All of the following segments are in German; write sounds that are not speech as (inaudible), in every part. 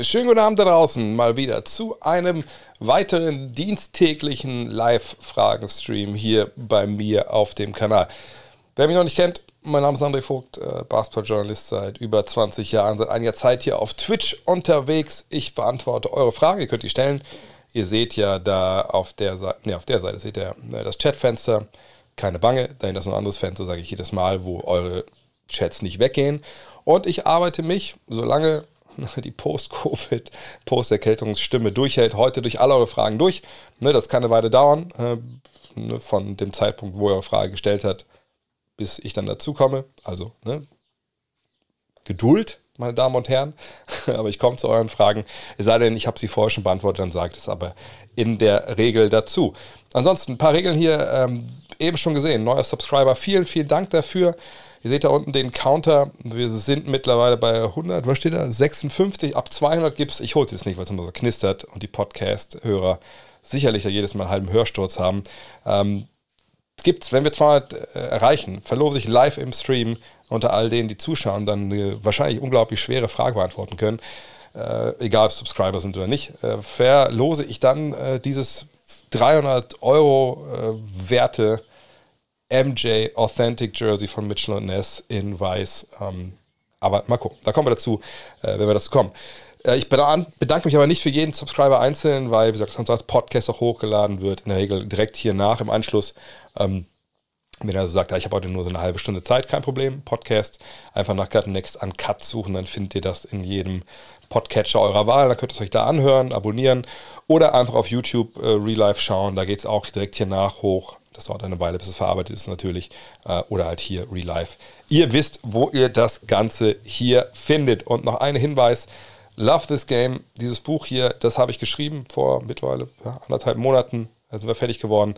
Schönen guten Abend da draußen, mal wieder zu einem weiteren diensttäglichen Live-Fragen-Stream hier bei mir auf dem Kanal. Wer mich noch nicht kennt, mein Name ist André Vogt, äh, Basketball-Journalist seit über 20 Jahren, seit einiger Zeit hier auf Twitch unterwegs. Ich beantworte eure Fragen, ihr könnt die stellen. Ihr seht ja da auf der Seite, ne, auf der Seite seht ihr äh, das Chatfenster. Keine Bange, dahinter ist noch ein anderes Fenster, sage ich jedes Mal, wo eure Chats nicht weggehen. Und ich arbeite mich, solange (laughs) die Post-Covid, Post-Erkältungsstimme durchhält, heute durch alle eure Fragen durch. Ne, das kann eine Weile dauern, äh, ne, von dem Zeitpunkt, wo ihr eure Frage gestellt habt, bis ich dann dazu komme. Also ne, Geduld, meine Damen und Herren. (laughs) aber ich komme zu euren Fragen. Es sei denn, ich habe sie vorher schon beantwortet, dann sagt es aber in der Regel dazu. Ansonsten ein paar Regeln hier, ähm, eben schon gesehen. Neuer Subscriber, vielen, vielen Dank dafür. Ihr seht da unten den Counter. Wir sind mittlerweile bei 100, was steht da? 56. Ab 200 gibt es, ich hole es jetzt nicht, weil es immer so knistert und die Podcast-Hörer sicherlich ja jedes Mal einen halben Hörsturz haben. Ähm, gibt es, wenn wir 200 äh, erreichen, verlose ich live im Stream unter all denen, die zuschauen, dann eine wahrscheinlich unglaublich schwere Frage beantworten können. Äh, egal ob Subscriber sind oder nicht, äh, verlose ich dann äh, dieses 300 Euro äh, Werte MJ Authentic Jersey von Mitchell Ness in weiß. Ähm, aber mal gucken, da kommen wir dazu, äh, wenn wir dazu kommen. Äh, ich bedanke mich aber nicht für jeden Subscriber einzeln, weil, wie gesagt, das Ganze als Podcast auch hochgeladen wird, in der Regel direkt hier nach im Anschluss. Ähm, wenn er also sagt, ja, ich habe heute nur so eine halbe Stunde Zeit, kein Problem, Podcast, einfach nach Cut Next an Cut suchen, dann findet ihr das in jedem Podcatcher eurer Wahl, dann könnt ihr es euch da anhören, abonnieren oder einfach auf YouTube äh, Real Life schauen, da geht es auch direkt hier nach hoch das dauert eine Weile, bis es verarbeitet ist natürlich. Äh, oder halt hier Real Life. Ihr wisst, wo ihr das Ganze hier findet. Und noch ein Hinweis. Love This Game, dieses Buch hier, das habe ich geschrieben vor mittlerweile ja, anderthalb Monaten. Da sind wir fertig geworden.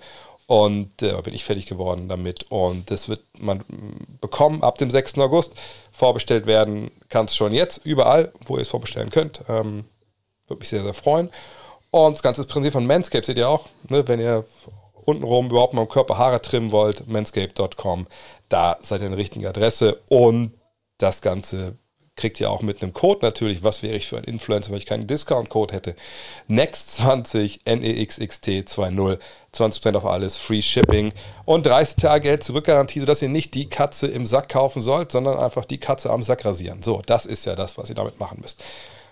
Und äh, bin ich fertig geworden damit. Und das wird man bekommen ab dem 6. August. Vorbestellt werden kann es schon jetzt, überall, wo ihr es vorbestellen könnt. Ähm, würde mich sehr, sehr freuen. Und das ganze Prinzip von Manscaped seht ihr auch. Ne, wenn ihr untenrum überhaupt mal am Körper Haare trimmen wollt, manscape.com, da seid ihr eine richtige Adresse und das Ganze kriegt ihr auch mit einem Code natürlich. Was wäre ich für ein Influencer, wenn ich keinen Discount-Code hätte? Next20 NEXXT20 20% auf alles, Free Shipping und 30 Tage Geld zurückgarantie, sodass ihr nicht die Katze im Sack kaufen sollt, sondern einfach die Katze am Sack rasieren. So, das ist ja das, was ihr damit machen müsst.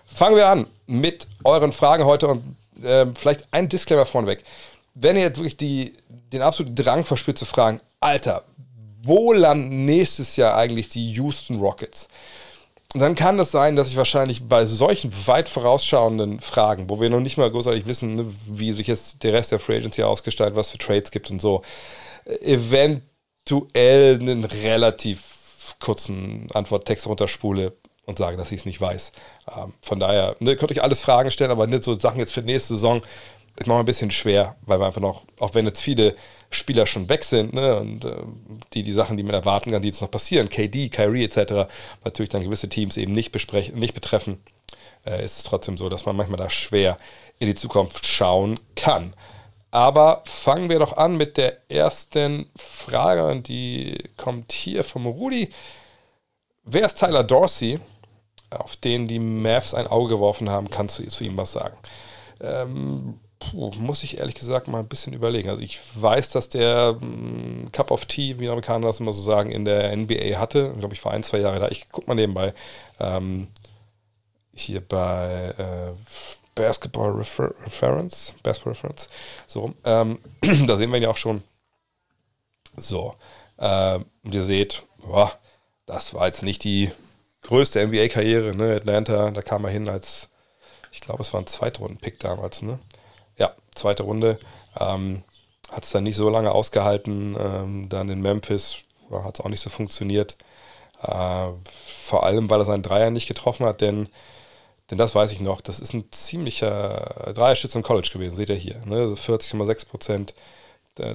Fangen wir an mit euren Fragen heute und äh, vielleicht ein Disclaimer vorneweg wenn ihr jetzt wirklich die, den absoluten Drang verspürt zu fragen, Alter, wo landen nächstes Jahr eigentlich die Houston Rockets? Dann kann es sein, dass ich wahrscheinlich bei solchen weit vorausschauenden Fragen, wo wir noch nicht mal großartig wissen, ne, wie sich jetzt der Rest der Free Agency ausgestaltet, was für Trades gibt und so, eventuell einen relativ kurzen Antworttext runterspule und sage, dass ich es nicht weiß. Ähm, von daher, ne, könnt euch alles Fragen stellen, aber nicht so Sachen jetzt für die nächste Saison ist manchmal ein bisschen schwer, weil wir einfach noch, auch wenn jetzt viele Spieler schon weg sind, ne, und äh, die, die Sachen, die man erwarten kann, die jetzt noch passieren, KD, Kyrie etc., natürlich dann gewisse Teams eben nicht, besprechen, nicht betreffen, äh, ist es trotzdem so, dass man manchmal da schwer in die Zukunft schauen kann. Aber fangen wir doch an mit der ersten Frage, und die kommt hier vom Rudi. Wer ist Tyler Dorsey, auf den die Mavs ein Auge geworfen haben? Kannst du zu ihm was sagen? Ähm, Puh, muss ich ehrlich gesagt mal ein bisschen überlegen. Also ich weiß, dass der mm, Cup of Tea, wie Amerikaner das immer so sagen, in der NBA hatte. Ich glaube, ich war ein, zwei Jahre da. Ich gucke mal nebenbei. Ähm, hier bei äh, Basketball Refer Reference, Basketball Reference, so ähm, (clears throat) da sehen wir ihn ja auch schon. So, äh, und ihr seht, boah, das war jetzt nicht die größte NBA-Karriere, ne? Atlanta, da kam er hin als, ich glaube, es war ein Zweitrunden-Pick damals, ne? Ja, zweite Runde. Ähm, hat es dann nicht so lange ausgehalten. Ähm, dann in Memphis hat es auch nicht so funktioniert. Äh, vor allem, weil er seinen Dreier nicht getroffen hat, denn, denn das weiß ich noch, das ist ein ziemlicher Dreierschütze im College gewesen, seht ihr hier. Ne? 40,6 also Prozent,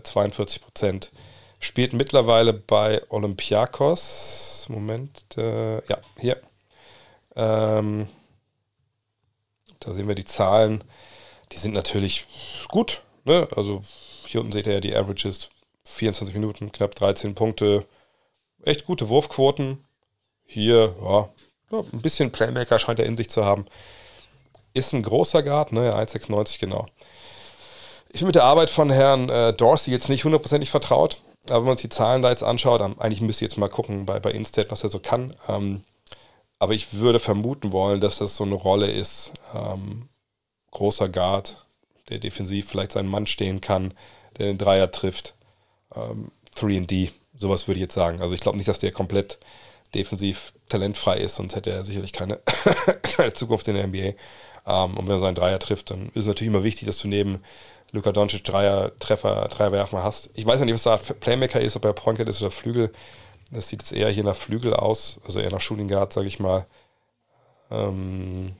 42 äh, Prozent. Spielt mittlerweile bei Olympiakos. Moment, äh, ja, hier. Ähm, da sehen wir die Zahlen. Die sind natürlich gut. Ne? Also hier unten seht ihr ja die Averages. 24 Minuten, knapp 13 Punkte. Echt gute Wurfquoten. Hier, ja, ein bisschen Playmaker scheint er in sich zu haben. Ist ein großer Guard, ne? 1,96 genau. Ich bin mit der Arbeit von Herrn äh, Dorsey jetzt nicht hundertprozentig vertraut, aber wenn man sich die Zahlen da jetzt anschaut, eigentlich müsst ihr jetzt mal gucken bei, bei Instat, was er so kann. Ähm, aber ich würde vermuten wollen, dass das so eine Rolle ist. Ähm, großer Guard, der defensiv vielleicht seinen Mann stehen kann, der den Dreier trifft. Ähm, 3D, sowas würde ich jetzt sagen. Also ich glaube nicht, dass der komplett defensiv talentfrei ist, sonst hätte er sicherlich keine, (coughs) keine Zukunft in der NBA. Ähm, und wenn er seinen Dreier trifft, dann ist es natürlich immer wichtig, dass du neben Luka Doncic Dreier, Treffer, Dreierwerfer hast. Ich weiß ja nicht, was da Playmaker ist, ob er Point ist oder Flügel. Das sieht jetzt eher hier nach Flügel aus, also eher nach Shooting Guard, sage ich mal. Ähm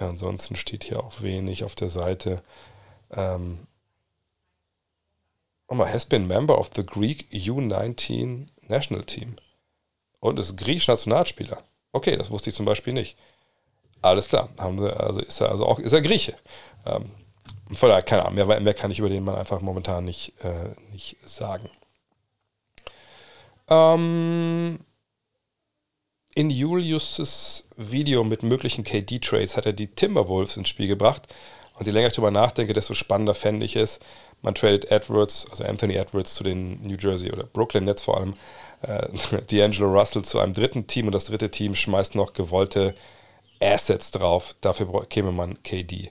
ja, ansonsten steht hier auch wenig auf der Seite. Ähm oh has been member of the Greek U19 National Team. Und ist griechisch Nationalspieler. Okay, das wusste ich zum Beispiel nicht. Alles klar, haben sie, also ist er also auch, ist er Grieche. Ähm, von daher, keine Ahnung, mehr, mehr kann ich über den Mann einfach momentan nicht, äh, nicht sagen. Ähm, in Julius' Video mit möglichen KD-Trades hat er die Timberwolves ins Spiel gebracht. Und je länger ich darüber nachdenke, desto spannender fände ich es. Man tradet Edwards, also Anthony Edwards zu den New Jersey oder Brooklyn Nets vor allem, äh, (laughs) D'Angelo Russell zu einem dritten Team und das dritte Team schmeißt noch gewollte Assets drauf. Dafür käme man KD.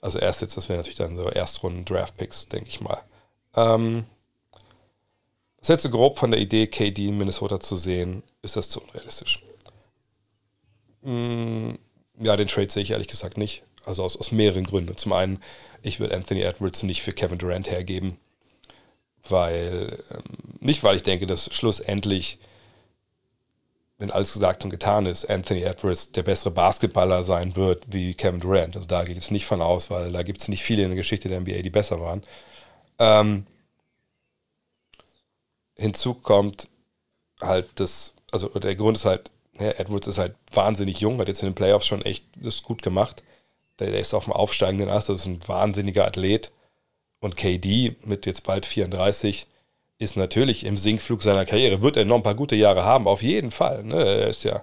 Also Assets, das wäre natürlich dann so Erstrunden Draft Picks, denke ich mal. Ähm, hältst du grob von der Idee, KD in Minnesota zu sehen? Ist das zu unrealistisch? Mm, ja, den Trade sehe ich ehrlich gesagt nicht. Also aus, aus mehreren Gründen. Zum einen, ich würde Anthony Edwards nicht für Kevin Durant hergeben, weil, ähm, nicht weil ich denke, dass schlussendlich wenn alles gesagt und getan ist, Anthony Edwards der bessere Basketballer sein wird wie Kevin Durant. Also da geht es nicht von aus, weil da gibt es nicht viele in der Geschichte der NBA, die besser waren. Ähm, hinzu kommt halt das, also der Grund ist halt, ja, Edwards ist halt wahnsinnig jung, hat jetzt in den Playoffs schon echt das gut gemacht. Der, der ist auf dem aufsteigenden Ast, das ist ein wahnsinniger Athlet. Und KD mit jetzt bald 34 ist natürlich im Sinkflug seiner Karriere. Wird er noch ein paar gute Jahre haben, auf jeden Fall. Ne? Er ist ja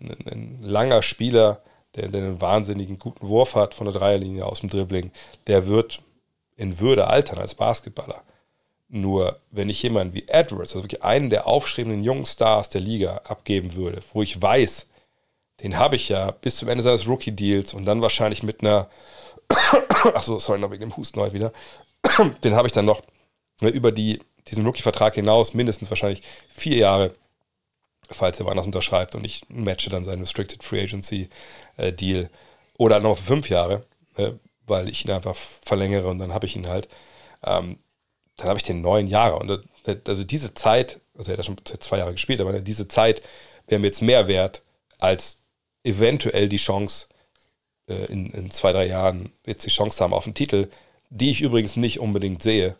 ein, ein langer Spieler, der, der, einen wahnsinnigen guten Wurf hat von der Dreierlinie aus dem Dribbling. Der wird in Würde altern als Basketballer. Nur wenn ich jemanden wie Edwards, also wirklich einen der aufstrebenden jungen Stars der Liga, abgeben würde, wo ich weiß, den habe ich ja bis zum Ende seines Rookie-Deals und dann wahrscheinlich mit einer, (coughs) achso, sorry, noch wegen dem Husten heute wieder, (coughs) den habe ich dann noch ne, über die diesen Rookie-Vertrag hinaus mindestens wahrscheinlich vier Jahre, falls er woanders unterschreibt und ich matche dann seinen Restricted Free Agency äh, oder noch für fünf Jahre, äh, weil ich ihn einfach verlängere und dann habe ich ihn halt. Ähm, dann habe ich den neun Jahre und also diese Zeit, also er hat ja schon zwei Jahre gespielt, aber diese Zeit wäre mir jetzt mehr wert als eventuell die Chance äh, in, in zwei, drei Jahren jetzt die Chance haben auf einen Titel, die ich übrigens nicht unbedingt sehe,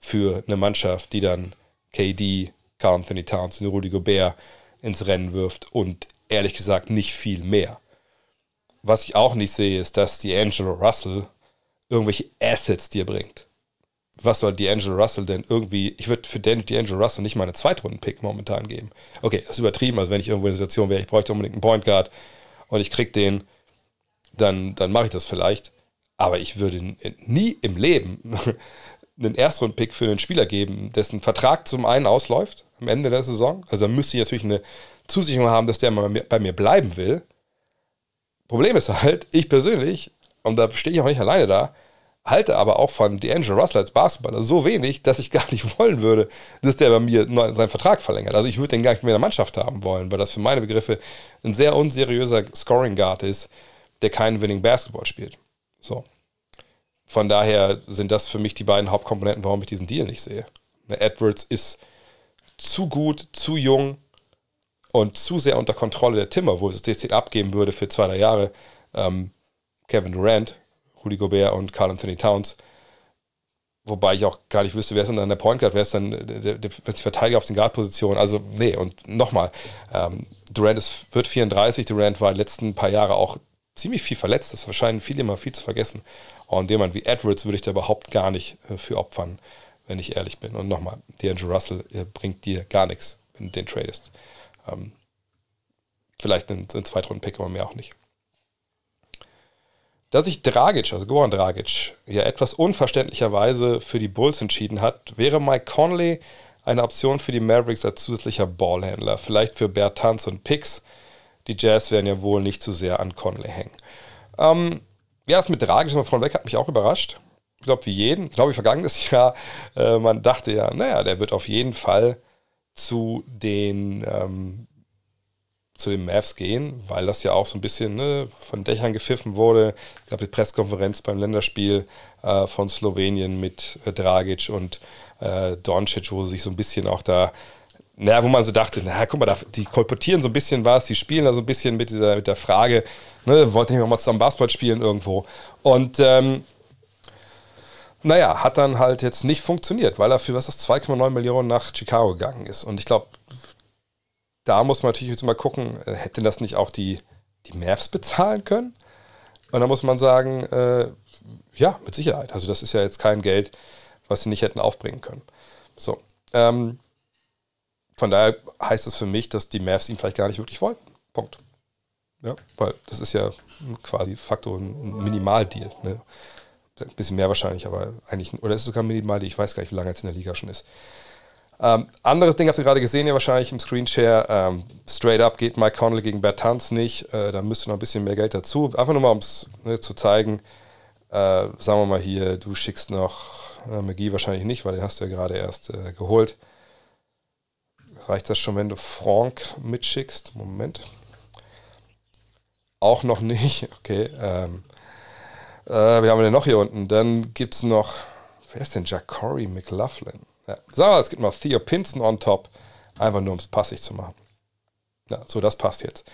für eine Mannschaft, die dann KD, Carl Anthony Towns und Rudy Gobert ins Rennen wirft und ehrlich gesagt nicht viel mehr. Was ich auch nicht sehe, ist, dass die Angelo Russell irgendwelche Assets dir bringt. Was soll die Angelo Russell denn irgendwie, ich würde für den Angelo Russell nicht mal eine Zweitrunden-Pick momentan geben. Okay, das ist übertrieben, also wenn ich irgendwo in der Situation wäre, ich bräuchte unbedingt einen Point Guard und ich krieg den, dann, dann mache ich das vielleicht. Aber ich würde nie im Leben (laughs) einen Erstrunden-Pick für einen Spieler geben, dessen Vertrag zum einen ausläuft am Ende der Saison. Also da müsste ich natürlich eine Zusicherung haben, dass der bei mir bleiben will. Problem ist halt, ich persönlich, und da stehe ich auch nicht alleine da, halte aber auch von D'Angelo Russell als Basketballer so wenig, dass ich (laughs) gar nicht wollen würde, dass der bei mir seinen Vertrag verlängert. Also ich würde den gar nicht mehr in der Mannschaft haben wollen, weil das für meine Begriffe ein sehr unseriöser Scoring Guard ist, der keinen Winning Basketball spielt. So. Von daher sind das für mich die beiden Hauptkomponenten, warum ich diesen Deal nicht sehe. Edwards ist zu gut, zu jung und zu sehr unter Kontrolle der Timber, wo es das den abgeben würde für zwei, drei Jahre. Ähm, Kevin Durant, Rudy Gobert und Carl Anthony Towns. Wobei ich auch gar nicht wüsste, wer ist denn dann der Point Guard, wer ist dann der, der, der Verteidiger auf den Guard-Positionen. Also, nee, und nochmal, ähm, Durant ist, wird 34, Durant war die letzten paar Jahre auch ziemlich viel verletzt ist. Wahrscheinlich viele immer viel zu vergessen. Und jemand wie Edwards würde ich da überhaupt gar nicht äh, für opfern, wenn ich ehrlich bin. Und nochmal, D'Angelo Russell äh, bringt dir gar nichts, wenn du den tradest. Ähm, vielleicht einen, einen Zweitrunden-Pick, aber mehr auch nicht. Da sich Dragic, also Goran Dragic, ja etwas unverständlicherweise für die Bulls entschieden hat, wäre Mike Conley eine Option für die Mavericks als zusätzlicher Ballhändler. Vielleicht für Bertans und Picks. Die Jazz werden ja wohl nicht zu sehr an Conley hängen. Ähm, ja, das mit Dragic mal vorneweg hat mich auch überrascht. Ich glaube, wie jeden, glaube ich, vergangenes (laughs) Jahr, äh, man dachte ja, naja, der wird auf jeden Fall zu den ähm, zu den Mavs gehen, weil das ja auch so ein bisschen ne, von Dächern gepfiffen wurde. Ich glaube, die Pressekonferenz beim Länderspiel äh, von Slowenien mit äh, Dragic und äh, Doncic, wo sich so ein bisschen auch da, naja, wo man so dachte, naja, guck mal, da, die kolportieren so ein bisschen was, die spielen da so ein bisschen mit, dieser, mit der Frage, ne, wollten nicht mal zusammen Basketball spielen irgendwo. Und ähm, naja, hat dann halt jetzt nicht funktioniert, weil er für was ist 2,9 Millionen nach Chicago gegangen ist. Und ich glaube, da muss man natürlich jetzt mal gucken, äh, hätte das nicht auch die, die Mavs bezahlen können? Und da muss man sagen, äh, ja, mit Sicherheit. Also das ist ja jetzt kein Geld, was sie nicht hätten aufbringen können. So. Ähm, von daher heißt es für mich, dass die Mavs ihn vielleicht gar nicht wirklich wollten. Punkt. Ja, weil das ist ja quasi Faktor ein Minimaldeal. Ne? Ein bisschen mehr wahrscheinlich, aber eigentlich, oder ist es sogar ein Minimaldeal, ich weiß gar nicht, wie lange jetzt in der Liga schon ist. Ähm, anderes Ding habt ihr gerade gesehen, ja wahrscheinlich im Screenshare. Ähm, straight up geht Mike Connell gegen Bertans nicht. Äh, da müsste noch ein bisschen mehr Geld dazu. Einfach nur mal, um es ne, zu zeigen. Äh, sagen wir mal hier, du schickst noch äh, McGee wahrscheinlich nicht, weil den hast du ja gerade erst äh, geholt. Reicht das schon, wenn du Frank mitschickst? Moment. Auch noch nicht. (laughs) Okay. Ähm, äh, wir haben denn noch hier unten? Dann gibt es noch, wer ist denn Jacory McLaughlin? Ja. Wir, es gibt noch Theo Pinson on top, einfach nur um es passig zu machen. Ja, so, das passt jetzt.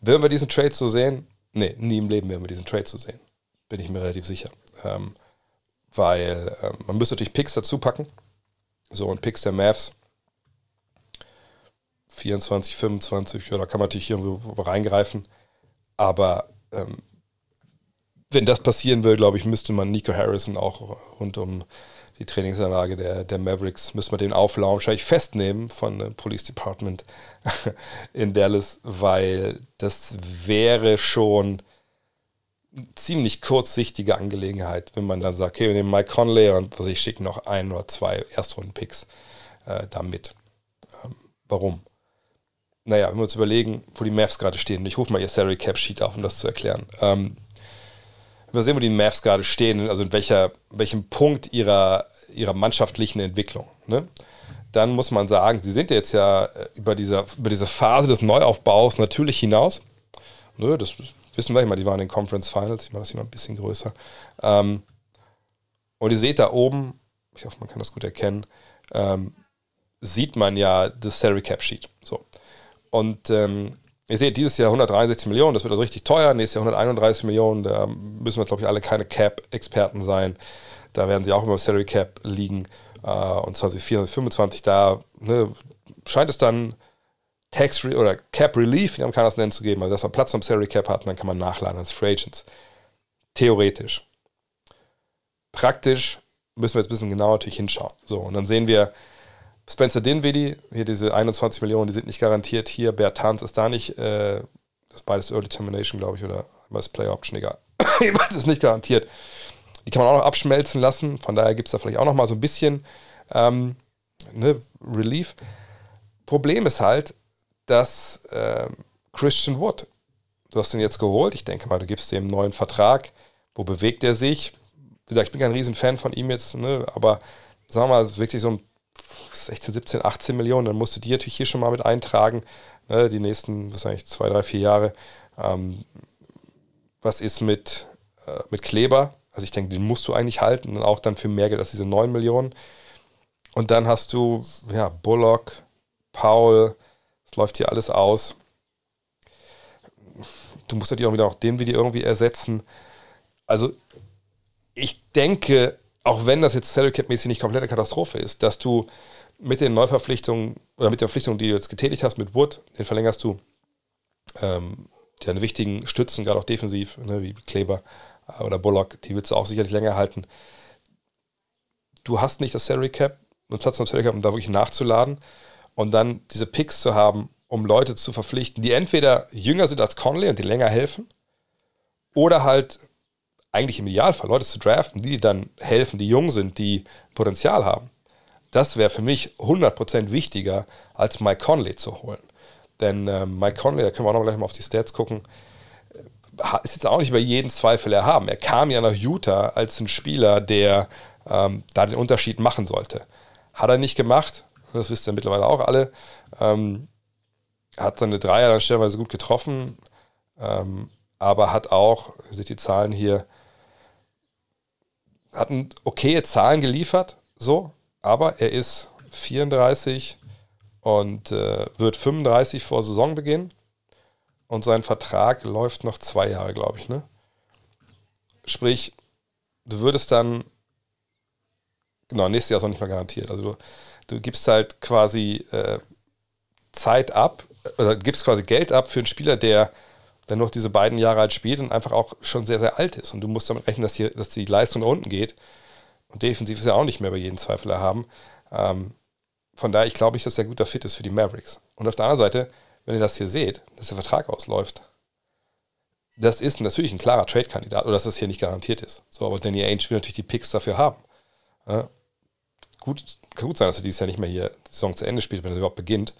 Werden wir diesen Trade so sehen? Nee, nie im Leben werden wir diesen Trade so sehen. Bin ich mir relativ sicher. Ähm, weil ähm, man müsste natürlich Picks dazu packen. So, und Picks der Mavs 24, 25, ja, da kann man natürlich hier irgendwo reingreifen. Aber ähm, wenn das passieren will, glaube ich, müsste man Nico Harrison auch rund um die Trainingsanlage der, der Mavericks, müssen wir den Auflauf wahrscheinlich festnehmen von dem Police Department (laughs) in Dallas, weil das wäre schon ziemlich kurzsichtige Angelegenheit, wenn man dann sagt, okay, wir nehmen Mike Conley und was ich schicke noch ein oder zwei Erstrunden-Picks äh, da mit. Ähm, warum? Naja, wenn wir uns überlegen, wo die Mavs gerade stehen, ich rufe mal ihr Salary Cap Sheet auf, um das zu erklären. Ähm, wir sehen, wo die Mavs gerade stehen, also in welcher, welchem Punkt ihrer, ihrer mannschaftlichen Entwicklung. Ne? Dann muss man sagen, sie sind jetzt ja äh, über, dieser, über diese Phase des Neuaufbaus natürlich hinaus. Ne? Das wissen wir immer, die waren in den Conference Finals, ich mache das hier mal ein bisschen größer. Ähm, und ihr seht da oben, ich hoffe, man kann das gut erkennen, ähm, sieht man ja das Salary Cap Sheet. So. Und ähm, Ihr seht, dieses Jahr 163 Millionen, das wird also richtig teuer. Nächstes Jahr 131 Millionen, da müssen wir, glaube ich, alle keine Cap-Experten sein. Da werden sie auch über Salary Cap liegen. Äh, und 2024, da ne, scheint es dann Tax oder Cap Relief, wie man kann das nennen, zu geben. Also, dass man Platz am Salary Cap hat, dann kann man nachladen als Free Agents. Theoretisch. Praktisch müssen wir jetzt ein bisschen genauer natürlich hinschauen. So, und dann sehen wir, Spencer Dinwiddie, hier diese 21 Millionen, die sind nicht garantiert. Hier, Bertans ist da nicht, äh, das ist beides Early Termination, glaube ich, oder was Player Option, egal. (coughs) Jeweils ist nicht garantiert. Die kann man auch noch abschmelzen lassen, von daher gibt es da vielleicht auch noch mal so ein bisschen ähm, ne, Relief. Problem ist halt, dass äh, Christian Wood, du hast ihn jetzt geholt, ich denke mal, du gibst einen neuen Vertrag, wo bewegt er sich? Wie gesagt, ich bin kein Riesenfan von ihm jetzt, ne, aber sagen wir mal, wirklich so ein 16, 17, 18 Millionen, dann musst du die natürlich hier schon mal mit eintragen, ne, die nächsten, was eigentlich, zwei, drei, vier Jahre. Ähm, was ist mit, äh, mit Kleber? Also ich denke, den musst du eigentlich halten und auch dann für mehr Geld als diese 9 Millionen. Und dann hast du, ja, Bullock, Paul, es läuft hier alles aus. Du musst natürlich auch wieder auch den Video irgendwie ersetzen. Also ich denke, auch wenn das jetzt Salary Cap mäßig nicht komplette Katastrophe ist, dass du mit den Neuverpflichtungen oder mit der Verpflichtung, die du jetzt getätigt hast mit Wood, den verlängerst du ähm, deine wichtigen Stützen, gerade auch defensiv, ne, wie Kleber äh, oder Bullock, die willst du auch sicherlich länger halten. Du hast nicht das Salary Cap, und Platz Salary Cap, um da wirklich nachzuladen und dann diese Picks zu haben, um Leute zu verpflichten, die entweder jünger sind als Conley und die länger helfen, oder halt eigentlich im Idealfall Leute zu draften, die dann helfen, die jung sind, die Potenzial haben. Das wäre für mich 100% wichtiger, als Mike Conley zu holen. Denn äh, Mike Conley, da können wir auch noch gleich mal auf die Stats gucken, äh, ist jetzt auch nicht über jeden Zweifel erhaben. Er kam ja nach Utah als ein Spieler, der ähm, da den Unterschied machen sollte. Hat er nicht gemacht, das wisst ihr mittlerweile auch alle. Ähm, hat seine Dreier dann stellenweise gut getroffen, ähm, aber hat auch, ihr seht die Zahlen hier, hat okaye Zahlen geliefert, so, aber er ist 34 und äh, wird 35 vor Saisonbeginn und sein Vertrag läuft noch zwei Jahre, glaube ich, ne? Sprich, du würdest dann, genau, nächstes Jahr ist noch nicht mal garantiert, also du, du gibst halt quasi äh, Zeit ab, oder gibst quasi Geld ab für einen Spieler, der dann noch diese beiden Jahre alt spielt und einfach auch schon sehr, sehr alt ist. Und du musst damit rechnen, dass, hier, dass die Leistung nach unten geht. Und defensiv ist ja auch nicht mehr bei jedem Zweifel erhaben. Ähm, von daher, ich glaube nicht, dass er guter Fit ist für die Mavericks. Und auf der anderen Seite, wenn ihr das hier seht, dass der Vertrag ausläuft, das ist natürlich ein klarer Trade-Kandidat, oder dass das hier nicht garantiert ist. So, aber Danny Ainge will natürlich die Picks dafür haben. Ja, gut, kann gut sein, dass er dieses Jahr nicht mehr hier die Saison zu Ende spielt, wenn er überhaupt beginnt.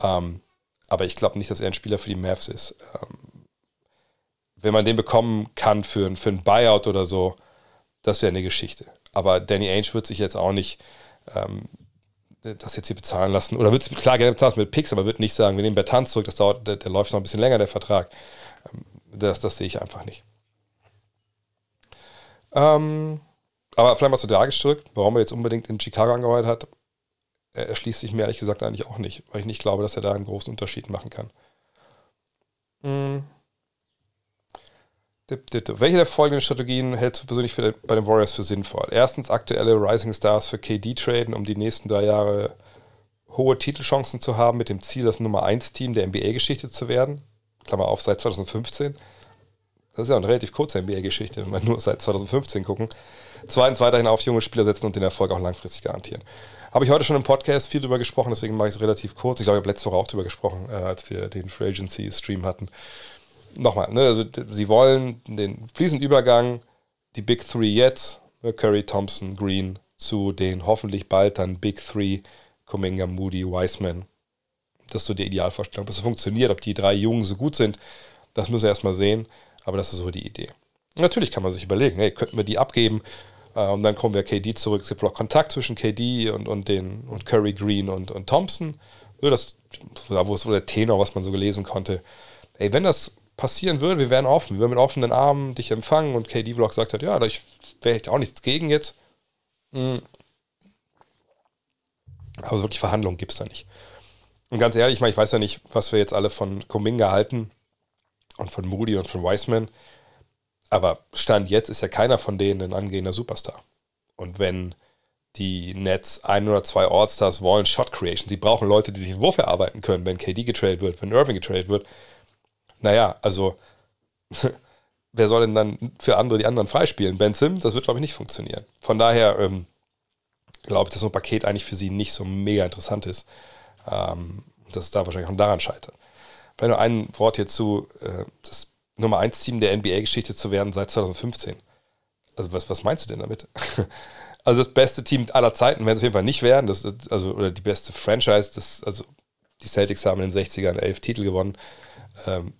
Ähm, aber ich glaube nicht, dass er ein Spieler für die Mavs ist. Ähm, wenn man den bekommen kann für, für einen Buyout oder so, das wäre eine Geschichte. Aber Danny Ainge wird sich jetzt auch nicht ähm, das jetzt hier bezahlen lassen. Oder wird es klar gerne bezahlen mit Picks, aber wird nicht sagen, wir nehmen Bertanz zurück, das dauert, der, der, läuft noch ein bisschen länger, der Vertrag. Ähm, das, das sehe ich einfach nicht. Ähm, aber vielleicht mal zu Dragic zurück, warum er jetzt unbedingt in Chicago angearbeitet hat, er erschließt sich mir ehrlich gesagt eigentlich auch nicht, weil ich nicht glaube, dass er da einen großen Unterschied machen kann. Mhm. Welche der folgenden Strategien hältst du persönlich für, bei den Warriors für sinnvoll? Erstens, aktuelle Rising Stars für KD traden, um die nächsten drei Jahre hohe Titelchancen zu haben, mit dem Ziel, das Nummer 1 Team der NBA-Geschichte zu werden. Klammer auf, seit 2015. Das ist ja eine relativ kurze NBA-Geschichte, wenn wir nur seit 2015 gucken. Zweitens, weiterhin auf junge Spieler setzen und den Erfolg auch langfristig garantieren. Habe ich heute schon im Podcast viel drüber gesprochen, deswegen mache ich es relativ kurz. Ich glaube, ich habe letzte Woche auch drüber gesprochen, äh, als wir den Free Agency Stream hatten nochmal, ne, also sie wollen den fließenden Übergang, die Big Three jetzt, ne, Curry, Thompson, Green, zu den hoffentlich bald dann Big Three, Kuminga, Moody, Wiseman. Das ist so die Idealvorstellung. Ob das funktioniert, ob die drei Jungen so gut sind, das müssen wir erstmal sehen, aber das ist so die Idee. natürlich kann man sich überlegen, hey, könnten wir die abgeben äh, und dann kommen wir KD zurück. Es gibt noch Kontakt zwischen KD und, und, den, und Curry, Green und, und Thompson. Nur das, da wo es der Tenor, was man so gelesen konnte. Ey, wenn das passieren würde, wir wären offen. Wir würden mit offenen Armen dich empfangen und KD Vlog sagt hat, ja, da wäre ich auch nichts gegen jetzt. Mhm. Aber wirklich Verhandlungen gibt es da nicht. Und ganz ehrlich, ich, meine, ich weiß ja nicht, was wir jetzt alle von Kuminga halten und von Moody und von Wiseman. Aber Stand jetzt ist ja keiner von denen ein angehender Superstar. Und wenn die Nets ein oder zwei All-Stars wollen, Shot Creation, sie brauchen Leute, die sich in Wurf erarbeiten können, wenn KD getradet wird, wenn Irving getradet wird, naja, also (laughs) wer soll denn dann für andere die anderen freispielen? Ben Sims, das wird, glaube ich, nicht funktionieren. Von daher ähm, glaube ich, dass so ein Paket eigentlich für sie nicht so mega interessant ist. Ähm, dass es da wahrscheinlich auch daran scheitert. Wenn nur ein Wort hierzu, äh, das Nummer 1 Team der NBA-Geschichte zu werden seit 2015. Also was, was meinst du denn damit? (laughs) also das beste Team aller Zeiten werden es auf jeden Fall nicht werden. Das, also, oder die beste Franchise, das, also die Celtics haben in den 60ern elf Titel gewonnen. Ähm,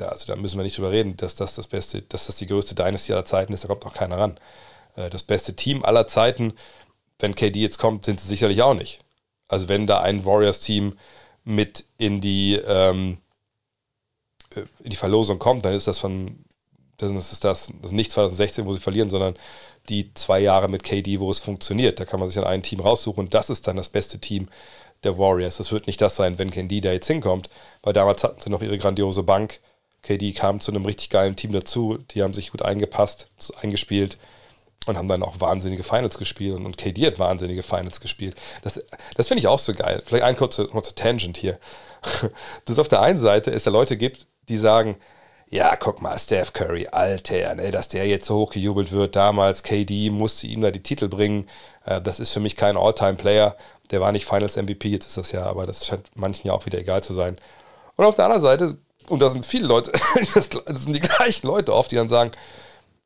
da, also da müssen wir nicht drüber reden, dass das das beste, dass das die größte Dynasty aller Zeiten ist, da kommt auch keiner ran. Äh, das beste Team aller Zeiten, wenn KD jetzt kommt, sind sie sicherlich auch nicht. Also wenn da ein Warriors-Team mit in die, ähm, äh, in die Verlosung kommt, dann ist das von, das ist das, das ist nicht 2016, wo sie verlieren, sondern die zwei Jahre mit KD, wo es funktioniert. Da kann man sich dann ein Team raussuchen und das ist dann das beste Team der Warriors. Das wird nicht das sein, wenn KD da jetzt hinkommt, weil damals hatten sie noch ihre grandiose Bank KD kam zu einem richtig geilen Team dazu. Die haben sich gut eingepasst, eingespielt und haben dann auch wahnsinnige Finals gespielt. Und KD hat wahnsinnige Finals gespielt. Das, das finde ich auch so geil. Vielleicht ein kurzer, kurzer Tangent hier. (laughs) Dass auf der einen Seite es ja Leute gibt, die sagen, ja, guck mal, Steph Curry, Alter, ne, dass der jetzt so hochgejubelt wird. Damals, KD musste ihm da die Titel bringen. Äh, das ist für mich kein All-Time-Player. Der war nicht Finals MVP, jetzt ist das ja, aber das scheint manchen ja auch wieder egal zu sein. Und auf der anderen Seite, und da sind viele Leute, (laughs) das sind die gleichen Leute oft, die dann sagen,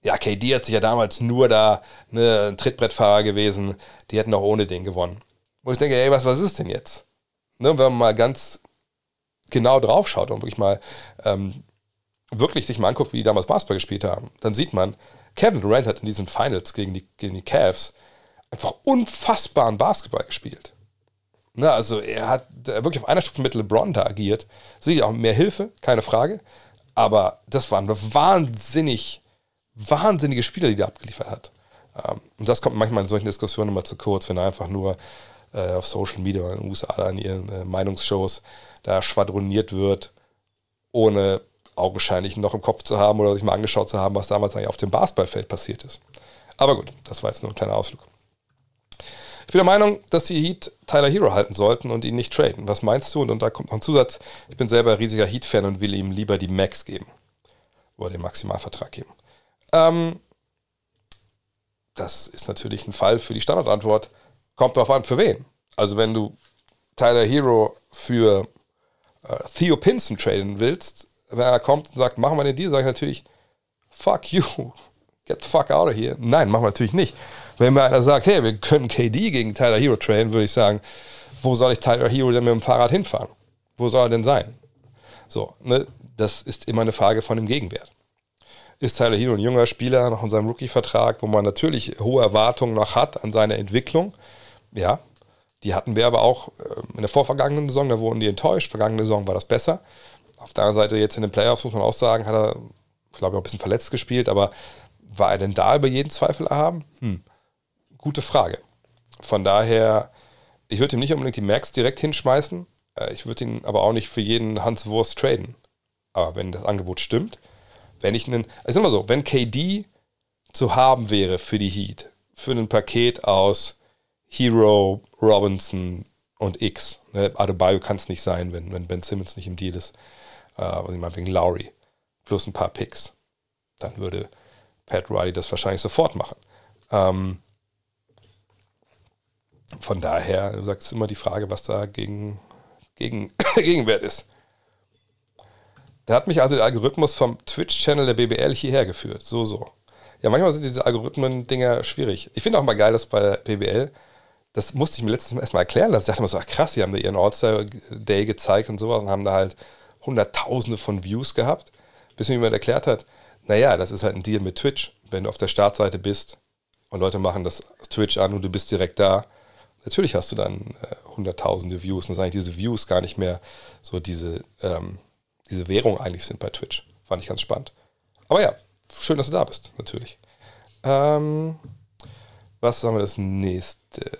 ja, KD hat sich ja damals nur da ne, ein Trittbrettfahrer gewesen, die hätten auch ohne den gewonnen. Wo ich denke, ey, was, was ist denn jetzt? Ne, wenn man mal ganz genau drauf schaut und wirklich mal ähm, wirklich sich mal anguckt, wie die damals Basketball gespielt haben, dann sieht man, Kevin Durant hat in diesen Finals gegen die, gegen die Cavs einfach unfassbaren Basketball gespielt. Ne, also er hat wirklich auf einer Stufe mit LeBron da agiert. Sicher auch mehr Hilfe, keine Frage. Aber das waren wahnsinnig, wahnsinnige Spieler, die er abgeliefert hat. Ähm, und das kommt manchmal in solchen Diskussionen immer zu kurz, wenn er einfach nur äh, auf Social Media in den USA in ihren äh, Meinungsshows da schwadroniert wird, ohne augenscheinlich noch im Kopf zu haben oder sich mal angeschaut zu haben, was damals eigentlich auf dem Basketballfeld passiert ist. Aber gut, das war jetzt nur ein kleiner Ausflug. Ich bin der Meinung, dass die Heat Tyler Hero halten sollten und ihn nicht traden. Was meinst du? Und, und da kommt noch ein Zusatz. Ich bin selber riesiger Heat-Fan und will ihm lieber die Max geben. Oder den Maximalvertrag geben. Ähm, das ist natürlich ein Fall für die Standardantwort. Kommt drauf an, für wen. Also wenn du Tyler Hero für äh, Theo Pinson traden willst, wenn er kommt und sagt, machen wir den Deal, sage ich natürlich, fuck you, get the fuck out of here. Nein, machen wir natürlich nicht. Wenn mir einer sagt, hey, wir können KD gegen Tyler Hero traden, würde ich sagen, wo soll ich Tyler Hero denn mit dem Fahrrad hinfahren? Wo soll er denn sein? So, ne, das ist immer eine Frage von dem Gegenwert. Ist Tyler Hero ein junger Spieler noch in seinem Rookie-Vertrag, wo man natürlich hohe Erwartungen noch hat an seine Entwicklung? Ja, die hatten wir aber auch äh, in der vorvergangenen Saison, da wurden die enttäuscht. Vergangene Saison war das besser. Auf der anderen Seite, jetzt in den Playoffs muss man auch sagen, hat er, glaube ich, auch ein bisschen verletzt gespielt, aber war er denn da über jeden Zweifel erhaben? Hm. Gute Frage. Von daher, ich würde ihm nicht unbedingt die Max direkt hinschmeißen. Äh, ich würde ihn aber auch nicht für jeden Hans Wurst traden. Aber wenn das Angebot stimmt, wenn ich einen, also immer so, wenn KD zu haben wäre für die Heat, für ein Paket aus Hero, Robinson und X. Ne? Adebayo kann es nicht sein, wenn, wenn Ben Simmons nicht im Deal ist. Äh, was ich meine, wegen Lowry. Plus ein paar Picks. Dann würde Pat Riley das wahrscheinlich sofort machen. Ähm, von daher, du sagst immer die Frage, was da gegen, gegen (coughs) Gegenwert ist. Da hat mich also der Algorithmus vom Twitch-Channel der BBL hierher geführt. So, so. Ja, manchmal sind diese Algorithmen-Dinger schwierig. Ich finde auch mal geil, dass bei BBL das musste ich mir letztes Mal erstmal erklären lassen. Ich dachte immer so, ach krass, die haben da ihren All-Star-Day gezeigt und sowas und haben da halt Hunderttausende von Views gehabt, bis mir jemand erklärt hat, naja, das ist halt ein Deal mit Twitch. Wenn du auf der Startseite bist und Leute machen das Twitch an und du bist direkt da, natürlich hast du dann äh, hunderttausende Views und dass eigentlich diese Views gar nicht mehr so diese, ähm, diese Währung eigentlich sind bei Twitch. Fand ich ganz spannend. Aber ja, schön, dass du da bist, natürlich. Ähm, was haben wir das nächste?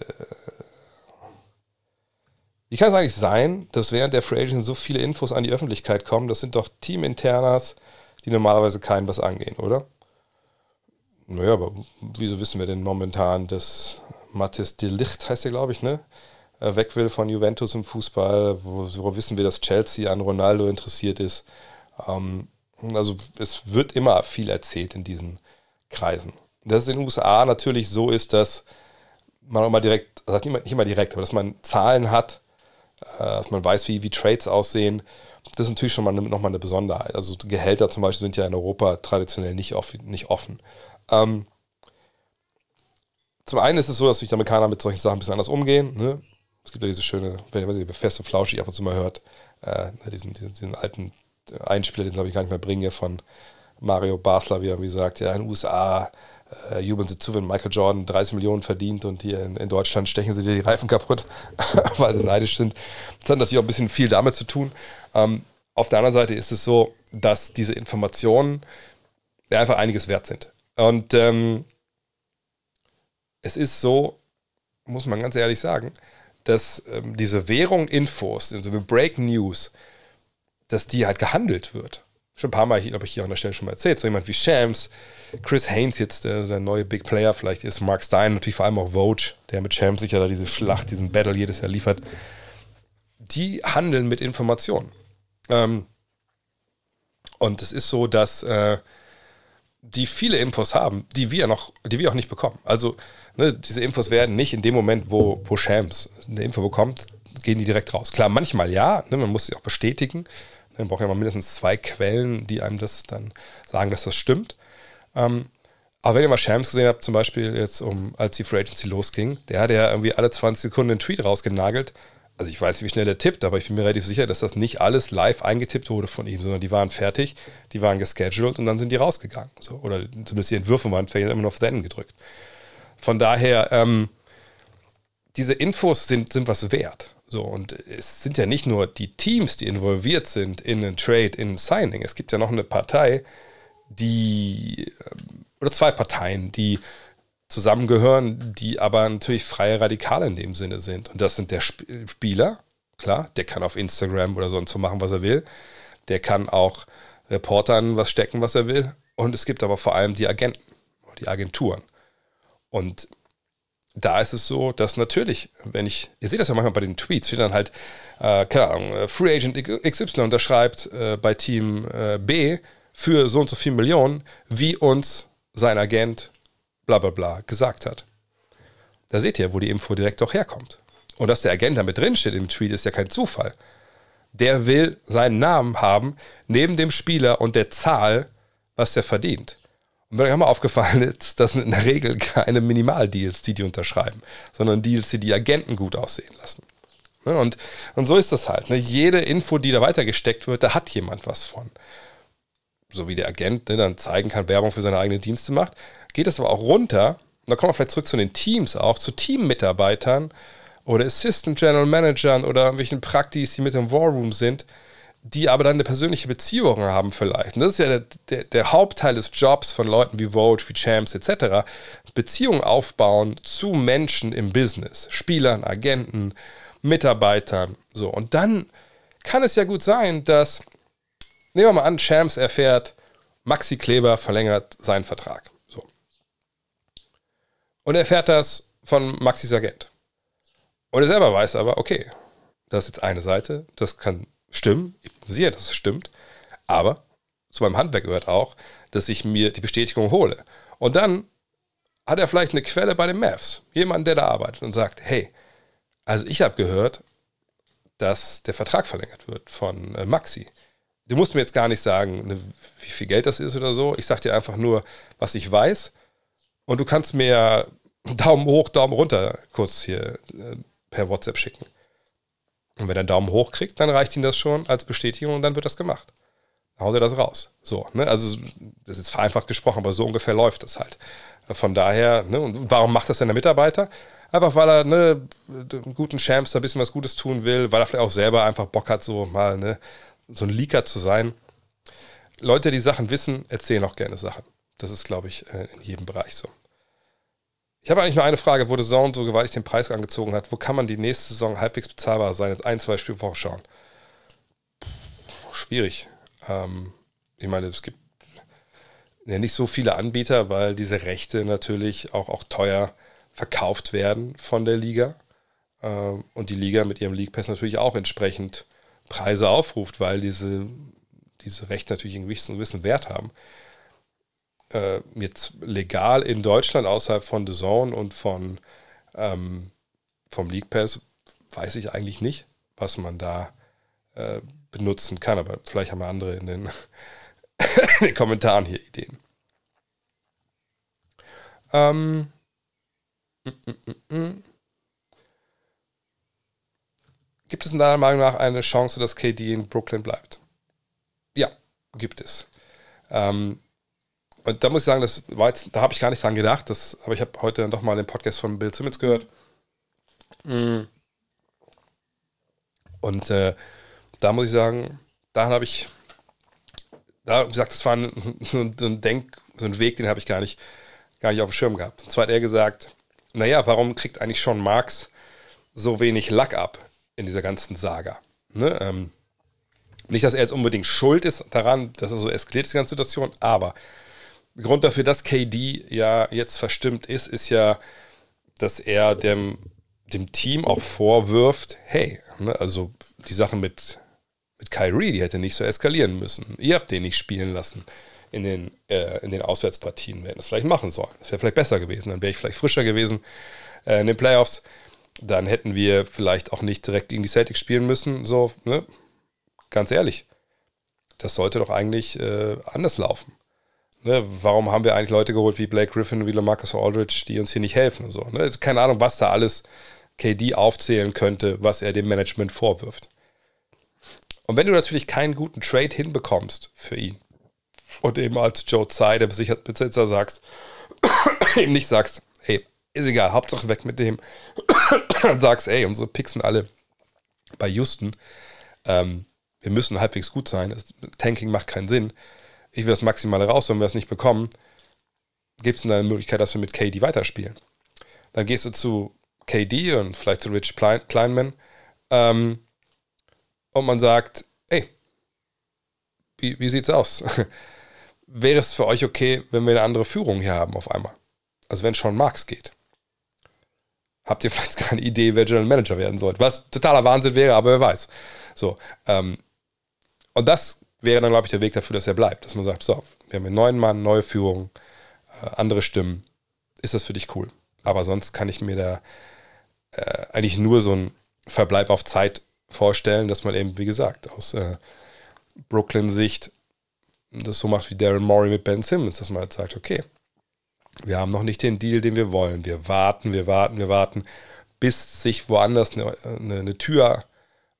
Wie kann es eigentlich sein, dass während der Free Agent so viele Infos an die Öffentlichkeit kommen? Das sind doch Teaminternas, die normalerweise keinen was angehen, oder? Naja, aber wieso wissen wir denn momentan, dass Mathis de Licht heißt er, glaube ich, ne? Äh, weg will von Juventus im Fußball. Wo, wo, wissen wir, dass Chelsea an Ronaldo interessiert ist? Ähm, also es wird immer viel erzählt in diesen Kreisen. Dass es in den USA natürlich so ist, dass man auch mal direkt, also nicht immer direkt, aber dass man Zahlen hat, äh, dass man weiß, wie, wie Trades aussehen. Das ist natürlich schon mal eine, nochmal eine Besonderheit. Also Gehälter zum Beispiel sind ja in Europa traditionell nicht, off, nicht offen. Ähm, zum einen ist es so, dass sich die Amerikaner mit solchen Sachen ein bisschen anders umgehen. Ne? Es gibt ja diese schöne, wenn man sie fest und flauschig ab und zu mal hört, äh, diesen, diesen, diesen, alten Einspieler, den ich gar nicht mehr bringe, von Mario Basler, wie er wie sagt, ja, in den USA äh, jubeln sie zu, wenn Michael Jordan 30 Millionen verdient und hier in, in Deutschland stechen sie dir die Reifen kaputt, (laughs) weil sie neidisch sind. Das hat natürlich auch ein bisschen viel damit zu tun. Ähm, auf der anderen Seite ist es so, dass diese Informationen einfach einiges wert sind. Und ähm, es ist so, muss man ganz ehrlich sagen, dass ähm, diese Währung Infos, also Break News, dass die halt gehandelt wird schon ein paar Mal, glaube ich, hier an der Stelle schon mal erzählt, so jemand wie Shams, Chris Haynes jetzt, der, der neue Big Player vielleicht ist, Mark Stein, natürlich vor allem auch Vogue, der mit Shams sicher da diese Schlacht, diesen Battle jedes Jahr liefert, die handeln mit Informationen. Ähm, Und es ist so, dass äh, die viele Infos haben, die wir noch, die wir auch nicht bekommen. Also ne, diese Infos werden nicht in dem Moment, wo, wo Shams eine Info bekommt, gehen die direkt raus. Klar, manchmal ja, ne, man muss sie auch bestätigen. Man braucht ja mal mindestens zwei Quellen, die einem das dann sagen, dass das stimmt. Ähm, aber wenn ihr mal Shams gesehen habt, zum Beispiel jetzt, um, als die Free Agency losging, der hat ja irgendwie alle 20 Sekunden einen Tweet rausgenagelt. Also ich weiß nicht, wie schnell der tippt, aber ich bin mir relativ sicher, dass das nicht alles live eingetippt wurde von ihm, sondern die waren fertig, die waren gescheduled und dann sind die rausgegangen. So. Oder zumindest die Entwürfe waren vielleicht immer noch auf Senden gedrückt. Von daher, ähm, diese Infos sind, sind was wert. So, und es sind ja nicht nur die Teams, die involviert sind in einen Trade, in ein Signing. Es gibt ja noch eine Partei, die, ähm, oder zwei Parteien, die zusammengehören, die aber natürlich freie Radikale in dem Sinne sind. Und das sind der Sp Spieler, klar, der kann auf Instagram oder sonst so machen, was er will. Der kann auch Reportern was stecken, was er will. Und es gibt aber vor allem die Agenten, die Agenturen. Und da ist es so, dass natürlich, wenn ich, ihr seht das ja manchmal bei den Tweets, steht dann halt, äh, keine Ahnung, äh, Free Agent XY unterschreibt äh, bei Team äh, B für so und so viel Millionen, wie uns sein Agent bla bla bla gesagt hat. Da seht ihr, wo die Info direkt doch herkommt. Und dass der Agent damit drinsteht im Tweet, ist ja kein Zufall. Der will seinen Namen haben, neben dem Spieler und der Zahl, was er verdient. Und mir mal aufgefallen (laughs) ist, das sind in der Regel keine Minimaldeals, die die unterschreiben, sondern Deals, die die Agenten gut aussehen lassen. Ne, und, und so ist das halt. Ne? Jede Info, die da weitergesteckt wird, da hat jemand was von. So wie der Agent ne, dann zeigen kann, Werbung für seine eigenen Dienste macht, geht es aber auch runter. Und da kommen wir vielleicht zurück zu den Teams auch, zu Teammitarbeitern oder Assistant General Managern oder irgendwelchen Praktis, die mit im Warroom sind die aber dann eine persönliche Beziehung haben vielleicht. Und das ist ja der, der, der, Hauptteil des Jobs von Leuten wie Vogue, wie Champs etc. Beziehungen aufbauen zu Menschen im Business, Spielern, Agenten, Mitarbeitern. So. Und dann kann es ja gut sein, dass, nehmen wir mal an, Champs erfährt, Maxi Kleber verlängert seinen Vertrag. So. Und er erfährt das von Maxis Agent. Und er selber weiß aber, okay, das ist jetzt eine Seite, das kann stimmen. Ich sehe, dass es stimmt. Aber zu meinem Handwerk gehört auch, dass ich mir die Bestätigung hole. Und dann hat er vielleicht eine Quelle bei den Mavs. Jemand, der da arbeitet und sagt, hey, also ich habe gehört, dass der Vertrag verlängert wird von äh, Maxi. Du musst mir jetzt gar nicht sagen, ne, wie viel Geld das ist oder so. Ich sage dir einfach nur, was ich weiß. Und du kannst mir (laughs) Daumen hoch, Daumen runter kurz hier äh, per WhatsApp schicken. Und wenn er einen Daumen hoch kriegt, dann reicht ihm das schon als Bestätigung und dann wird das gemacht. Dann haut er das raus. So, ne? Also, das ist vereinfacht gesprochen, aber so ungefähr läuft das halt. Von daher, ne? Und warum macht das denn der Mitarbeiter? Einfach weil er ne, einen guten Champs da ein bisschen was Gutes tun will, weil er vielleicht auch selber einfach Bock hat, so mal ne, so ein Leaker zu sein. Leute, die Sachen wissen, erzählen auch gerne Sachen. Das ist, glaube ich, äh, in jedem Bereich so. Ich habe eigentlich nur eine Frage, wo der Saison so gewaltig den Preis angezogen hat. Wo kann man die nächste Saison halbwegs bezahlbar sein? Jetzt ein, zwei Spiele vorschauen. Schwierig. Ähm, ich meine, es gibt ja nicht so viele Anbieter, weil diese Rechte natürlich auch, auch teuer verkauft werden von der Liga. Ähm, und die Liga mit ihrem League Pass natürlich auch entsprechend Preise aufruft, weil diese, diese Rechte natürlich einen gewissen, gewissen Wert haben äh, jetzt legal in Deutschland außerhalb von The Zone und von ähm, vom League Pass weiß ich eigentlich nicht, was man da äh, benutzen kann, aber vielleicht haben wir andere in den, (laughs) in den Kommentaren hier Ideen. Ähm, mm, mm, mm, gibt es in deiner Meinung nach eine Chance, dass KD in Brooklyn bleibt? Ja, gibt es. Ähm, und da muss ich sagen, das jetzt, da habe ich gar nicht dran gedacht, das, aber ich habe heute dann doch mal den Podcast von Bill Simmons gehört. Mm. Und äh, da muss ich sagen, da habe ich, da wie gesagt, das war (laughs) ein, so ein Denk, so ein Weg, den habe ich gar nicht, gar nicht auf dem Schirm gehabt. Und zwar hat er gesagt, naja, warum kriegt eigentlich Sean Marks so wenig Lack ab in dieser ganzen Saga? Ne? Ähm, nicht, dass er jetzt unbedingt schuld ist daran, dass er so eskaliert ist, die ganze Situation, aber Grund dafür, dass KD ja jetzt verstimmt ist, ist ja, dass er dem, dem Team auch vorwirft, hey, ne, also die Sache mit, mit Kyrie, die hätte nicht so eskalieren müssen. Ihr habt den nicht spielen lassen in den, äh, in den Auswärtspartien. Wir hätten das vielleicht machen sollen. Das wäre vielleicht besser gewesen. Dann wäre ich vielleicht frischer gewesen äh, in den Playoffs. Dann hätten wir vielleicht auch nicht direkt gegen die Celtics spielen müssen. So, ne? Ganz ehrlich. Das sollte doch eigentlich äh, anders laufen. Ne? Warum haben wir eigentlich Leute geholt wie Blake Griffin, wie Lamarcus Aldridge, die uns hier nicht helfen und so? Ne? Also keine Ahnung, was da alles KD aufzählen könnte, was er dem Management vorwirft. Und wenn du natürlich keinen guten Trade hinbekommst für ihn und eben als Joe Tsai, der Besitzer, sagst, (coughs) ihm nicht sagst, ist egal, Hauptsache weg mit dem, (coughs) sagst, ey, unsere Picks sind alle bei Houston, ähm, wir müssen halbwegs gut sein, das, Tanking macht keinen Sinn, ich will das Maximale raus, wenn wir es nicht bekommen, gibt es dann eine Möglichkeit, dass wir mit KD weiterspielen. Dann gehst du zu KD und vielleicht zu Rich Kleinman ähm, und man sagt, ey, wie, wie sieht's aus? (laughs) Wäre es für euch okay, wenn wir eine andere Führung hier haben auf einmal? Also wenn schon Marx geht. Habt ihr vielleicht keine Idee, wer General Manager werden sollte? Was totaler Wahnsinn wäre, aber wer weiß. So, ähm, und das wäre dann, glaube ich, der Weg dafür, dass er bleibt. Dass man sagt, so, wir haben einen neuen Mann, neue Führung, äh, andere Stimmen. Ist das für dich cool? Aber sonst kann ich mir da äh, eigentlich nur so ein Verbleib auf Zeit vorstellen, dass man eben, wie gesagt, aus äh, Brooklyn-Sicht das so macht wie Darren Morey mit Ben Simmons, dass man halt sagt, okay, wir haben noch nicht den Deal, den wir wollen. Wir warten, wir warten, wir warten, bis sich woanders eine, eine, eine Tür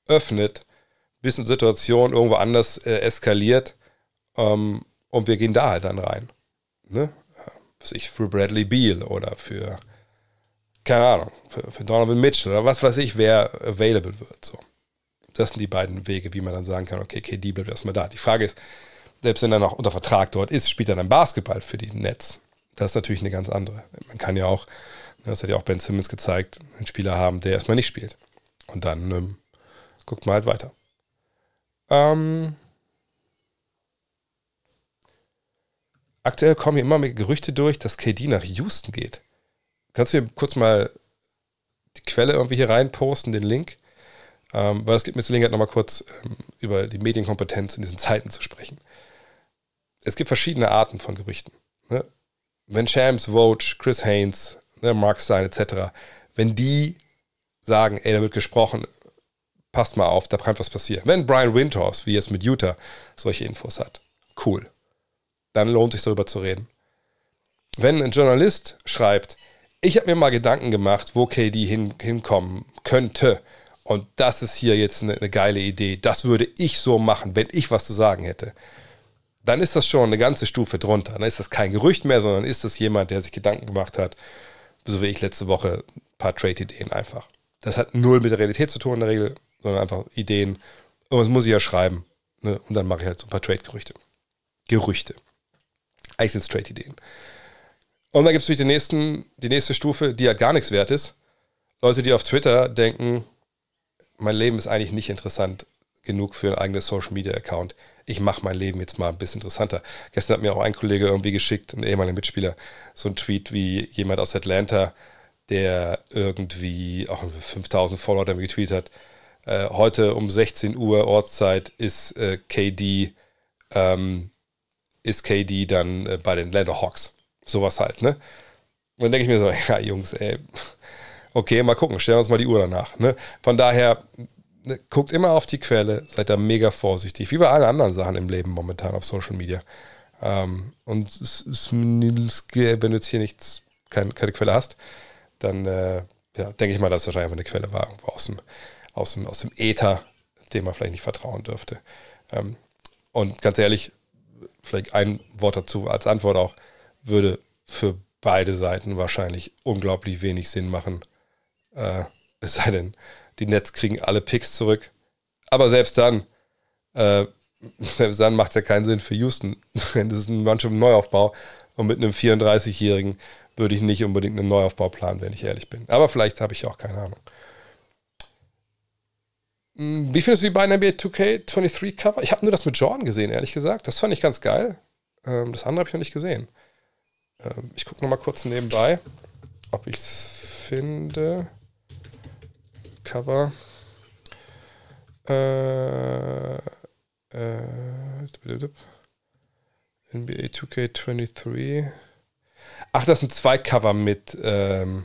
öffnet, bis eine Situation irgendwo anders äh, eskaliert ähm, und wir gehen da halt dann rein. Ne? Was ich für Bradley Beal oder für, keine Ahnung, für, für Donovan Mitchell oder was weiß ich, wer available wird. So. Das sind die beiden Wege, wie man dann sagen kann, okay, KD bleibt erstmal da. Die Frage ist, selbst wenn er noch unter Vertrag dort ist, spielt er dann Basketball für die Nets. Das ist natürlich eine ganz andere. Man kann ja auch, das hat ja auch Ben Simmons gezeigt, einen Spieler haben, der erstmal nicht spielt. Und dann ähm, guckt man halt weiter. Ähm, aktuell kommen hier immer mehr Gerüchte durch, dass KD nach Houston geht. Kannst du mir kurz mal die Quelle irgendwie hier reinposten, den Link? Ähm, weil es gibt mir Gelegenheit, nochmal kurz ähm, über die Medienkompetenz in diesen Zeiten zu sprechen. Es gibt verschiedene Arten von Gerüchten. Ne? Wenn Shams, Vogue, Chris Haynes, ne, Mark Stein etc., wenn die sagen, ey, da wird gesprochen, passt mal auf, da kann was passieren. Wenn Brian Windhorst, wie jetzt mit Utah, solche Infos hat, cool. Dann lohnt sich darüber zu reden. Wenn ein Journalist schreibt, ich habe mir mal Gedanken gemacht, wo KD hin, hinkommen könnte, und das ist hier jetzt eine, eine geile Idee, das würde ich so machen, wenn ich was zu sagen hätte, dann ist das schon eine ganze Stufe drunter. Dann ist das kein Gerücht mehr, sondern ist das jemand, der sich Gedanken gemacht hat, so wie ich letzte Woche, ein paar Trade-Ideen einfach. Das hat null mit der Realität zu tun in der Regel, sondern einfach Ideen. Irgendwas muss ich ja schreiben. Ne? Und dann mache ich halt so ein paar Trade-Gerüchte. Gerüchte. Eigentlich sind es Trade-Ideen. Und dann gibt es natürlich den nächsten, die nächste Stufe, die halt gar nichts wert ist. Leute, die auf Twitter denken, mein Leben ist eigentlich nicht interessant genug für ein eigenes Social Media Account. Ich mache mein Leben jetzt mal ein bisschen interessanter. Gestern hat mir auch ein Kollege irgendwie geschickt, ein ehemaliger Mitspieler, so ein Tweet wie jemand aus Atlanta, der irgendwie auch 5000 Follower damit getweetet hat. Äh, heute um 16 Uhr Ortszeit ist äh, KD ähm, ist KD dann äh, bei den Atlanta Hawks. Sowas halt, ne? Und dann denke ich mir so, (laughs) ja, Jungs, ey, okay, mal gucken, stellen wir uns mal die Uhr danach. Ne? Von daher, ne, guckt immer auf die Quelle, seid da mega vorsichtig, wie bei allen anderen Sachen im Leben momentan auf Social Media. Ähm, und wenn du jetzt hier nichts, kein, keine Quelle hast, dann äh, ja, denke ich mal, dass es wahrscheinlich eine Quelle war, aus dem, aus dem, aus dem Äther, dem man vielleicht nicht vertrauen dürfte. Ähm, und ganz ehrlich, vielleicht ein Wort dazu als Antwort auch, würde für beide Seiten wahrscheinlich unglaublich wenig Sinn machen, äh, es sei denn, die Nets kriegen alle Picks zurück. Aber selbst dann, äh, (laughs) selbst dann macht es ja keinen Sinn für Houston. (laughs) das ist ein manchmal Neuaufbau. Und mit einem 34-Jährigen würde ich nicht unbedingt einen Neuaufbau planen, wenn ich ehrlich bin. Aber vielleicht habe ich auch keine Ahnung. Hm, wie findest du die beiden NBA 2K23 Cover? Ich habe nur das mit Jordan gesehen, ehrlich gesagt. Das fand ich ganz geil. Ähm, das andere habe ich noch nicht gesehen. Ähm, ich gucke nochmal kurz nebenbei, ob ich es finde. Cover. Äh, Äh, NBA 2K23. Ach, das sind zwei Cover mit. Ähm,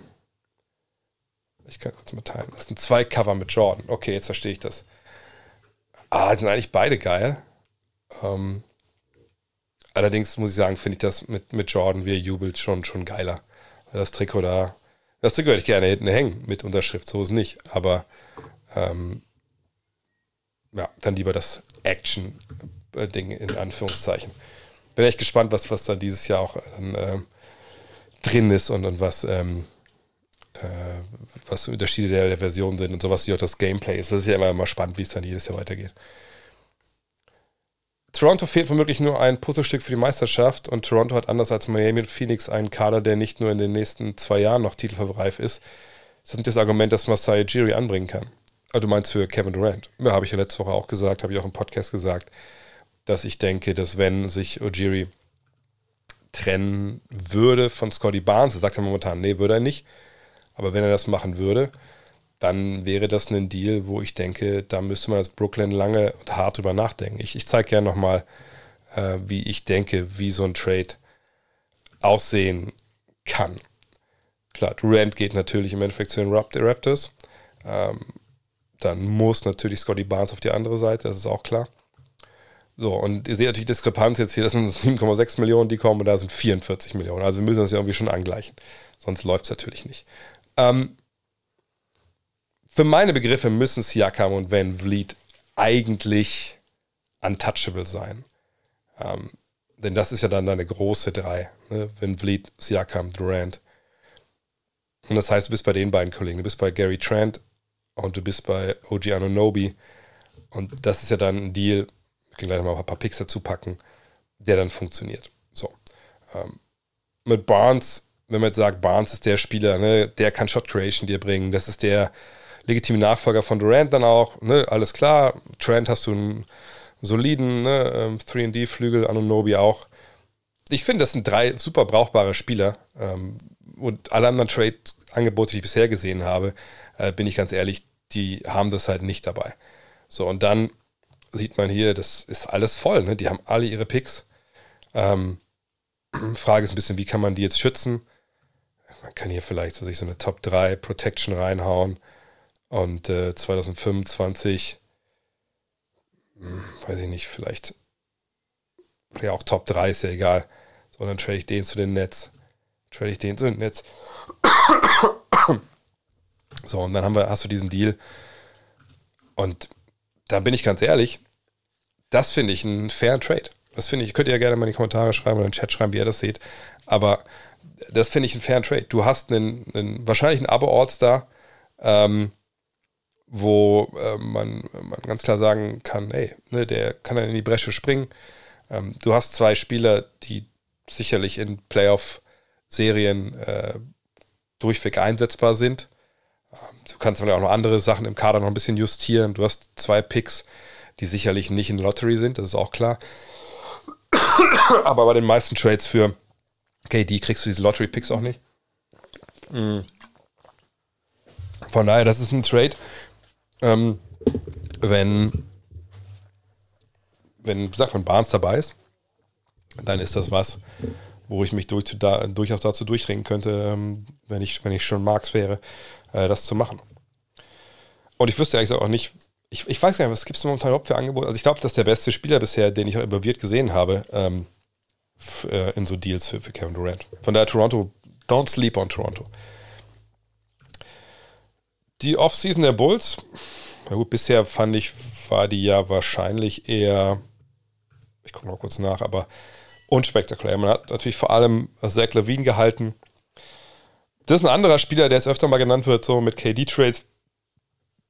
ich kann kurz mal teilen. Das sind zwei Cover mit Jordan. Okay, jetzt verstehe ich das. Ah, sind eigentlich beide geil. Ähm, allerdings muss ich sagen, finde ich das mit, mit Jordan, wie er jubelt, schon, schon geiler. Das Trikot da. Das Trikot hätte ich gerne hinten hängen mit Unterschrift, so ist nicht. Aber ähm, ja, dann lieber das Action-Ding in Anführungszeichen. Bin echt gespannt, was, was da dieses Jahr auch äh, drin ist und, und was, ähm, äh, was Unterschiede der, der Version sind und sowas, wie auch das Gameplay ist. Das ist ja immer, immer spannend, wie es dann jedes Jahr weitergeht. Toronto fehlt womöglich nur ein Puzzlestück für die Meisterschaft und Toronto hat anders als Miami und Phoenix einen Kader, der nicht nur in den nächsten zwei Jahren noch titelreif ist. Das ist das Argument, das Masai Jiri anbringen kann. Also du meinst für Kevin Durant. Ja, habe ich ja letzte Woche auch gesagt, habe ich auch im Podcast gesagt, dass ich denke, dass wenn sich Ojiri trennen würde von Scotty Barnes, er sagt ja momentan, nee, würde er nicht, aber wenn er das machen würde, dann wäre das ein Deal, wo ich denke, da müsste man als Brooklyn lange und hart drüber nachdenken. Ich, ich zeige gerne nochmal, äh, wie ich denke, wie so ein Trade aussehen kann. Klar, Durant geht natürlich im Endeffekt zu den Raptors. Ähm, dann muss natürlich Scotty Barnes auf die andere Seite, das ist auch klar. So, und ihr seht natürlich Diskrepanz jetzt hier, das sind (laughs) 7,6 Millionen, die kommen und da sind 44 Millionen. Also wir müssen das ja irgendwie schon angleichen. Sonst läuft es natürlich nicht. Ähm, für meine Begriffe müssen Siakam und Van Vliet eigentlich untouchable sein. Ähm, denn das ist ja dann eine große Drei. Ne? Van Vliet, Siakam, Durant. Und das heißt, du bist bei den beiden Kollegen. Du bist bei Gary Trent und du bist bei OG Anunobi. Und das ist ja dann ein Deal, wir können gleich mal ein paar Picks dazu packen, der dann funktioniert. So. Ähm, mit Barnes, wenn man jetzt sagt, Barnes ist der Spieler, ne, der kann Shot Creation dir bringen, das ist der legitime Nachfolger von Durant dann auch, ne, alles klar. Trent hast du einen soliden ne, 3D-Flügel, ähm, Anunobi auch. Ich finde, das sind drei super brauchbare Spieler. Ähm, und alle anderen Trade-Angebote, die ich bisher gesehen habe, äh, bin ich ganz ehrlich, die haben das halt nicht dabei. So, und dann sieht man hier, das ist alles voll, ne? Die haben alle ihre Picks. Ähm, (clears throat) Frage ist ein bisschen, wie kann man die jetzt schützen? Man kann hier vielleicht so sich so eine Top 3 Protection reinhauen. Und äh, 2025, hm, weiß ich nicht, vielleicht, ja auch Top 3 ist ja egal. So, dann trade ich den zu den Nets. Trade ich den zu den Nets. So, und dann haben wir, hast du diesen Deal. Und da bin ich ganz ehrlich, das finde ich einen fairen Trade. Das finde ich, könnt ihr ja gerne mal in die Kommentare schreiben oder in den Chat schreiben, wie ihr das seht. Aber das finde ich einen fairen Trade. Du hast einen, einen wahrscheinlich einen Abo-All-Star, ähm, wo äh, man, man ganz klar sagen kann, ey, ne, der kann dann in die Bresche springen. Ähm, du hast zwei Spieler, die sicherlich in Playoff-Serien äh, durchweg einsetzbar sind. Ähm, du kannst dann auch noch andere Sachen im Kader noch ein bisschen justieren. Du hast zwei Picks, die sicherlich nicht in der Lottery sind, das ist auch klar. Aber bei den meisten Trades für KD kriegst du diese Lottery-Picks auch nicht. Mhm. Von daher, das ist ein Trade, ähm, wenn, wenn, sagt man, Barnes dabei ist, dann ist das was, wo ich mich durch, da, durchaus dazu durchdringen könnte, ähm, wenn, ich, wenn ich schon Marx wäre, äh, das zu machen. Und ich wüsste eigentlich auch nicht, ich, ich weiß gar nicht, was gibt es momentan überhaupt für Angebote? Also ich glaube, das ist der beste Spieler bisher, den ich involviert gesehen habe ähm, äh, in so Deals für, für Kevin Durant. Von daher Toronto, don't sleep on Toronto. Die Offseason der Bulls, na gut, bisher fand ich, war die ja wahrscheinlich eher, ich gucke noch kurz nach, aber unspektakulär. Man hat natürlich vor allem Zach Levine gehalten. Das ist ein anderer Spieler, der jetzt öfter mal genannt wird, so mit KD-Trades.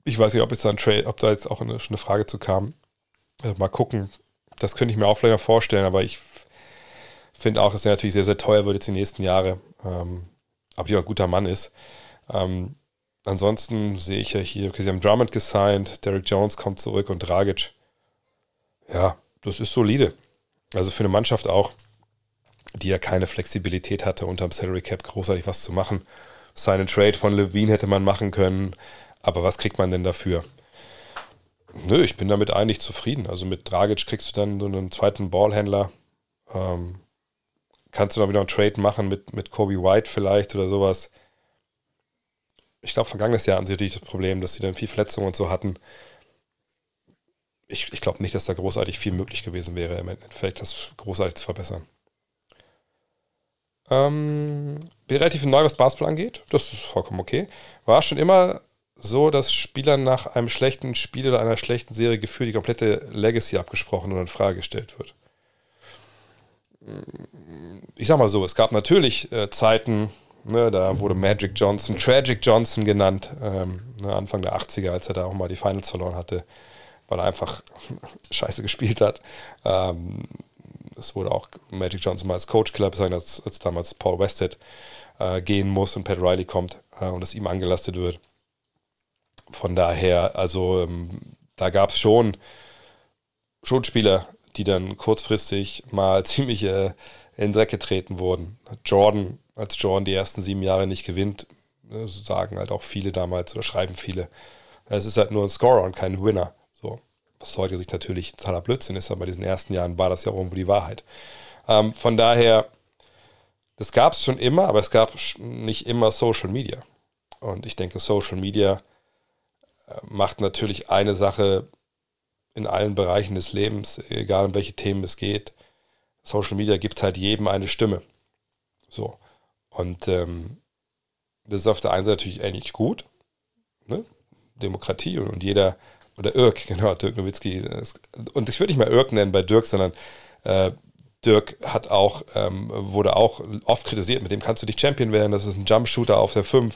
Ich weiß nicht, ob, jetzt da, Trade, ob da jetzt auch eine, eine Frage zu kam. Also mal gucken. Das könnte ich mir auch vielleicht mal vorstellen, aber ich finde auch, dass er natürlich sehr, sehr teuer wird jetzt die nächsten Jahre. Ähm, aber auch ein guter Mann ist. Ähm, ansonsten sehe ich ja hier, okay, sie haben Drummond gesigned, Derek Jones kommt zurück und Dragic. Ja, das ist solide. Also für eine Mannschaft auch, die ja keine Flexibilität hatte, unterm Salary Cap großartig was zu machen. Sign and Trade von Levine hätte man machen können, aber was kriegt man denn dafür? Nö, ich bin damit eigentlich zufrieden. Also mit Dragic kriegst du dann so einen zweiten Ballhändler. Ähm, kannst du dann wieder einen Trade machen mit, mit Kobe White vielleicht oder sowas. Ich glaube, vergangenes Jahr hatten sie natürlich das Problem, dass sie dann viel Verletzungen und so hatten. Ich, ich glaube nicht, dass da großartig viel möglich gewesen wäre, im Endeffekt das großartig zu verbessern. Ähm, bin relativ neu, was Basketball angeht. Das ist vollkommen okay. War schon immer so, dass Spielern nach einem schlechten Spiel oder einer schlechten Serie gefühlt die komplette Legacy abgesprochen und in Frage gestellt wird. Ich sag mal so, es gab natürlich äh, Zeiten, ne, da wurde Magic Johnson, Tragic Johnson genannt, ähm, ne, Anfang der 80er, als er da auch mal die Finals verloren hatte, weil er einfach (laughs) scheiße gespielt hat. Ähm, es wurde auch Magic Johnson mal als Coach Killer bezeichnet, als, als damals Paul Westhead äh, gehen muss und Pat Riley kommt äh, und es ihm angelastet wird. Von daher, also ähm, da gab es schon, schon Spieler, die dann kurzfristig mal (laughs) ziemlich äh, in den Dreck getreten wurden. Jordan, als Jordan die ersten sieben Jahre nicht gewinnt, ne, sagen halt auch viele damals oder schreiben viele. Es ist halt nur ein Scorer und kein Winner. So. Was heute sich natürlich totaler Blödsinn ist, aber bei diesen ersten Jahren war das ja auch irgendwo die Wahrheit. Ähm, von daher, das gab es schon immer, aber es gab nicht immer Social Media. Und ich denke, Social Media macht natürlich eine Sache in allen Bereichen des Lebens, egal um welche Themen es geht. Social Media gibt halt jedem eine Stimme. So. Und ähm, das ist auf der einen Seite natürlich eigentlich gut. Ne? Demokratie und, und jeder, oder Irk, (laughs) genau, Dirk Nowitzki. Und ich würde nicht mal Irk nennen bei Dirk, sondern äh, Dirk hat auch, ähm, wurde auch oft kritisiert, mit dem kannst du nicht Champion werden, das ist ein Jumpshooter auf der 5,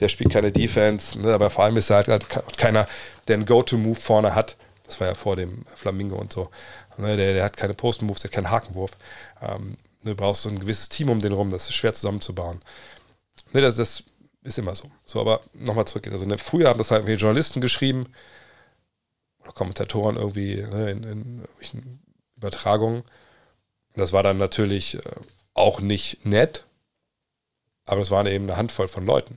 der spielt keine Defense, ne, aber vor allem ist er halt, halt keiner, der einen Go-To-Move vorne hat. Das war ja vor dem Flamingo und so. Ne, der, der, hat keine Post-Moves, der hat keinen Hakenwurf. Ähm, du brauchst so ein gewisses Team um den rum, das ist schwer zusammenzubauen. Ne, das, das ist immer so. So, aber nochmal zurück. Also ne, früher haben das halt irgendwie Journalisten geschrieben oder Kommentatoren irgendwie ne, in, in, in Übertragungen. Das war dann natürlich äh, auch nicht nett, aber es waren eben eine Handvoll von Leuten,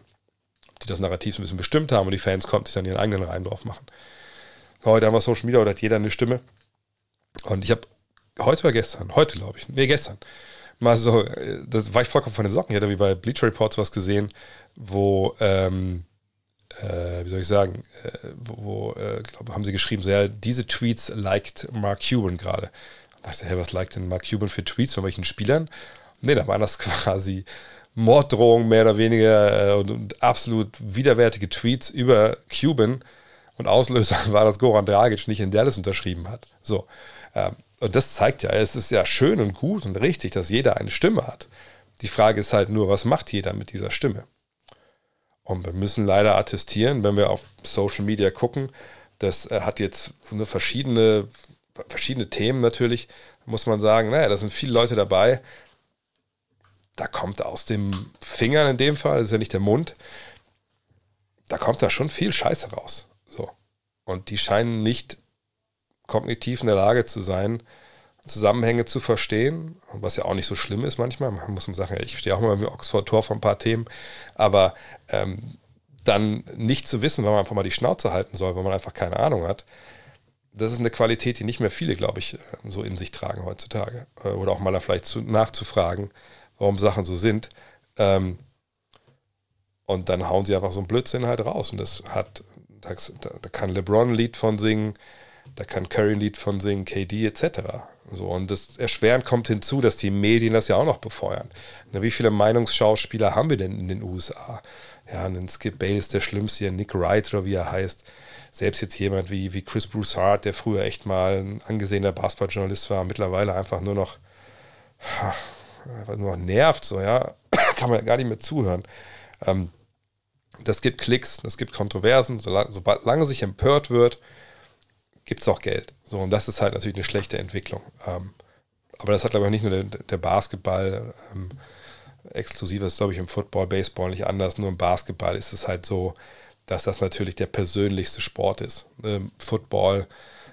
die das Narrativ so ein bisschen bestimmt haben und die Fans konnten sich dann ihren eigenen Reihen drauf machen. Heute haben wir Social Media, oder hat jeder eine Stimme. Und ich habe heute oder gestern, heute glaube ich, nee, gestern, mal so, äh, das war ich vollkommen von den Socken, ich hatte wie bei Bleacher Reports was gesehen, wo, ähm, äh, wie soll ich sagen, äh, wo, wo äh, glaub, haben sie geschrieben, so, ja, diese Tweets liked Mark Cuban gerade. Da dachte ich, hey, was liked denn Mark Cuban für Tweets von welchen Spielern? Nee, da waren das (laughs) quasi Morddrohungen mehr oder weniger äh, und, und, absolut widerwärtige Tweets über Cuban. Und Auslöser (laughs) war, dass Goran Dragic nicht in Dallas unterschrieben hat. So. Ähm, und das zeigt ja, es ist ja schön und gut und richtig, dass jeder eine Stimme hat. Die Frage ist halt nur, was macht jeder mit dieser Stimme? Und wir müssen leider attestieren, wenn wir auf Social Media gucken, das äh, hat jetzt verschiedene verschiedene Themen natürlich, muss man sagen, naja, da sind viele Leute dabei. Da kommt aus dem Fingern in dem Fall, das ist ja nicht der Mund, da kommt da schon viel Scheiße raus. So. Und die scheinen nicht kognitiv in der Lage zu sein, Zusammenhänge zu verstehen, was ja auch nicht so schlimm ist manchmal. Man muss man sagen, ich stehe auch mal im Oxford-Tor von ein paar Themen, aber ähm, dann nicht zu wissen, wenn man einfach mal die Schnauze halten soll, wenn man einfach keine Ahnung hat, das ist eine Qualität, die nicht mehr viele, glaube ich, äh, so in sich tragen heutzutage. Äh, oder auch mal vielleicht zu, nachzufragen, warum Sachen so sind. Ähm, und dann hauen sie einfach so einen Blödsinn halt raus. Und das hat, da, da kann LeBron ein Lied von singen, da kann Curry ein Lied von singen, KD etc. So, und das Erschweren kommt hinzu, dass die Medien das ja auch noch befeuern. Na, wie viele Meinungsschauspieler haben wir denn in den USA? Ja, ein Skip Bayless der Schlimmste, Nick Wright oder wie er heißt selbst jetzt jemand wie, wie Chris Broussard, der früher echt mal ein angesehener Basketballjournalist war, mittlerweile einfach nur noch, einfach nur noch nervt, so, ja, (coughs) kann man gar nicht mehr zuhören. Ähm, das gibt Klicks, das gibt Kontroversen, solange sich empört wird, gibt es auch Geld. So, und das ist halt natürlich eine schlechte Entwicklung. Ähm, aber das hat, glaube ich, nicht nur der, der Basketball ähm, exklusiv, das ist, glaube ich, im Football, Baseball nicht anders, nur im Basketball ist es halt so, dass das natürlich der persönlichste Sport ist. Ähm, Football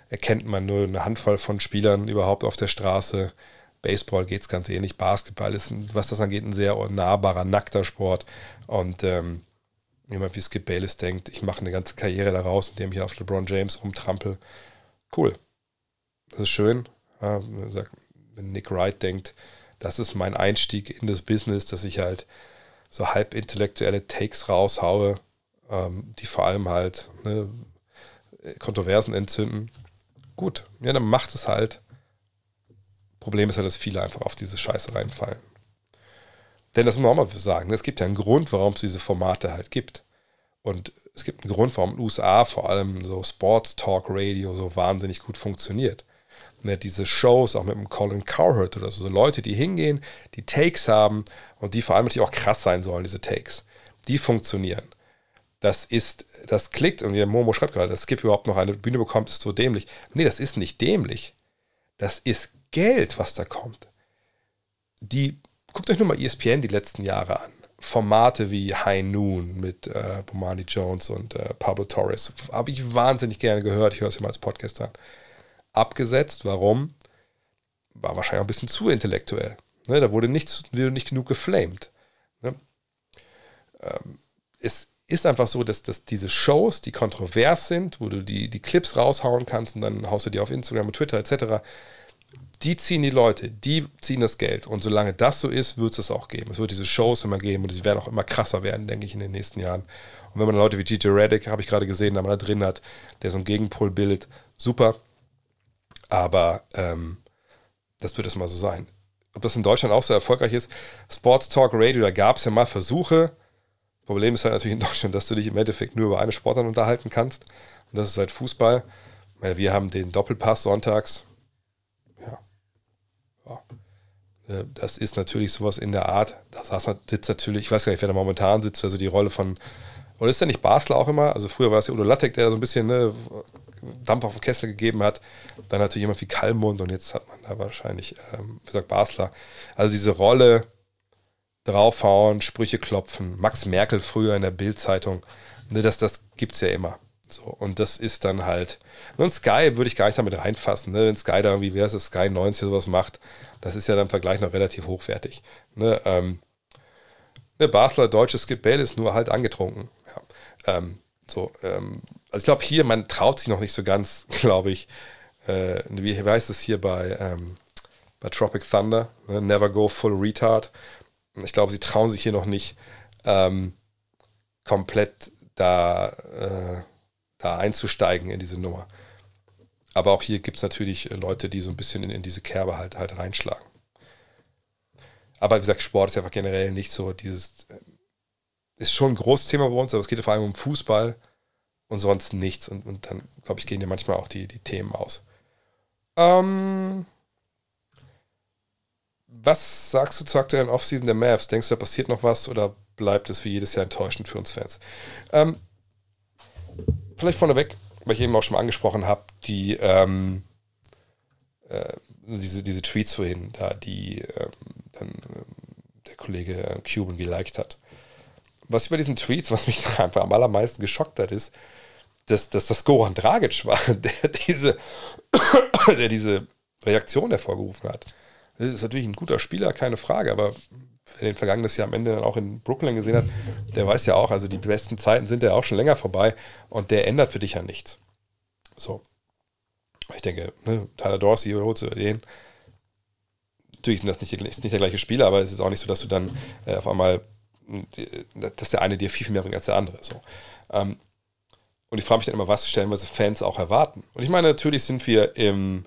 erkennt man nur eine Handvoll von Spielern überhaupt auf der Straße. Baseball geht es ganz ähnlich. Basketball ist, was das angeht, ein sehr nahbarer, nackter Sport. Und ähm, jemand wie Skip Bayless denkt, ich mache eine ganze Karriere daraus, indem ich auf LeBron James rumtrampel. Cool. Das ist schön. wenn Nick Wright denkt, das ist mein Einstieg in das Business, dass ich halt so halb intellektuelle Takes raushaue, ähm, die vor allem halt ne, Kontroversen entzünden. Gut, ja, dann macht es halt. Problem ist halt, dass viele einfach auf diese Scheiße reinfallen. Denn das muss man auch mal sagen. Ne? Es gibt ja einen Grund, warum es diese Formate halt gibt. Und es gibt einen Grund, warum in den USA vor allem so Sports Talk Radio so wahnsinnig gut funktioniert. Ne, diese Shows, auch mit dem Colin Cowherd oder so, so Leute, die hingehen, die Takes haben und die vor allem natürlich auch krass sein sollen, diese Takes, die funktionieren. Das ist, das klickt und wie Momo schreibt gerade, dass Skip überhaupt noch eine Bühne bekommt, ist so dämlich. Nee, das ist nicht dämlich. Das ist Geld, was da kommt. Die, guckt euch nur mal ESPN die letzten Jahre an. Formate wie High Noon mit äh, Bomani Jones und äh, Pablo Torres. Habe ich wahnsinnig gerne gehört. Ich höre es immer als Podcast an. Abgesetzt. Warum? War wahrscheinlich ein bisschen zu intellektuell. Ne? Da wurde nicht, nicht genug geflamed. Ne? Ähm, es ist einfach so, dass, dass diese Shows, die kontrovers sind, wo du die, die Clips raushauen kannst und dann haust du die auf Instagram und Twitter etc., die ziehen die Leute, die ziehen das Geld. Und solange das so ist, wird es es auch geben. Es wird diese Shows immer geben und sie werden auch immer krasser werden, denke ich, in den nächsten Jahren. Und wenn man Leute wie Gigi Reddick, habe ich gerade gesehen, da man da drin hat, der so einen Gegenpol bildet, super. Aber ähm, das wird es mal so sein. Ob das in Deutschland auch so erfolgreich ist, Sports Talk Radio, da gab es ja mal Versuche. Problem ist halt natürlich in Deutschland, dass du dich im Endeffekt nur über eine Sportart unterhalten kannst. Und das ist halt Fußball. Wir haben den Doppelpass sonntags äh, das ist natürlich sowas in der Art. Da sitzt natürlich, ich weiß gar nicht, wer da momentan sitzt, also die Rolle von, oder ist der nicht Basler auch immer? Also früher war es ja Udo Lattek, der da so ein bisschen ne, Dampf auf den Kessel gegeben hat. Dann natürlich jemand wie Kalmund und jetzt hat man da wahrscheinlich, ähm, wie gesagt, Basler. Also diese Rolle draufhauen, Sprüche klopfen. Max Merkel früher in der Bild-Zeitung. Ne, das das gibt es ja immer. So, und das ist dann halt. Und Sky würde ich gar nicht damit reinfassen. Ne? Wenn Sky da irgendwie, wer ist es, Sky 90 sowas macht, das ist ja dann im Vergleich noch relativ hochwertig. Ne? Ähm, ne Basler deutsches Skip ist nur halt angetrunken. Ja. Ähm, so, ähm, also ich glaube hier, man traut sich noch nicht so ganz, (laughs) glaube ich. Äh, wie heißt es hier bei, ähm, bei Tropic Thunder? Ne? Never go full retard. Ich glaube, sie trauen sich hier noch nicht ähm, komplett da. Äh, da einzusteigen in diese Nummer. Aber auch hier gibt es natürlich äh, Leute, die so ein bisschen in, in, diese Kerbe halt, halt reinschlagen. Aber wie gesagt, Sport ist einfach generell nicht so dieses, äh, ist schon ein großes Thema bei uns, aber es geht vor allem um Fußball und sonst nichts. Und, und dann, glaube ich, gehen ja manchmal auch die, die Themen aus. Ähm, was sagst du zur aktuellen Offseason der Mavs? Denkst du, da passiert noch was oder bleibt es wie jedes Jahr enttäuschend für uns Fans? Ähm, vielleicht vorneweg, weil ich eben auch schon mal angesprochen habe, die ähm, äh, diese, diese Tweets vorhin, da die ähm, dann ähm, der Kollege äh, Cuban geliked hat. Was ich bei diesen Tweets, was mich (laughs) einfach am allermeisten geschockt hat, ist, dass, dass das Goran Dragic war, (laughs) der diese, (coughs) der diese Reaktion hervorgerufen hat. Das ist natürlich ein guter Spieler, keine Frage, aber wer den vergangenes Jahr am Ende dann auch in Brooklyn gesehen hat, der weiß ja auch, also die besten Zeiten sind ja auch schon länger vorbei und der ändert für dich ja nichts. So. Ich denke, ne, Tyler Dorsey holst du den. Natürlich sind das nicht, ist nicht der gleiche Spieler, aber es ist auch nicht so, dass du dann äh, auf einmal, äh, dass der eine dir viel, viel mehr bringt als der andere. So. Ähm, und ich frage mich dann immer, was stellenweise Fans auch erwarten. Und ich meine, natürlich sind wir im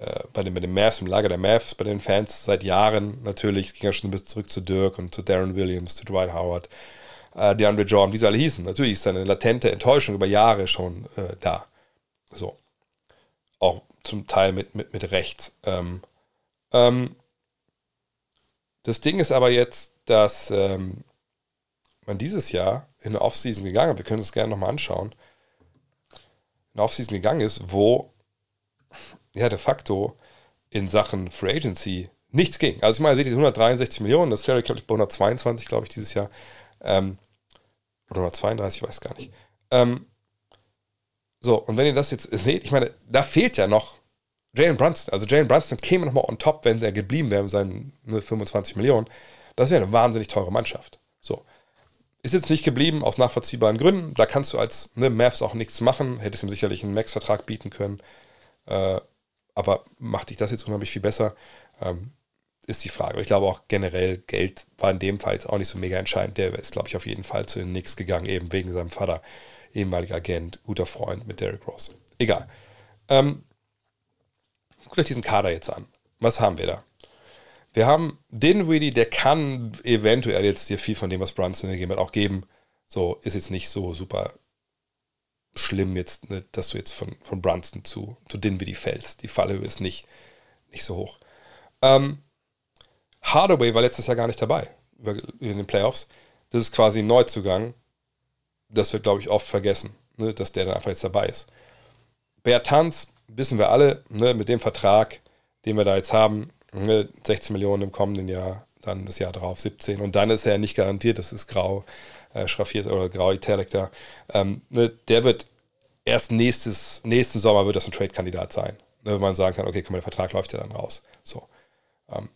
äh, bei, den, bei den Mavs, im Lager der Mavs, bei den Fans seit Jahren natürlich. Es ging ja schon bisschen zurück zu Dirk und zu Darren Williams, zu Dwight Howard, äh, DeAndre Jordan, wie sie alle hießen. Natürlich ist eine latente Enttäuschung über Jahre schon äh, da. So. Auch zum Teil mit, mit, mit Recht. Ähm, ähm, das Ding ist aber jetzt, dass ähm, man dieses Jahr in eine Offseason gegangen ist, wir können es gerne nochmal anschauen, in eine Offseason gegangen ist, wo ja de facto in Sachen Free Agency nichts ging. Also ich meine, ihr seht die 163 Millionen, das glaube ich, bei 122, glaube ich, dieses Jahr. Ähm, oder 132, ich weiß gar nicht. Ähm, so, und wenn ihr das jetzt seht, ich meine, da fehlt ja noch Jalen Brunson. Also Jalen Brunson käme nochmal on top, wenn er geblieben wäre mit seinen 25 Millionen. Das wäre eine wahnsinnig teure Mannschaft. So. ist jetzt nicht geblieben, aus nachvollziehbaren Gründen. Da kannst du als ne, Mavs auch nichts machen. Hättest ihm sicherlich einen Max-Vertrag bieten können. Äh, aber macht dich das jetzt unheimlich viel besser? Ähm, ist die Frage. Ich glaube auch generell, Geld war in dem Fall jetzt auch nicht so mega entscheidend. Der ist, glaube ich, auf jeden Fall zu den Knicks gegangen, eben wegen seinem Vater, ehemaliger Agent, guter Freund mit Derrick Rose. Egal. Ähm, guckt euch diesen Kader jetzt an. Was haben wir da? Wir haben Dinwiddie, der kann eventuell jetzt dir viel von dem, was Brunson gegeben hat, auch geben. So, ist jetzt nicht so super schlimm jetzt, ne, dass du jetzt von, von Brunson zu, zu Dinwiddie fällst. Die Fallhöhe ist nicht, nicht so hoch. Ähm, Hardaway war letztes Jahr gar nicht dabei in den Playoffs. Das ist quasi ein Neuzugang. Das wird, glaube ich, oft vergessen, ne, dass der dann einfach jetzt dabei ist. Bertans, wissen wir alle, ne, mit dem Vertrag, den wir da jetzt haben, 16 ne, Millionen im kommenden Jahr, dann das Jahr drauf 17 und dann ist er nicht garantiert, das ist grau äh, schraffiert oder grau Italic da. Ähm, ne, der wird erst nächstes, nächsten Sommer wird das ein Trade-Kandidat sein. Ne, wenn man sagen kann, okay, komm, der Vertrag läuft ja dann raus. So. Ähm,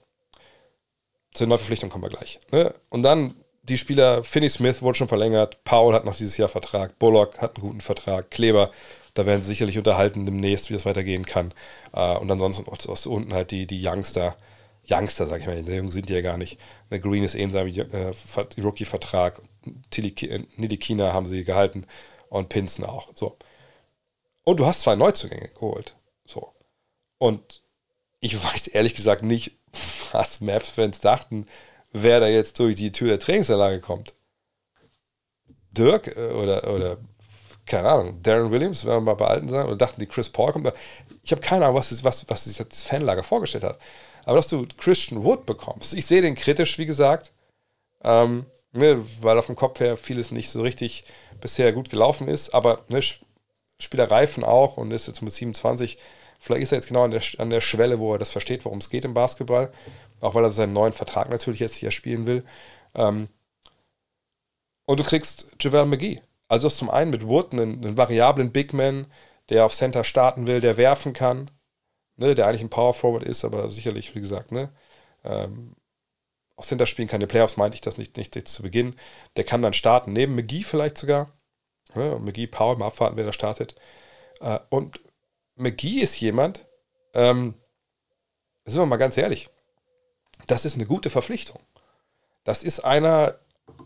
zur Neuverpflichtung kommen wir gleich. Ne? Und dann die Spieler, Finney Smith wurde schon verlängert, Paul hat noch dieses Jahr Vertrag, Bullock hat einen guten Vertrag, Kleber da werden sie sicherlich unterhalten demnächst, wie das weitergehen kann. Äh, und ansonsten aus unten halt die, die Youngster. Youngster, sag ich mal, die Jungen sind ja gar nicht. Der Green ist eh in seinem äh, Rookie-Vertrag. Nilikina haben sie gehalten und Pinson auch. So. Und du hast zwei Neuzugänge geholt. So. Und ich weiß ehrlich gesagt nicht, was Mavs-Fans dachten, wer da jetzt durch die Tür der Trainingsanlage kommt. Dirk äh, oder, oder keine Ahnung, Darren Williams, wenn wir mal bei Alten sagen, oder dachten die Chris Paul kommt. Ich habe keine Ahnung, was, was, was sich das Fanlager vorgestellt hat. Aber dass du Christian Wood bekommst, ich sehe den kritisch, wie gesagt, ähm, ne, weil auf dem Kopf her vieles nicht so richtig bisher gut gelaufen ist, aber ne, Spieler reifen auch und ist jetzt mit 27. Vielleicht ist er jetzt genau an der, an der Schwelle, wo er das versteht, worum es geht im Basketball. Auch weil er seinen neuen Vertrag natürlich jetzt hier spielen will. Ähm, und du kriegst Javel McGee. Also ist zum einen mit Wood einen, einen variablen Big Man, der auf Center starten will, der werfen kann, ne, der eigentlich ein Power Forward ist, aber sicherlich, wie gesagt, ne, ähm, auf Center spielen den Playoffs meinte ich das nicht, nicht jetzt zu Beginn. Der kann dann starten, neben McGee vielleicht sogar. Ne, McGee, Power, mal abwarten, wer da startet. Äh, und McGee ist jemand, ähm, sind wir mal ganz ehrlich, das ist eine gute Verpflichtung. Das ist einer,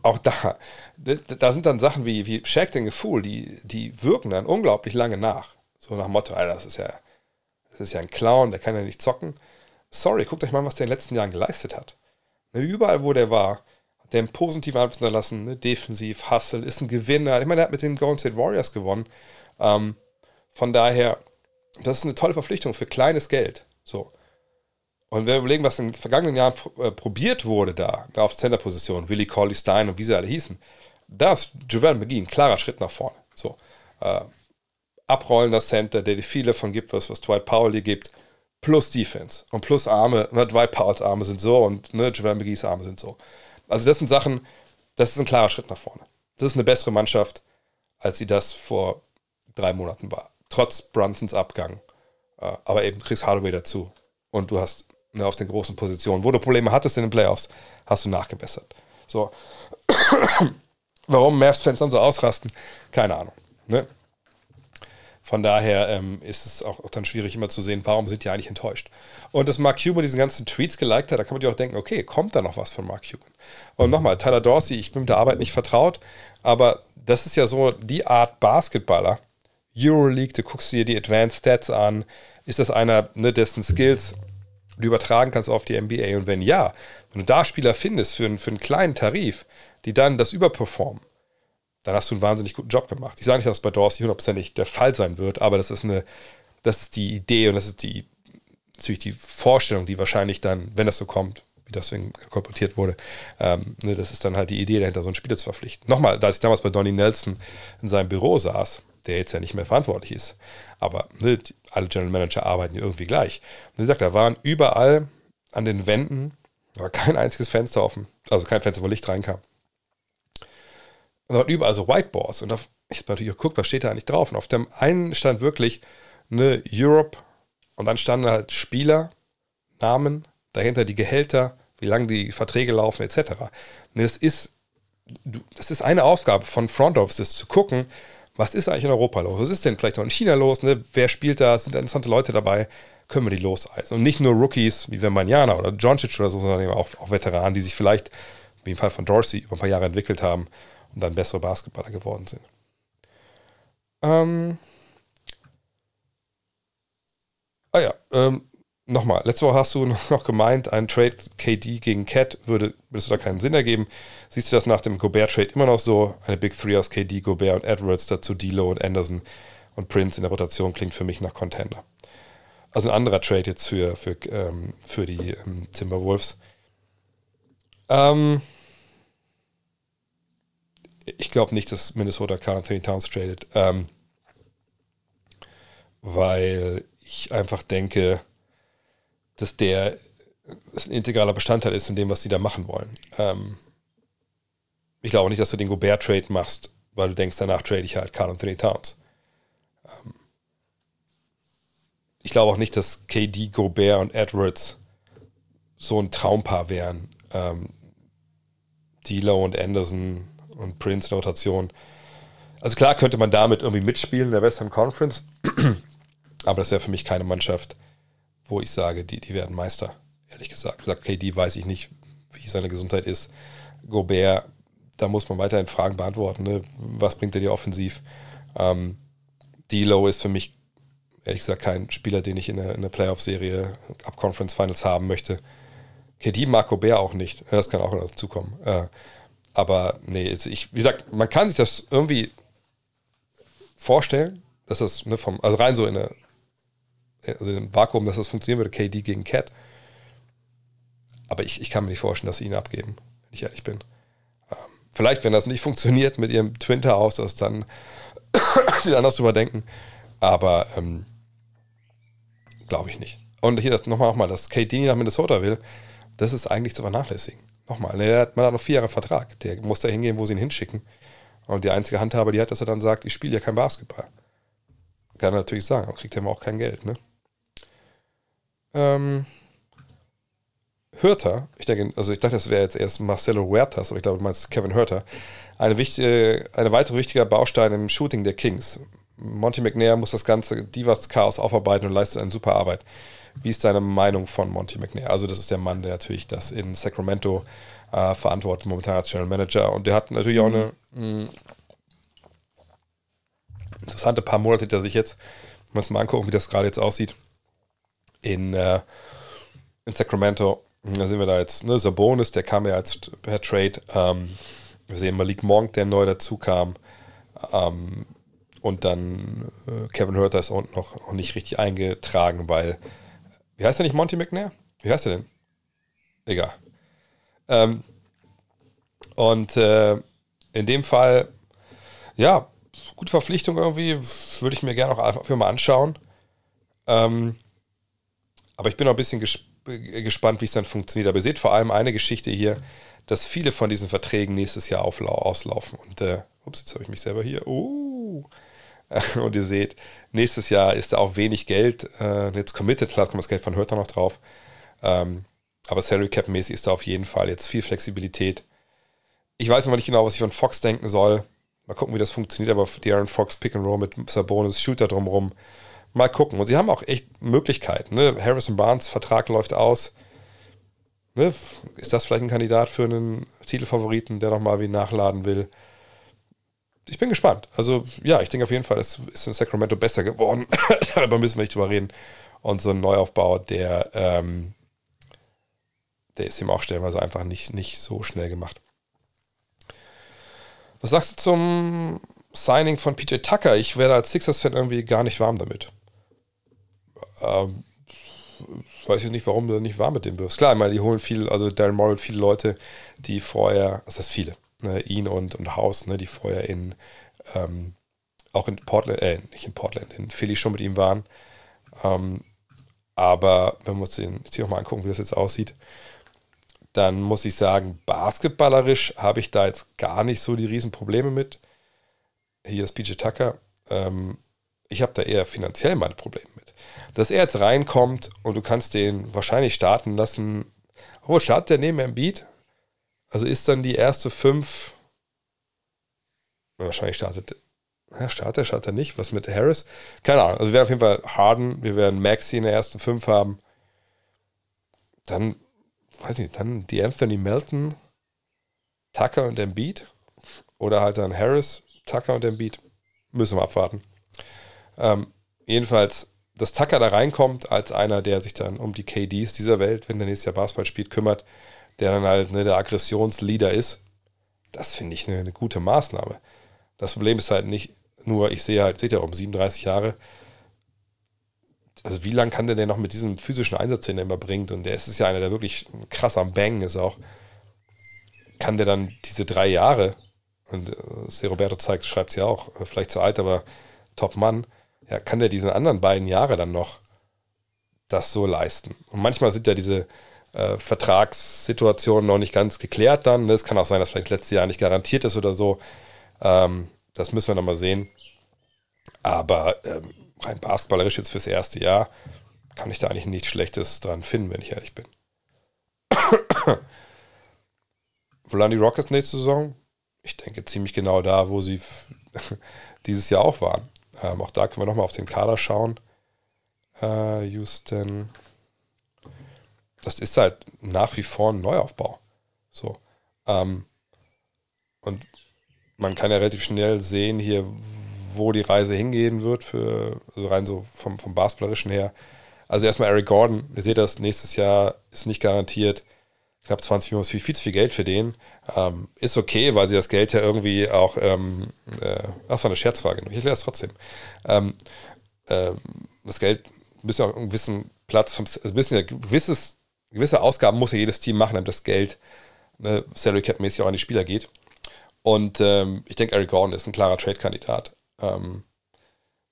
auch da, da sind dann Sachen wie, wie Shaq the Fool, die, die wirken dann unglaublich lange nach. So nach Motto, Alter, das ist ja, das ist ja ein Clown, der kann ja nicht zocken. Sorry, guckt euch mal, was der in den letzten Jahren geleistet hat. Ne, überall, wo der war, hat der einen positiven Einfluss hinterlassen, ne? defensiv, Hustle, ist ein Gewinner. Ich meine, er hat mit den Golden State Warriors gewonnen. Ähm, von daher, das ist eine tolle Verpflichtung für kleines Geld. So. Und wenn wir überlegen, was in den vergangenen Jahren äh, probiert wurde da, da auf Center-Position, Willie Colley Stein und wie sie alle hießen, da ist Javel McGee ein klarer Schritt nach vorne. So, äh, abrollender Center, der die viele von gibt, was, was Dwight Powell hier gibt, plus Defense und plus Arme. Ne, Dwight Powells Arme sind so und ne, Javel McGees Arme sind so. Also das sind Sachen, das ist ein klarer Schritt nach vorne. Das ist eine bessere Mannschaft, als sie das vor drei Monaten war. Trotz Brunsons Abgang. Äh, aber eben Chris Hardaway dazu. Und du hast ne, auf den großen Positionen. Wo du Probleme hattest in den Playoffs, hast du nachgebessert. So. (coughs) Warum Mavs-Fans dann so ausrasten? Keine Ahnung. Ne? Von daher ähm, ist es auch, dann schwierig immer zu sehen, warum sind die eigentlich enttäuscht. Und dass Mark Cuban diesen ganzen Tweets geliked hat, da kann man sich auch denken, okay, kommt da noch was von Mark Cuban? Und nochmal, Tyler Dorsey, ich bin mit der Arbeit nicht vertraut, aber das ist ja so die Art Basketballer. Euroleague, du guckst dir die Advanced Stats an, ist das einer, ne, dessen Skills du übertragen kannst auf die NBA. Und wenn ja, wenn du da Spieler findest für für einen kleinen Tarif, die dann das überperformen, dann hast du einen wahnsinnig guten Job gemacht. Ich sage nicht, dass das bei Dorsey hundertprozentig der Fall sein wird, aber das ist eine, das ist die Idee und das ist die, natürlich die Vorstellung, die wahrscheinlich dann, wenn das so kommt, wie das kolportiert wurde, ähm, ne, das ist dann halt die Idee dahinter, so einen Spieler zu verpflichten. Nochmal, als ich damals bei Donny Nelson in seinem Büro saß, der jetzt ja nicht mehr verantwortlich ist, aber ne, alle General Manager arbeiten irgendwie gleich. Und wie gesagt, da waren überall an den Wänden, war kein einziges Fenster offen, also kein Fenster, wo Licht reinkam. Da waren überall so Whiteboards. Und auf, ich habe natürlich geguckt, was steht da eigentlich drauf. Und auf dem einen stand wirklich eine Europe und dann standen halt Spieler, Namen, dahinter die Gehälter, wie lange die Verträge laufen, etc. Und das ist, das ist eine Aufgabe von Front Offices zu gucken, was ist eigentlich in Europa los? Was ist denn vielleicht auch in China los? Ne? Wer spielt da? Sind da interessante Leute dabei? Können wir die loseisen? Und nicht nur Rookies wie Wembanyama oder Doncic oder so, sondern eben auch, auch Veteranen, die sich vielleicht, wie im Fall von Dorsey, über ein paar Jahre entwickelt haben und dann bessere Basketballer geworden sind. Ähm. Ah ja, ähm, nochmal, letzte Woche hast du (laughs) noch gemeint, ein Trade KD gegen Cat würde, würdest du da keinen Sinn ergeben. Siehst du das nach dem Gobert-Trade immer noch so? Eine Big Three aus KD, Gobert und Edwards, dazu D'Lo und Anderson und Prince in der Rotation klingt für mich nach Contender. Also ein anderer Trade jetzt für, für, ähm, für die ähm, Timberwolves. Ähm, ich glaube nicht, dass Minnesota Carl Anthony Towns tradet, ähm, weil ich einfach denke, dass der ein integraler Bestandteil ist in dem, was sie da machen wollen. Ähm, ich glaube nicht, dass du den Gobert-Trade machst, weil du denkst, danach trade ich halt Carl Anthony Towns. Ähm, ich glaube auch nicht, dass KD, Gobert und Edwards so ein Traumpaar wären. Ähm, D'Lo und Anderson und Prince in Rotation. Also klar könnte man damit irgendwie mitspielen in der Western Conference, (clears throat) aber das wäre für mich keine Mannschaft, wo ich sage, die, die werden Meister, ehrlich gesagt. Ich sage, KD weiß ich nicht, wie seine Gesundheit ist. Gobert, da muss man weiterhin Fragen beantworten. Ne? Was bringt er dir offensiv? Ähm, D-Low ist für mich, ehrlich gesagt, kein Spieler, den ich in in der Playoff-Serie ab Conference Finals haben möchte. KD mag Gobert auch nicht. Das kann auch dazukommen. Äh, aber nee, ich, wie gesagt, man kann sich das irgendwie vorstellen, dass das ne, vom, also rein so in eine also im Vakuum, dass das funktionieren würde, KD gegen Cat. Aber ich, ich kann mir nicht vorstellen, dass sie ihn abgeben, wenn ich ehrlich bin. Ähm, vielleicht, wenn das nicht funktioniert mit ihrem Twinter aus, dass dann (coughs) sie anders überdenken. Aber ähm, glaube ich nicht. Und hier das nochmal, nochmal, dass KD nach Minnesota will, das ist eigentlich zu vernachlässigen. Nochmal, der hat, man hat noch vier Jahre Vertrag. Der muss da hingehen, wo sie ihn hinschicken. Und die einzige Handhabe, die hat, dass er dann sagt, ich spiele ja kein Basketball. Kann er natürlich sagen, aber kriegt er immer auch kein Geld, ne? Ähm, Hörter, ich denke, also ich dachte, das wäre jetzt erst Marcelo Huertas, aber ich glaube, du meinst Kevin Hörter. Eine, wichtige, eine weitere wichtige Baustein im Shooting der Kings. Monty McNair muss das ganze Divas-Chaos aufarbeiten und leistet eine super Arbeit. Wie ist deine Meinung von Monty McNair? Also, das ist der Mann, der natürlich das in Sacramento äh, verantwortet, momentan als General Manager. Und der hat natürlich auch eine mh, mm, interessante paar Monate hinter sich jetzt. Wenn wir uns mal angucken, wie das gerade jetzt aussieht in, äh, in Sacramento. Da sind wir da jetzt, ne, Sabonis, der kam ja als per Trade. Ähm, wir sehen Malik Monk, der neu dazu kam. Ähm, und dann äh, Kevin Hurter ist unten noch, noch nicht richtig eingetragen, weil, wie heißt der nicht Monty McNair? Wie heißt der denn? Egal. Ähm, und äh, in dem Fall, ja, gute Verpflichtung irgendwie, würde ich mir gerne auch einfach mal anschauen. Ähm, aber ich bin noch ein bisschen gesp gespannt, wie es dann funktioniert. Aber ihr seht vor allem eine Geschichte hier, dass viele von diesen Verträgen nächstes Jahr auslaufen. Und, äh, ups, jetzt habe ich mich selber hier. Uh. (laughs) Und ihr seht, nächstes Jahr ist da auch wenig Geld. Äh, jetzt committed, klar kommt das Geld von Hörter noch drauf. Ähm, aber Salary Cap mäßig ist da auf jeden Fall jetzt viel Flexibilität. Ich weiß noch nicht genau, was ich von Fox denken soll. Mal gucken, wie das funktioniert, aber Darren Fox Pick and Roll mit Sabonis, Shooter drumherum mal gucken. Und sie haben auch echt Möglichkeiten. Ne? Harrison Barnes Vertrag läuft aus. Ne? Ist das vielleicht ein Kandidat für einen Titelfavoriten, der nochmal wie nachladen will? Ich bin gespannt. Also, ja, ich denke auf jeden Fall, es ist in Sacramento besser geworden. (laughs) Darüber müssen wir nicht drüber reden. Und so ein Neuaufbau, der, ähm, der ist ihm auch stellenweise einfach nicht, nicht so schnell gemacht. Was sagst du zum Signing von PJ Tucker? Ich werde als Sixers-Fan irgendwie gar nicht warm damit ähm, weiß ich nicht, warum du nicht war mit dem wirst. Klar, ich meine, die holen viel, also Darren Morrill, viele Leute, die vorher, das ist viele, ne, ihn und, und House, ne, die vorher in, ähm, auch in Portland, äh, nicht in Portland, in Philly schon mit ihm waren. Ähm, aber wenn wir uns den jetzt hier nochmal angucken, wie das jetzt aussieht, dann muss ich sagen, basketballerisch habe ich da jetzt gar nicht so die Riesenprobleme mit. Hier ist PJ Tucker. Ähm, ich habe da eher finanziell meine Probleme mit dass er jetzt reinkommt und du kannst den wahrscheinlich starten lassen. Obwohl, startet der neben Embiid? Also ist dann die erste fünf Wahrscheinlich startet. Ja, startet er, startet er nicht. Was mit Harris? Keine Ahnung. Also wir werden auf jeden Fall Harden, wir werden Maxi in der ersten fünf haben. Dann, weiß nicht, dann die Anthony Melton, Tucker und Embiid. Oder halt dann Harris, Tucker und Embiid. Müssen wir abwarten. Ähm, jedenfalls, dass Tucker da reinkommt als einer, der sich dann um die KDs dieser Welt, wenn der nächstes Jahr Basketball spielt, kümmert, der dann halt ne, der Aggressionsleader ist, das finde ich eine, eine, gute Maßnahme. Das Problem ist halt nicht nur, ich sehe halt, seht ihr, um 37 Jahre, also wie lange kann der denn noch mit diesem physischen Einsatz, den er immer bringt, und der ist ja einer, der wirklich krass am Bang ist auch, kann der dann diese drei Jahre, und äh, Roberto zeigt, schreibt es ja auch, äh, vielleicht zu alt, aber Top-Mann, ja, kann der diesen anderen beiden Jahre dann noch das so leisten? Und manchmal sind ja diese äh, Vertragssituationen noch nicht ganz geklärt dann. Es kann auch sein, dass vielleicht letztes Jahr nicht garantiert ist oder so. Ähm, das müssen wir nochmal sehen. Aber ähm, rein basketballerisch jetzt fürs erste Jahr kann ich da eigentlich nichts Schlechtes dran finden, wenn ich ehrlich bin. (coughs) Wo die Rockets nächste Saison? Ich denke ziemlich genau da, wo sie (laughs) dieses Jahr auch waren. Ähm, auch da können wir nochmal auf den Kader schauen. Äh, Houston. Das ist halt nach wie vor ein Neuaufbau. So. Ähm, und man kann ja relativ schnell sehen hier, wo die Reise hingehen wird, für, also rein so vom, vom Basketballerischen her. Also erstmal Eric Gordon, ihr seht das, nächstes Jahr ist nicht garantiert. Knapp 20 Millionen ist viel, viel zu viel Geld für den. Ähm, ist okay, weil sie das Geld ja irgendwie auch, ähm, äh, das war eine Scherzfrage, ich erkläre es trotzdem. Ähm, äh, das Geld müssen ja auch einen gewissen Platz, vom, also müssen ja gewisses, gewisse Ausgaben muss ja jedes Team machen, damit das Geld ne, Salary Cap mäßig auch an die Spieler geht. Und ähm, ich denke, Eric Gordon ist ein klarer Trade-Kandidat. Ähm,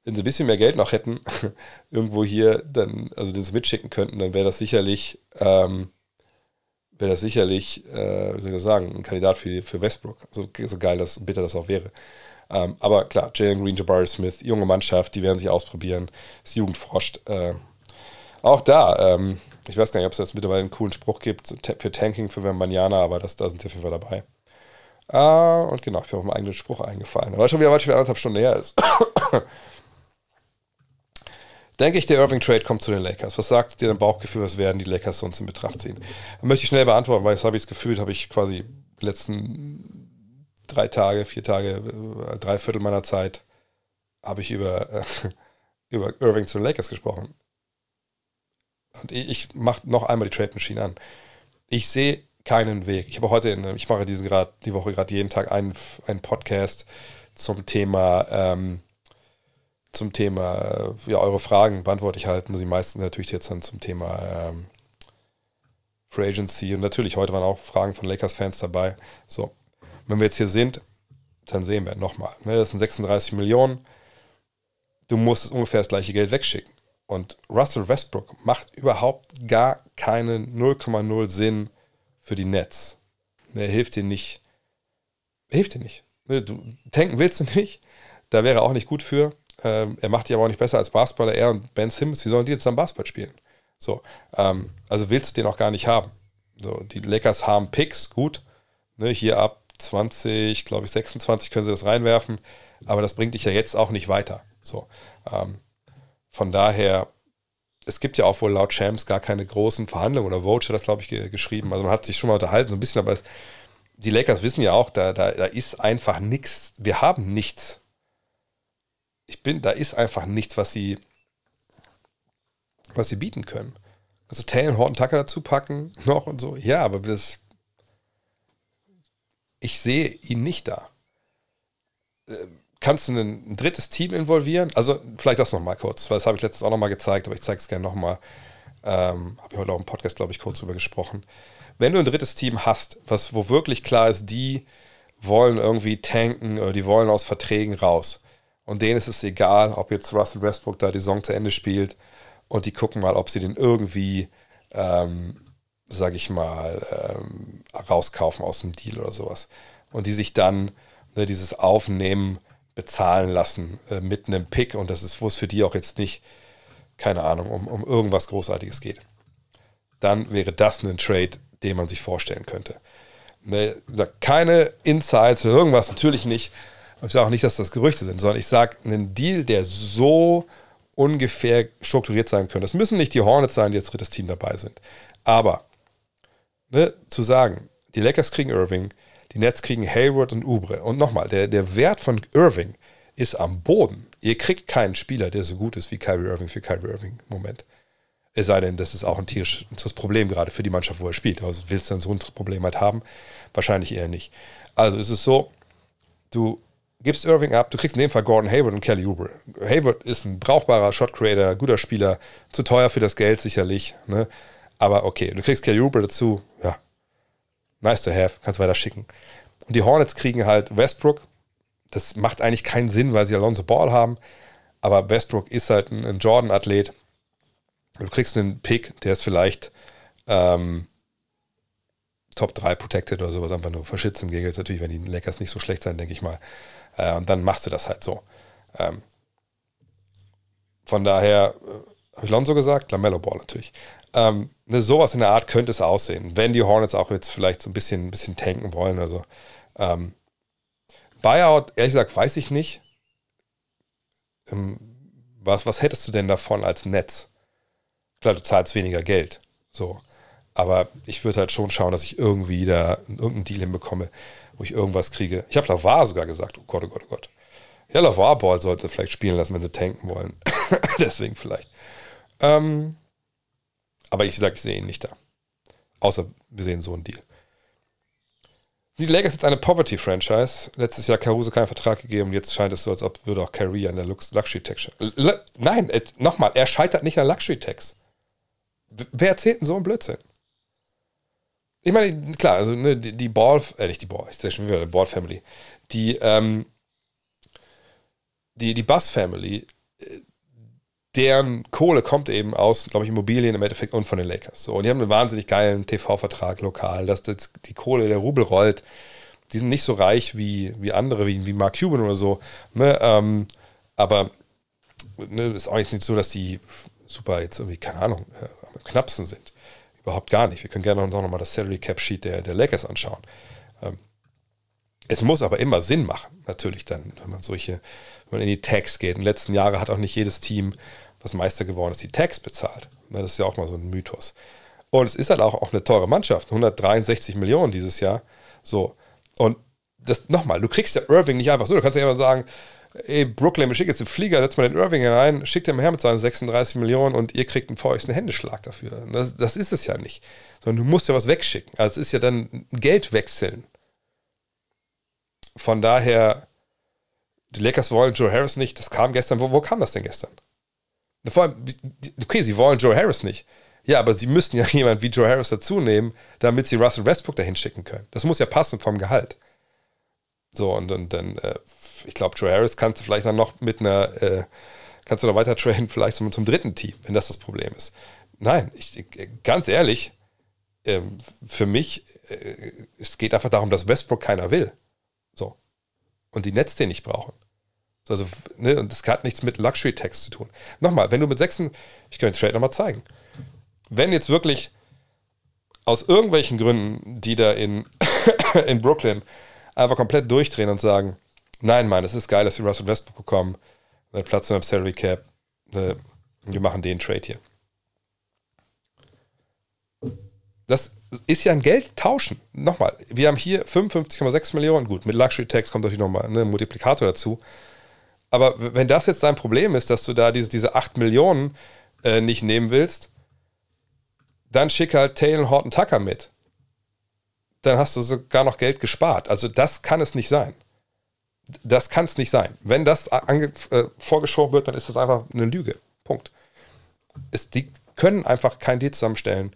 wenn sie ein bisschen mehr Geld noch hätten, (laughs) irgendwo hier dann, also das mitschicken könnten, dann wäre das sicherlich ähm, wäre das sicherlich, äh, wie soll ich das sagen, ein Kandidat für, für Westbrook. So, so geil, das, bitter das auch wäre. Ähm, aber klar, Jalen Green, Jabari Smith, junge Mannschaft, die werden sich ausprobieren. Das Jugend forscht. Äh, auch da, ähm, ich weiß gar nicht, ob es jetzt mittlerweile einen coolen Spruch gibt für Tanking für Wembanyama, aber das, da sind sie auf jeden Fall dabei. Äh, und genau, ich bin auf meinen eigenen Spruch eingefallen. Aber schon wieder, weil schon anderthalb Stunden her ist. (coughs) denke ich, der Irving Trade kommt zu den Lakers. Was sagt dir dein Bauchgefühl, was werden die Lakers sonst in Betracht ziehen? Da möchte ich schnell beantworten, weil jetzt habe ich das Gefühl, habe ich quasi die letzten drei Tage, vier Tage, drei Viertel meiner Zeit habe ich über, (laughs) über Irving zu den Lakers gesprochen. Und ich mache noch einmal die Trade Machine an. Ich sehe keinen Weg. Ich habe heute, in, ich mache diesen grad, die Woche gerade jeden Tag einen, einen Podcast zum Thema ähm, zum Thema, ja, eure Fragen beantworte ich halt, nur die meisten natürlich jetzt dann zum Thema ähm, Free Agency. Und natürlich, heute waren auch Fragen von Lakers-Fans dabei. So, wenn wir jetzt hier sind, dann sehen wir nochmal. Ne, das sind 36 Millionen. Du musst ungefähr das gleiche Geld wegschicken. Und Russell Westbrook macht überhaupt gar keinen 0,0 Sinn für die Nets. Er hilft dir nicht. Er hilft dir nicht. Ne, du tanken willst du nicht. Da wäre er auch nicht gut für. Ähm, er macht die aber auch nicht besser als Basketballer. Er und Ben Simmons, wie sollen die jetzt dann Basketball spielen? So, ähm, also willst du den auch gar nicht haben. So, die Lakers haben Picks, gut. Ne, hier ab 20, glaube ich, 26 können sie das reinwerfen, aber das bringt dich ja jetzt auch nicht weiter. So, ähm, von daher, es gibt ja auch wohl laut Champs gar keine großen Verhandlungen oder Vogue das, glaube ich, ge geschrieben. Also man hat sich schon mal unterhalten, so ein bisschen, aber es, die Lakers wissen ja auch, da, da, da ist einfach nichts, wir haben nichts ich bin, da ist einfach nichts, was sie, was sie bieten können. Also Taylor Horton Tucker dazu packen (laughs) noch und so. Ja, aber das, ich sehe ihn nicht da. Äh, kannst du ein, ein drittes Team involvieren? Also vielleicht das nochmal kurz, weil das habe ich letztens auch nochmal gezeigt, aber ich zeige es gerne nochmal. Ähm, habe ich heute auch im Podcast, glaube ich, kurz drüber gesprochen. Wenn du ein drittes Team hast, was, wo wirklich klar ist, die wollen irgendwie tanken oder die wollen aus Verträgen raus, und denen ist es egal, ob jetzt Russell Westbrook da die Saison zu Ende spielt. Und die gucken mal, ob sie den irgendwie, ähm, sag ich mal, ähm, rauskaufen aus dem Deal oder sowas. Und die sich dann ne, dieses Aufnehmen bezahlen lassen äh, mit einem Pick. Und das ist, wo es für die auch jetzt nicht, keine Ahnung, um, um irgendwas Großartiges geht. Dann wäre das ein Trade, den man sich vorstellen könnte. Ne, keine Insights oder irgendwas, natürlich nicht. Ich sage auch nicht, dass das Gerüchte sind, sondern ich sage einen Deal, der so ungefähr strukturiert sein könnte. Es müssen nicht die Hornets sein, die jetzt drittes Team dabei sind. Aber ne, zu sagen, die Lakers kriegen Irving, die Nets kriegen Hayward und Ubre. Und nochmal, der, der Wert von Irving ist am Boden. Ihr kriegt keinen Spieler, der so gut ist wie Kyrie Irving für Kyrie Irving Moment. Es sei denn, das ist auch ein tierisches Problem gerade für die Mannschaft, wo er spielt. Also willst du dann so ein Problem halt haben? Wahrscheinlich eher nicht. Also ist es so, du gibst Irving ab, du kriegst in dem Fall Gordon Hayward und Kelly Oubre. Hayward ist ein brauchbarer Shot Creator, guter Spieler, zu teuer für das Geld sicherlich. Ne? Aber okay, du kriegst Kelly Oubre dazu, ja, nice to have, kannst weiter schicken. Und die Hornets kriegen halt Westbrook. Das macht eigentlich keinen Sinn, weil sie Alonso Ball haben. Aber Westbrook ist halt ein, ein Jordan-Athlet. Du kriegst einen Pick, der ist vielleicht ähm, Top 3 protected oder sowas, einfach nur verschitzen gegen jetzt natürlich, wenn die Lakers nicht so schlecht sein, denke ich mal. Äh, und dann machst du das halt so. Ähm, von daher, äh, habe ich Lonzo gesagt? Lamello Ball natürlich. Ähm, ne, sowas in der Art könnte es aussehen, wenn die Hornets auch jetzt vielleicht so ein bisschen, ein bisschen tanken wollen. Also ähm, Buyout, ehrlich gesagt, weiß ich nicht. Ähm, was, was hättest du denn davon als Netz? Klar, du zahlst weniger Geld. So. Aber ich würde halt schon schauen, dass ich irgendwie da irgendeinen Deal hinbekomme, wo ich irgendwas kriege. Ich habe Lavar sogar gesagt, oh Gott, oh Gott, oh Gott. Ja, Lavar Ball sollte vielleicht spielen lassen, wenn sie tanken wollen. (coughs) Deswegen vielleicht. Ähm, aber ich sage, ich sehe ihn nicht da. Außer wir sehen so einen Deal. Die Lakers ist jetzt eine Poverty-Franchise. Letztes Jahr Caruso keinen Vertrag gegeben. Jetzt scheint es so, als ob würde auch Kyrie an der Luxury-Tax. Nein, nochmal, er scheitert nicht an Luxury-Tax. Wer erzählt denn so einen Blödsinn? Ich meine, klar, also ne, die, die Ball, äh, nicht die Ball, ich sage schon wieder, die Ball Family. Die, ähm, die, die Bus Family, deren Kohle kommt eben aus, glaube ich, Immobilien im Endeffekt und von den Lakers. So, und die haben einen wahnsinnig geilen TV-Vertrag lokal, dass das, die Kohle, der Rubel rollt. Die sind nicht so reich wie, wie andere, wie, wie Mark Cuban oder so. Ne? Ähm, aber ne, ist auch nicht so, dass die super jetzt irgendwie, keine Ahnung, äh, am knappsten sind. Überhaupt gar nicht. Wir können gerne noch mal das Salary Cap Sheet der, der Lakers anschauen. Ähm, es muss aber immer Sinn machen, natürlich dann, wenn man solche, wenn man in die Tags geht. In den letzten Jahren hat auch nicht jedes Team, was Meister geworden ist, die Tags bezahlt. Das ist ja auch mal so ein Mythos. Und es ist halt auch, auch eine teure Mannschaft, 163 Millionen dieses Jahr. So. Und das nochmal, du kriegst ja Irving nicht einfach so. Du kannst ja immer sagen, ey, Brooklyn, wir schicken jetzt den Flieger, setzt mal den Irving herein, schickt den her mit seinen 36 Millionen und ihr kriegt einen feuchten Händeschlag dafür. Das, das ist es ja nicht. Sondern du musst ja was wegschicken. Also es ist ja dann Geld wechseln. Von daher, die Lakers wollen Joe Harris nicht. Das kam gestern. Wo, wo kam das denn gestern? Vor allem, okay, sie wollen Joe Harris nicht. Ja, aber sie müssen ja (laughs) jemand wie Joe Harris dazu nehmen, damit sie Russell Westbrook dahin schicken können. Das muss ja passen vom Gehalt. So, und, und dann, äh, ich glaube, Joe Harris kannst du vielleicht dann noch mit einer, äh, kannst du noch weiter trainen, (laughs) vielleicht zum, zum dritten Team, wenn das das Problem ist. Nein, ich, ganz ehrlich, äh, für mich, äh, es geht einfach darum, dass Westbrook keiner will. So. Und die Netz den nicht brauchen. Also, ne, und das hat nichts mit Luxury-Tax zu tun. Nochmal, wenn du mit sechsen, ich kann den Trade nochmal zeigen. Wenn jetzt wirklich aus irgendwelchen Gründen, die da in, (coughs) in Brooklyn einfach komplett durchdrehen und sagen, nein, Mann, es ist geil, dass wir Russell Westbrook bekommen, Platz in der Salary Cap, ne, wir machen den Trade hier. Das ist ja ein Geld tauschen. Nochmal, wir haben hier 55,6 Millionen, gut, mit Luxury Tax kommt natürlich nochmal ne, ein Multiplikator dazu. Aber wenn das jetzt dein Problem ist, dass du da diese, diese 8 Millionen äh, nicht nehmen willst, dann schick halt Taylor Horton Tucker mit dann hast du sogar noch Geld gespart. Also das kann es nicht sein. Das kann es nicht sein. Wenn das ange äh, vorgeschoben wird, dann ist das einfach eine Lüge. Punkt. Es, die können einfach kein Deal zusammenstellen,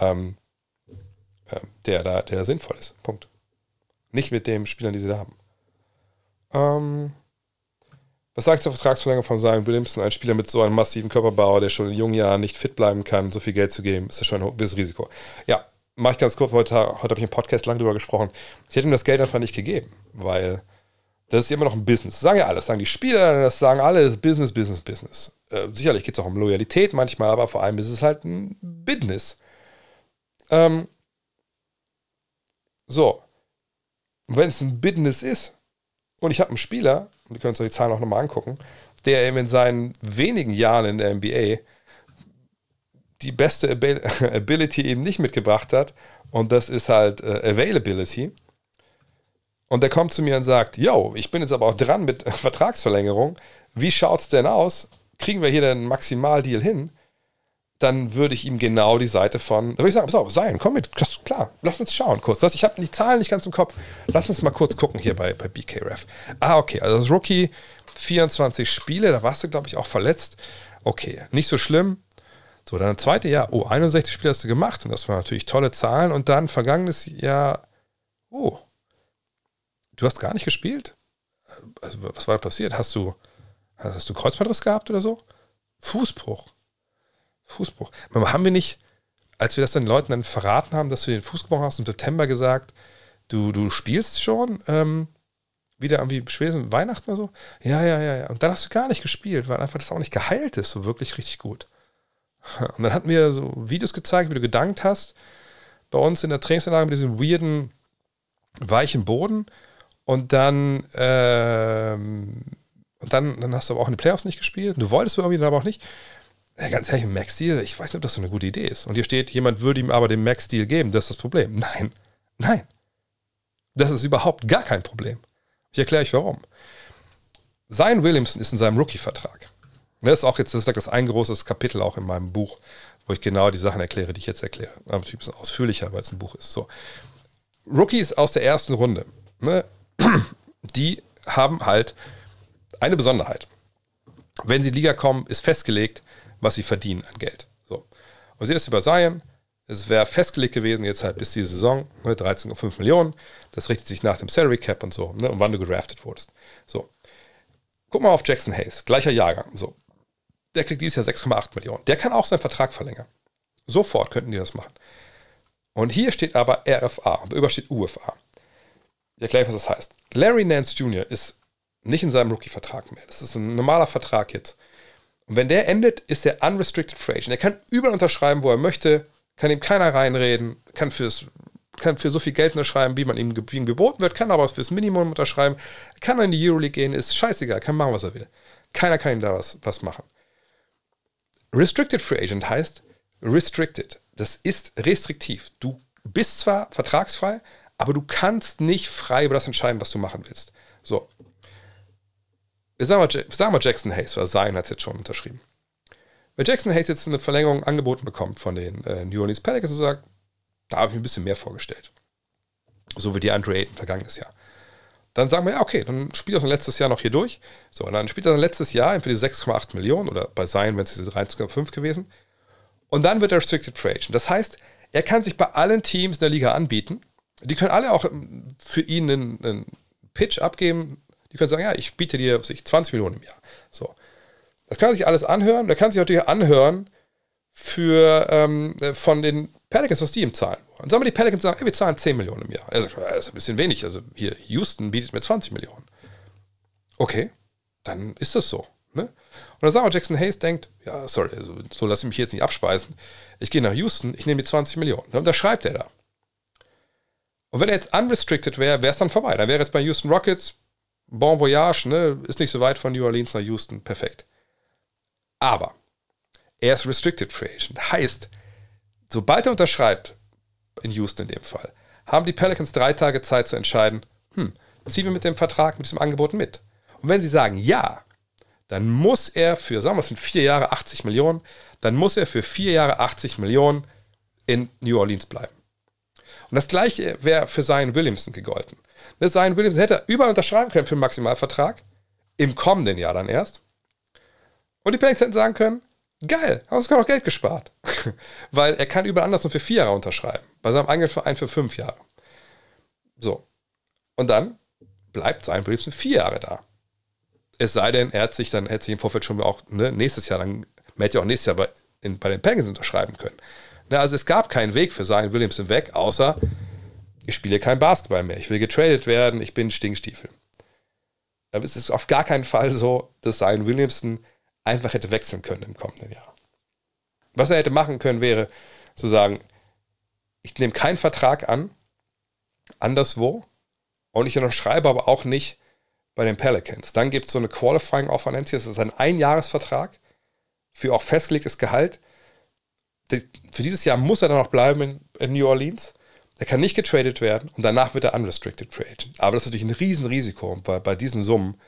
ähm, äh, der, da, der da sinnvoll ist. Punkt. Nicht mit den Spielern, die sie da haben. Ähm, was sagst du zur Vertragsverlängerung von Zion Williamson? Ein Spieler mit so einem massiven Körperbau, der schon in jungen Jahren nicht fit bleiben kann, so viel Geld zu geben, ist das schon ein gewisses Risiko. Ja, mache ich ganz kurz, heute, heute habe ich im Podcast lang drüber gesprochen. Ich hätte ihm das Geld einfach nicht gegeben, weil das ist immer noch ein Business. Das sagen ja alle, das sagen die Spieler, das sagen alle, das ist Business, Business, Business. Äh, sicherlich geht es auch um Loyalität manchmal, aber vor allem ist es halt ein Business. Ähm, so. wenn es ein Business ist, Und ich habe einen Spieler, wir können uns die Zahlen auch nochmal angucken, der eben in seinen wenigen Jahren in der NBA die beste (laughs) Ability eben nicht mitgebracht hat. Und das ist halt äh, Availability. Und der kommt zu mir und sagt, yo, ich bin jetzt aber auch dran mit (laughs) Vertragsverlängerung. Wie schaut's denn aus? Kriegen wir hier den Maximaldeal hin? Dann würde ich ihm genau die Seite von, da würde ich sagen, so, sein, komm mit, klar, lass uns schauen kurz. Ich habe die Zahlen nicht ganz im Kopf. Lass uns mal kurz gucken hier bei, bei BKRF. Ah, okay, also das Rookie, 24 Spiele, da warst du, glaube ich, auch verletzt. Okay, nicht so schlimm. So, dann das zweite Jahr, oh, 61 Spiele hast du gemacht und das waren natürlich tolle Zahlen. Und dann vergangenes Jahr, oh, du hast gar nicht gespielt? Also, was war da passiert? Hast du, hast du Kreuzbandriss gehabt oder so? Fußbruch. Fußbruch. Haben wir nicht, als wir das den Leuten dann verraten haben, dass du den Fuß gebrochen hast, im September gesagt, du, du spielst schon ähm, wieder irgendwie spätestens Weihnachten oder so? Ja, ja, ja, ja. Und dann hast du gar nicht gespielt, weil einfach das auch nicht geheilt ist, so wirklich richtig gut. (laughs) Und dann hatten wir so Videos gezeigt, wie du gedankt hast, bei uns in der Trainingsanlage mit diesem weirden, weichen Boden. Und dann, ähm, und dann, dann hast du aber auch in den Playoffs nicht gespielt. Du wolltest irgendwie, dann aber auch nicht. Ja, ganz ehrlich, Max Steel, ich weiß nicht, ob das so eine gute Idee ist. Und hier steht, jemand würde ihm aber den Max Steel geben. Das ist das Problem. Nein, nein. Das ist überhaupt gar kein Problem. Ich erkläre euch warum. Zion Williamson ist in seinem Rookie-Vertrag. Das ist auch jetzt, das ist das ein großes Kapitel auch in meinem Buch, wo ich genau die Sachen erkläre, die ich jetzt erkläre. Aber natürlich ein bisschen ausführlicher, weil es ein Buch ist. So. Rookies aus der ersten Runde, ne, (clears throat) die haben halt eine Besonderheit. Wenn sie in die Liga kommen, ist festgelegt, was sie verdienen an Geld. So. Und seht das über Zion. Es wäre festgelegt gewesen, jetzt halt bis die Saison, ne, 13,5 Millionen. Das richtet sich nach dem Salary Cap und so, ne, und wann du gedraftet wurdest. So. Guck mal auf Jackson Hayes, gleicher Jahrgang. So. Der kriegt dieses Jahr 6,8 Millionen. Der kann auch seinen Vertrag verlängern. Sofort könnten die das machen. Und hier steht aber RFA und darüber steht UFA. Ich erkläre, was das heißt. Larry Nance Jr. ist nicht in seinem Rookie-Vertrag mehr. Das ist ein normaler Vertrag jetzt. Und wenn der endet, ist er unrestricted free agent. Er kann überall unterschreiben, wo er möchte, kann ihm keiner reinreden, kann, fürs, kann für so viel Geld unterschreiben, wie man ihm, wie ihm geboten wird, kann aber fürs Minimum unterschreiben, kann in die Euroleague gehen, ist scheißegal, kann machen, was er will. Keiner kann ihm da was, was machen. Restricted Free Agent heißt restricted. Das ist restriktiv. Du bist zwar vertragsfrei, aber du kannst nicht frei über das entscheiden, was du machen willst. So. Sagen wir, sagen wir Jackson Hayes, oder Zion hat es jetzt schon unterschrieben. Wenn Jackson Hayes jetzt eine Verlängerung angeboten bekommt von den äh, New Orleans Pelicans und sagt, da habe ich mir ein bisschen mehr vorgestellt. So wie die Andre Ayton vergangenes Jahr. Dann sagen wir, ja, okay, dann spielt er sein letztes Jahr noch hier durch. So, und dann spielt er sein letztes Jahr für die 6,8 Millionen oder bei Zion, wenn es diese 13,5 gewesen. Und dann wird er Restricted Free Agent. Das heißt, er kann sich bei allen Teams in der Liga anbieten. Die können alle auch ähm, für ihn einen, einen Pitch abgeben. Die können sagen, ja, ich biete dir ich, 20 Millionen im Jahr. So. Das kann sich alles anhören. Der kann sich natürlich anhören für, ähm, von den Pelicans, was die ihm zahlen wollen. Sagen wir, die Pelicans sagen, ey, wir zahlen 10 Millionen im Jahr. Er sagt, das ist ein bisschen wenig. Also hier, Houston bietet mir 20 Millionen. Okay, dann ist das so. Ne? Und dann sagen wir, Jackson Hayes denkt, ja, sorry, also, so lasse ich mich jetzt nicht abspeisen. Ich gehe nach Houston, ich nehme die 20 Millionen. Dann unterschreibt er da. Und wenn er jetzt unrestricted wäre, wäre es dann vorbei. Dann wäre jetzt bei Houston Rockets, Bon Voyage, ne? ist nicht so weit von New Orleans nach Houston, perfekt. Aber er ist Restricted Free Agent. Heißt, sobald er unterschreibt, in Houston in dem Fall, haben die Pelicans drei Tage Zeit zu entscheiden, hm, ziehen wir mit dem Vertrag, mit diesem Angebot mit? Und wenn sie sagen ja, dann muss er für, sagen wir, es sind vier Jahre 80 Millionen, dann muss er für vier Jahre 80 Millionen in New Orleans bleiben. Und das gleiche wäre für Zion Williamson gegolten. Ne, Zion Williamson hätte überall unterschreiben können für einen Maximalvertrag, im kommenden Jahr dann erst. Und die Pelicans hätten sagen können, geil, hast du auch Geld gespart. (laughs) Weil er kann überall anders nur für vier Jahre unterschreiben. Bei seinem eigenen Verein für fünf Jahre. So. Und dann bleibt sein Williamson vier Jahre da. Es sei denn, er hat sich dann, hätte sich im Vorfeld schon auch ne, nächstes Jahr, dann hätte er auch nächstes Jahr bei, in, bei den Pelicans unterschreiben können. Ne, also es gab keinen Weg für Zion Williamson weg, außer ich spiele kein Basketball mehr, ich will getradet werden, ich bin Stinkstiefel. Aber es ist auf gar keinen Fall so, dass Zion Williamson einfach hätte wechseln können im kommenden Jahr. Was er hätte machen können, wäre zu sagen, ich nehme keinen Vertrag an, anderswo, und ich unterschreibe aber auch nicht bei den Pelicans. Dann gibt es so eine Qualifying Offer, nennt das ist ein Einjahresvertrag für auch festgelegtes Gehalt. Für dieses Jahr muss er dann noch bleiben in, New Orleans. Er kann nicht getradet werden und danach wird er unrestricted agent. Aber das ist natürlich ein Riesenrisiko bei, bei diesen Summen,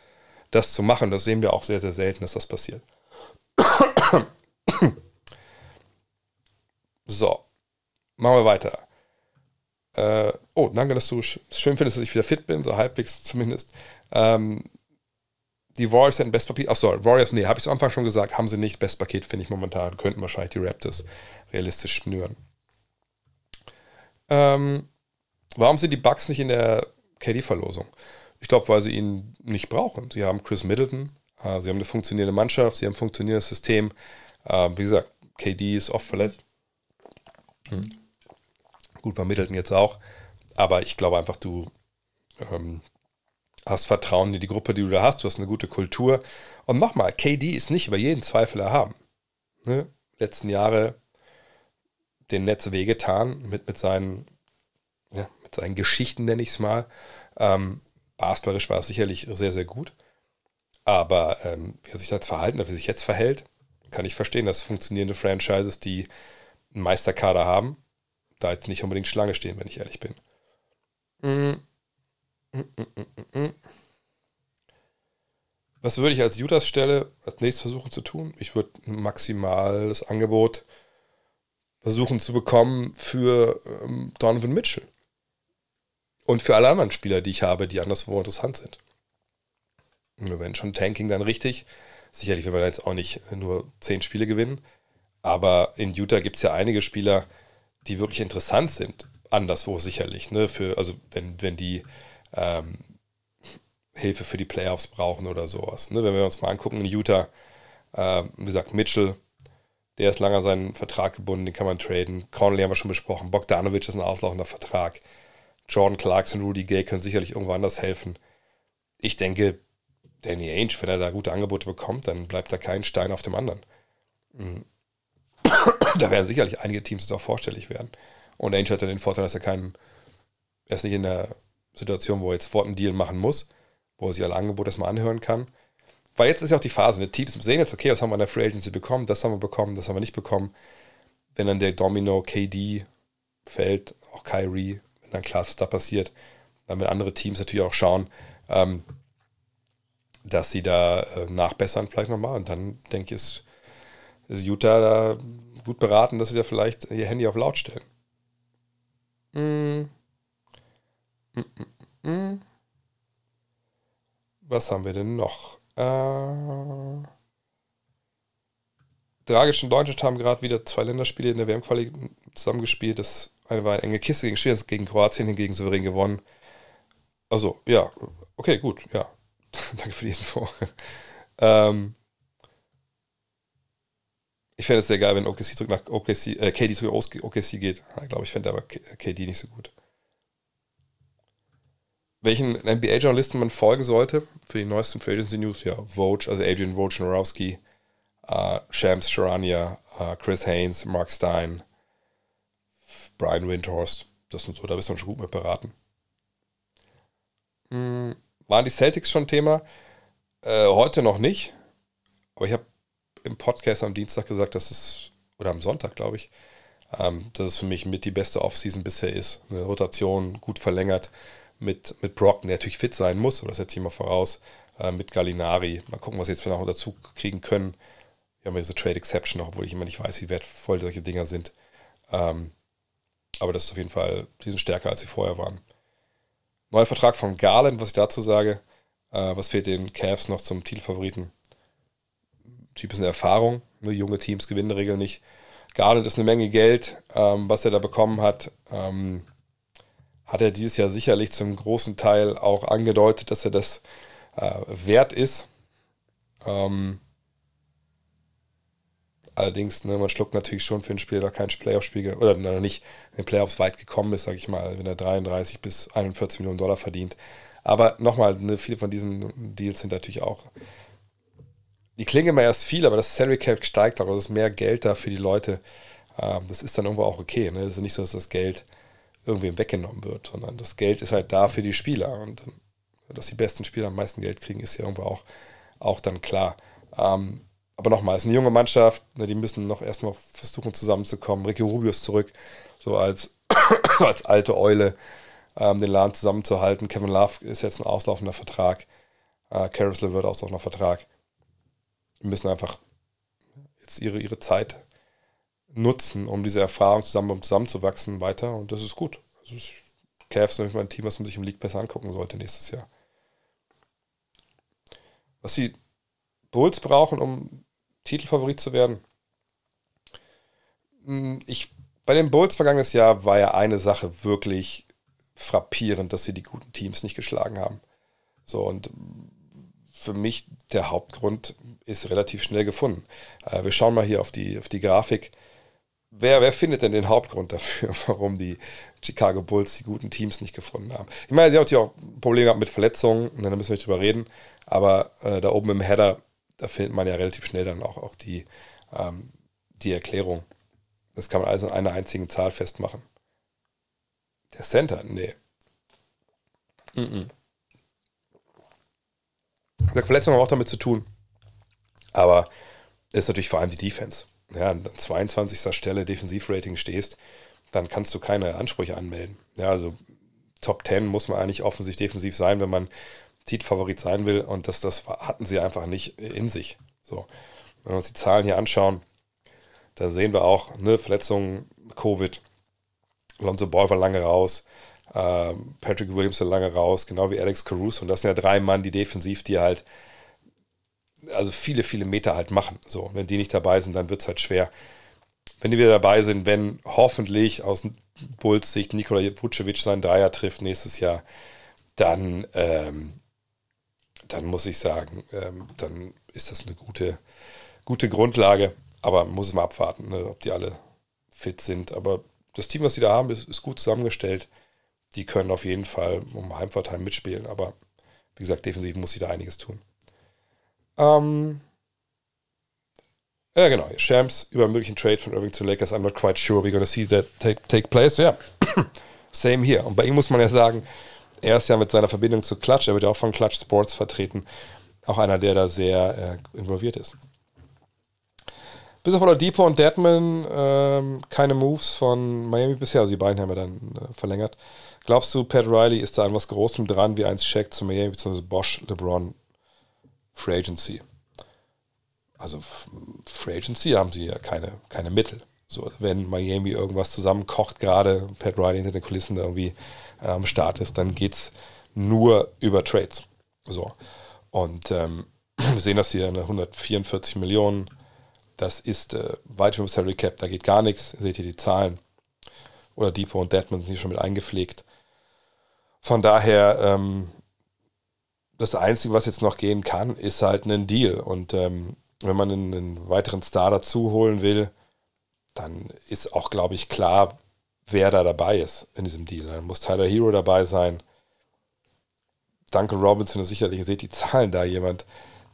das zu machen. Das sehen wir auch sehr, sehr selten, dass das passiert. (coughs) so, machen wir weiter. Äh, oh, danke, dass du schön findest, dass ich wieder fit bin, so halbwegs zumindest. Ähm, die Warriors hätten Bestpaket. Achso, Warriors, nee, habe ich am Anfang schon gesagt, haben sie nicht. Bestpaket finde ich momentan. Könnten wahrscheinlich die Raptors realistisch schnüren. Ähm, warum sind die Bucks nicht in der KD-Verlosung? Ich glaube, weil sie ihn nicht brauchen. Sie haben Chris Middleton, äh, sie haben eine funktionierende Mannschaft, sie haben ein funktionierendes System. Äh, wie gesagt, KD ist oft verletzt. Hm. Gut, war Middleton jetzt auch. Aber ich glaube einfach, du ähm, hast Vertrauen in die Gruppe, die du da hast. Du hast eine gute Kultur. Und nochmal, KD ist nicht über jeden Zweifel erhaben. Ne? Letzten Jahre den Netz wehgetan mit, mit, seinen, ja, mit seinen Geschichten, nenne ich es mal. Ähm, basketballisch war es sicherlich sehr, sehr gut. Aber ähm, wie er sich jetzt verhalten hat, wie er sich jetzt verhält, kann ich verstehen, dass funktionierende Franchises, die einen Meisterkader haben, da jetzt nicht unbedingt Schlange stehen, wenn ich ehrlich bin. Mm. Was würde ich als Judas Stelle als nächstes versuchen zu tun? Ich würde maximal das Angebot versuchen zu bekommen für ähm, Donovan Mitchell. Und für alle anderen Spieler, die ich habe, die anderswo interessant sind. Wenn schon Tanking dann richtig. Sicherlich werden wir jetzt auch nicht nur zehn Spiele gewinnen. Aber in Utah gibt es ja einige Spieler, die wirklich interessant sind. Anderswo sicherlich. Ne? Für, also wenn, wenn die ähm, Hilfe für die Playoffs brauchen oder sowas. Ne? Wenn wir uns mal angucken in Utah, äh, wie gesagt, Mitchell, der ist lange an seinen Vertrag gebunden, den kann man traden. Conley haben wir schon besprochen. Bogdanovic ist ein auslaufender Vertrag. Jordan Clarkson, Rudy Gay können sicherlich irgendwo anders helfen. Ich denke, Danny Ainge, wenn er da gute Angebote bekommt, dann bleibt da kein Stein auf dem anderen. Mhm. (coughs) da werden sicherlich einige Teams auch vorstellig werden. Und Ainge hat dann den Vorteil, dass er keinen, er ist nicht in der Situation, wo er jetzt sofort einen Deal machen muss, wo er sich alle Angebote erstmal anhören kann. Weil jetzt ist ja auch die Phase, ne? Teams sehen jetzt, okay, was haben wir in der Free Agency bekommen, das haben wir bekommen, das haben wir nicht bekommen. Wenn dann der Domino KD fällt, auch Kyrie, wenn dann klar ist, was da passiert, dann werden andere Teams natürlich auch schauen, ähm, dass sie da äh, nachbessern vielleicht nochmal. Und dann denke ich, ist, ist Utah da gut beraten, dass sie da vielleicht ihr Handy auf laut stellen. Mm. Was haben wir denn noch? Äh, Dragic und Deutschland haben gerade wieder zwei Länderspiele in der WM-Quali zusammengespielt. Das eine war eine enge Kiste gegen Schweden, gegen Kroatien hingegen souverän gewonnen. Also, ja, okay, gut, ja. (laughs) Danke für die Info. (laughs) ähm, ich fände es sehr geil, wenn OKC zurück nach OKC, äh, KD zurück aus OKC geht. Ich glaube, ich fände aber KD nicht so gut. Welchen NBA-Journalisten man folgen sollte für die neuesten Free Agency News? Ja, Vogue, also Adrian Wojnarowski, äh, Shams Charania, äh, Chris Haynes, Mark Stein, Brian Windhorst. Das sind so, da bist du schon gut mit beraten. Hm, waren die Celtics schon Thema? Äh, heute noch nicht. Aber ich habe im Podcast am Dienstag gesagt, dass es, oder am Sonntag, glaube ich, ähm, dass es für mich mit die beste Offseason bisher ist. Eine Rotation gut verlängert mit, mit Brockton, der natürlich fit sein muss, aber das setze ich mal voraus, äh, mit Gallinari. Mal gucken, was wir jetzt für noch dazu kriegen können. Wir haben ja diese Trade Exception noch, obwohl ich immer nicht weiß, wie wertvoll solche Dinger sind. Ähm, aber das ist auf jeden Fall, die sind stärker, als sie vorher waren. Neuer Vertrag von Garland, was ich dazu sage. Äh, was fehlt den Cavs noch zum Titelfavoriten? Typ ist eine Erfahrung. Nur junge Teams gewinnen in der Regel nicht. Garland ist eine Menge Geld, ähm, was er da bekommen hat. Ähm, hat er dieses Jahr sicherlich zum großen Teil auch angedeutet, dass er das äh, wert ist. Ähm, allerdings, ne, man schluckt natürlich schon für ein Spiel, der kein Playoff-Spiel oder noch nicht in den Playoffs weit gekommen ist, sage ich mal, wenn er 33 bis 41 Millionen Dollar verdient. Aber nochmal, ne, viele von diesen Deals sind natürlich auch die klingen immer erst viel, aber das Salary Cap steigt auch. Also es ist mehr Geld da für die Leute. Ähm, das ist dann irgendwo auch okay. Ne? Es ist nicht so, dass das Geld irgendwem weggenommen wird, sondern das Geld ist halt da für die Spieler. Und dass die besten Spieler am meisten Geld kriegen, ist ja irgendwo auch, auch dann klar. Ähm, aber nochmal, es ist eine junge Mannschaft, ne, die müssen noch erstmal versuchen zusammenzukommen. Ricky Rubio ist zurück, so als, (coughs) als alte Eule ähm, den Laden zusammenzuhalten. Kevin Love ist jetzt ein auslaufender Vertrag. Äh, Carousel wird auslaufender Vertrag. Die müssen einfach jetzt ihre, ihre Zeit nutzen, um diese Erfahrung zusammen um zusammenzuwachsen weiter und das ist gut. Also ist Cavs ist ein Team, was man sich im League besser angucken sollte nächstes Jahr. Was die Bulls brauchen, um Titelfavorit zu werden. Hm, ich, bei den Bulls vergangenes Jahr war ja eine Sache wirklich frappierend, dass sie die guten Teams nicht geschlagen haben. So, und für mich der Hauptgrund ist relativ schnell gefunden. Äh, wir schauen mal hier auf die, auf die Grafik. Wer, wer findet denn den Hauptgrund dafür, (laughs) warum die Chicago Bulls die guten Teams nicht gefunden haben? Ich meine, sie haben natürlich auch Probleme gehabt mit Verletzungen, da müssen wir nicht drüber reden, aber äh, da oben im Header, da findet man ja relativ schnell dann auch, auch die, ähm, die Erklärung. Das kann man also in einer einzigen Zahl festmachen. Der Center? Nee. Mm -mm. Verletzungen haben auch damit zu tun. Aber ist natürlich vor allem die Defense. Ja, an 22. Stelle Defensivrating stehst, dann kannst du keine Ansprüche anmelden. Ja, also Top 10 muss man eigentlich offensichtlich defensiv sein, wenn man Titelfavorit sein will. Und das, das hatten sie einfach nicht in sich. So. Wenn wir uns die Zahlen hier anschauen, dann sehen wir auch ne, Verletzungen, Covid, Lonzo Ball war lange raus, ähm, Patrick Williams war lange raus, genau wie Alex Caruso. Und das sind ja drei Mann, die defensiv, die halt also viele, viele Meter halt machen. So, wenn die nicht dabei sind, dann wird es halt schwer. Wenn die wieder dabei sind, wenn hoffentlich aus Bulls Sicht Nikola Vucevic seinen Dreier trifft nächstes Jahr, dann, ähm, dann muss ich sagen, ähm, dann ist das eine gute, gute Grundlage. Aber man muss mal abwarten, ne, ob die alle fit sind. Aber das Team, was sie da haben, ist, ist gut zusammengestellt. Die können auf jeden Fall um Heimvorteil mitspielen. Aber wie gesagt, defensiv muss sie da einiges tun. Ähm, ja, genau. Shams über einen möglichen Trade von Irving zu Lakers. I'm not quite sure we're to see that take, take place. Ja, (coughs) same here. Und bei ihm muss man ja sagen, er ist ja mit seiner Verbindung zu Clutch, er wird ja auch von Clutch Sports vertreten, auch einer, der da sehr äh, involviert ist. Bis auf Oladipo und Deadman ähm, keine Moves von Miami bisher. Also die beiden haben wir dann äh, verlängert. Glaubst du, Pat Riley ist da an was Großem dran, wie eins Check zu Miami bzw. Bosch, LeBron, Free Agency? Also Free Agency haben sie ja keine, keine Mittel. So, wenn Miami irgendwas zusammenkocht, gerade Pat Riley hinter den Kulissen irgendwie äh, am Start ist, dann geht es nur über Trades. So. Und ähm, (clears throat) wir sehen das hier eine 144 Millionen das ist äh, weit über Salary Cap, da geht gar nichts. Seht ihr die Zahlen. Oder Depot und Deadman sind hier schon mit eingepflegt. Von daher, ähm, das Einzige, was jetzt noch gehen kann, ist halt ein Deal. Und ähm, wenn man einen, einen, weiteren Star dazu holen will, dann ist auch, glaube ich, klar, wer da dabei ist in diesem Deal. Dann muss Tyler Hero dabei sein. Duncan Robinson ist sicherlich, ihr seht die Zahlen da, jemand,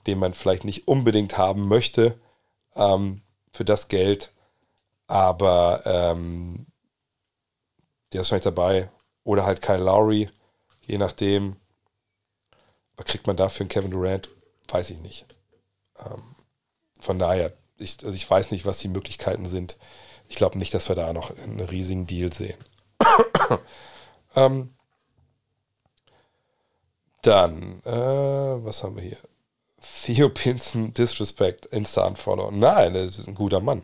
den man vielleicht nicht unbedingt haben möchte, ähm, für das Geld. Aber ähm, der ist vielleicht dabei. Oder halt Kyle Lowry, je nachdem. Was kriegt man dafür einen Kevin Durant? Weiß ich nicht. Ähm, von daher, ich, also ich weiß nicht, was die Möglichkeiten sind. Ich glaube nicht, dass wir da noch einen riesigen Deal sehen. (coughs) ähm, dann, äh, was haben wir hier? Theo Pinson Disrespect Insta Unfollow. Nein, er ist ein guter Mann.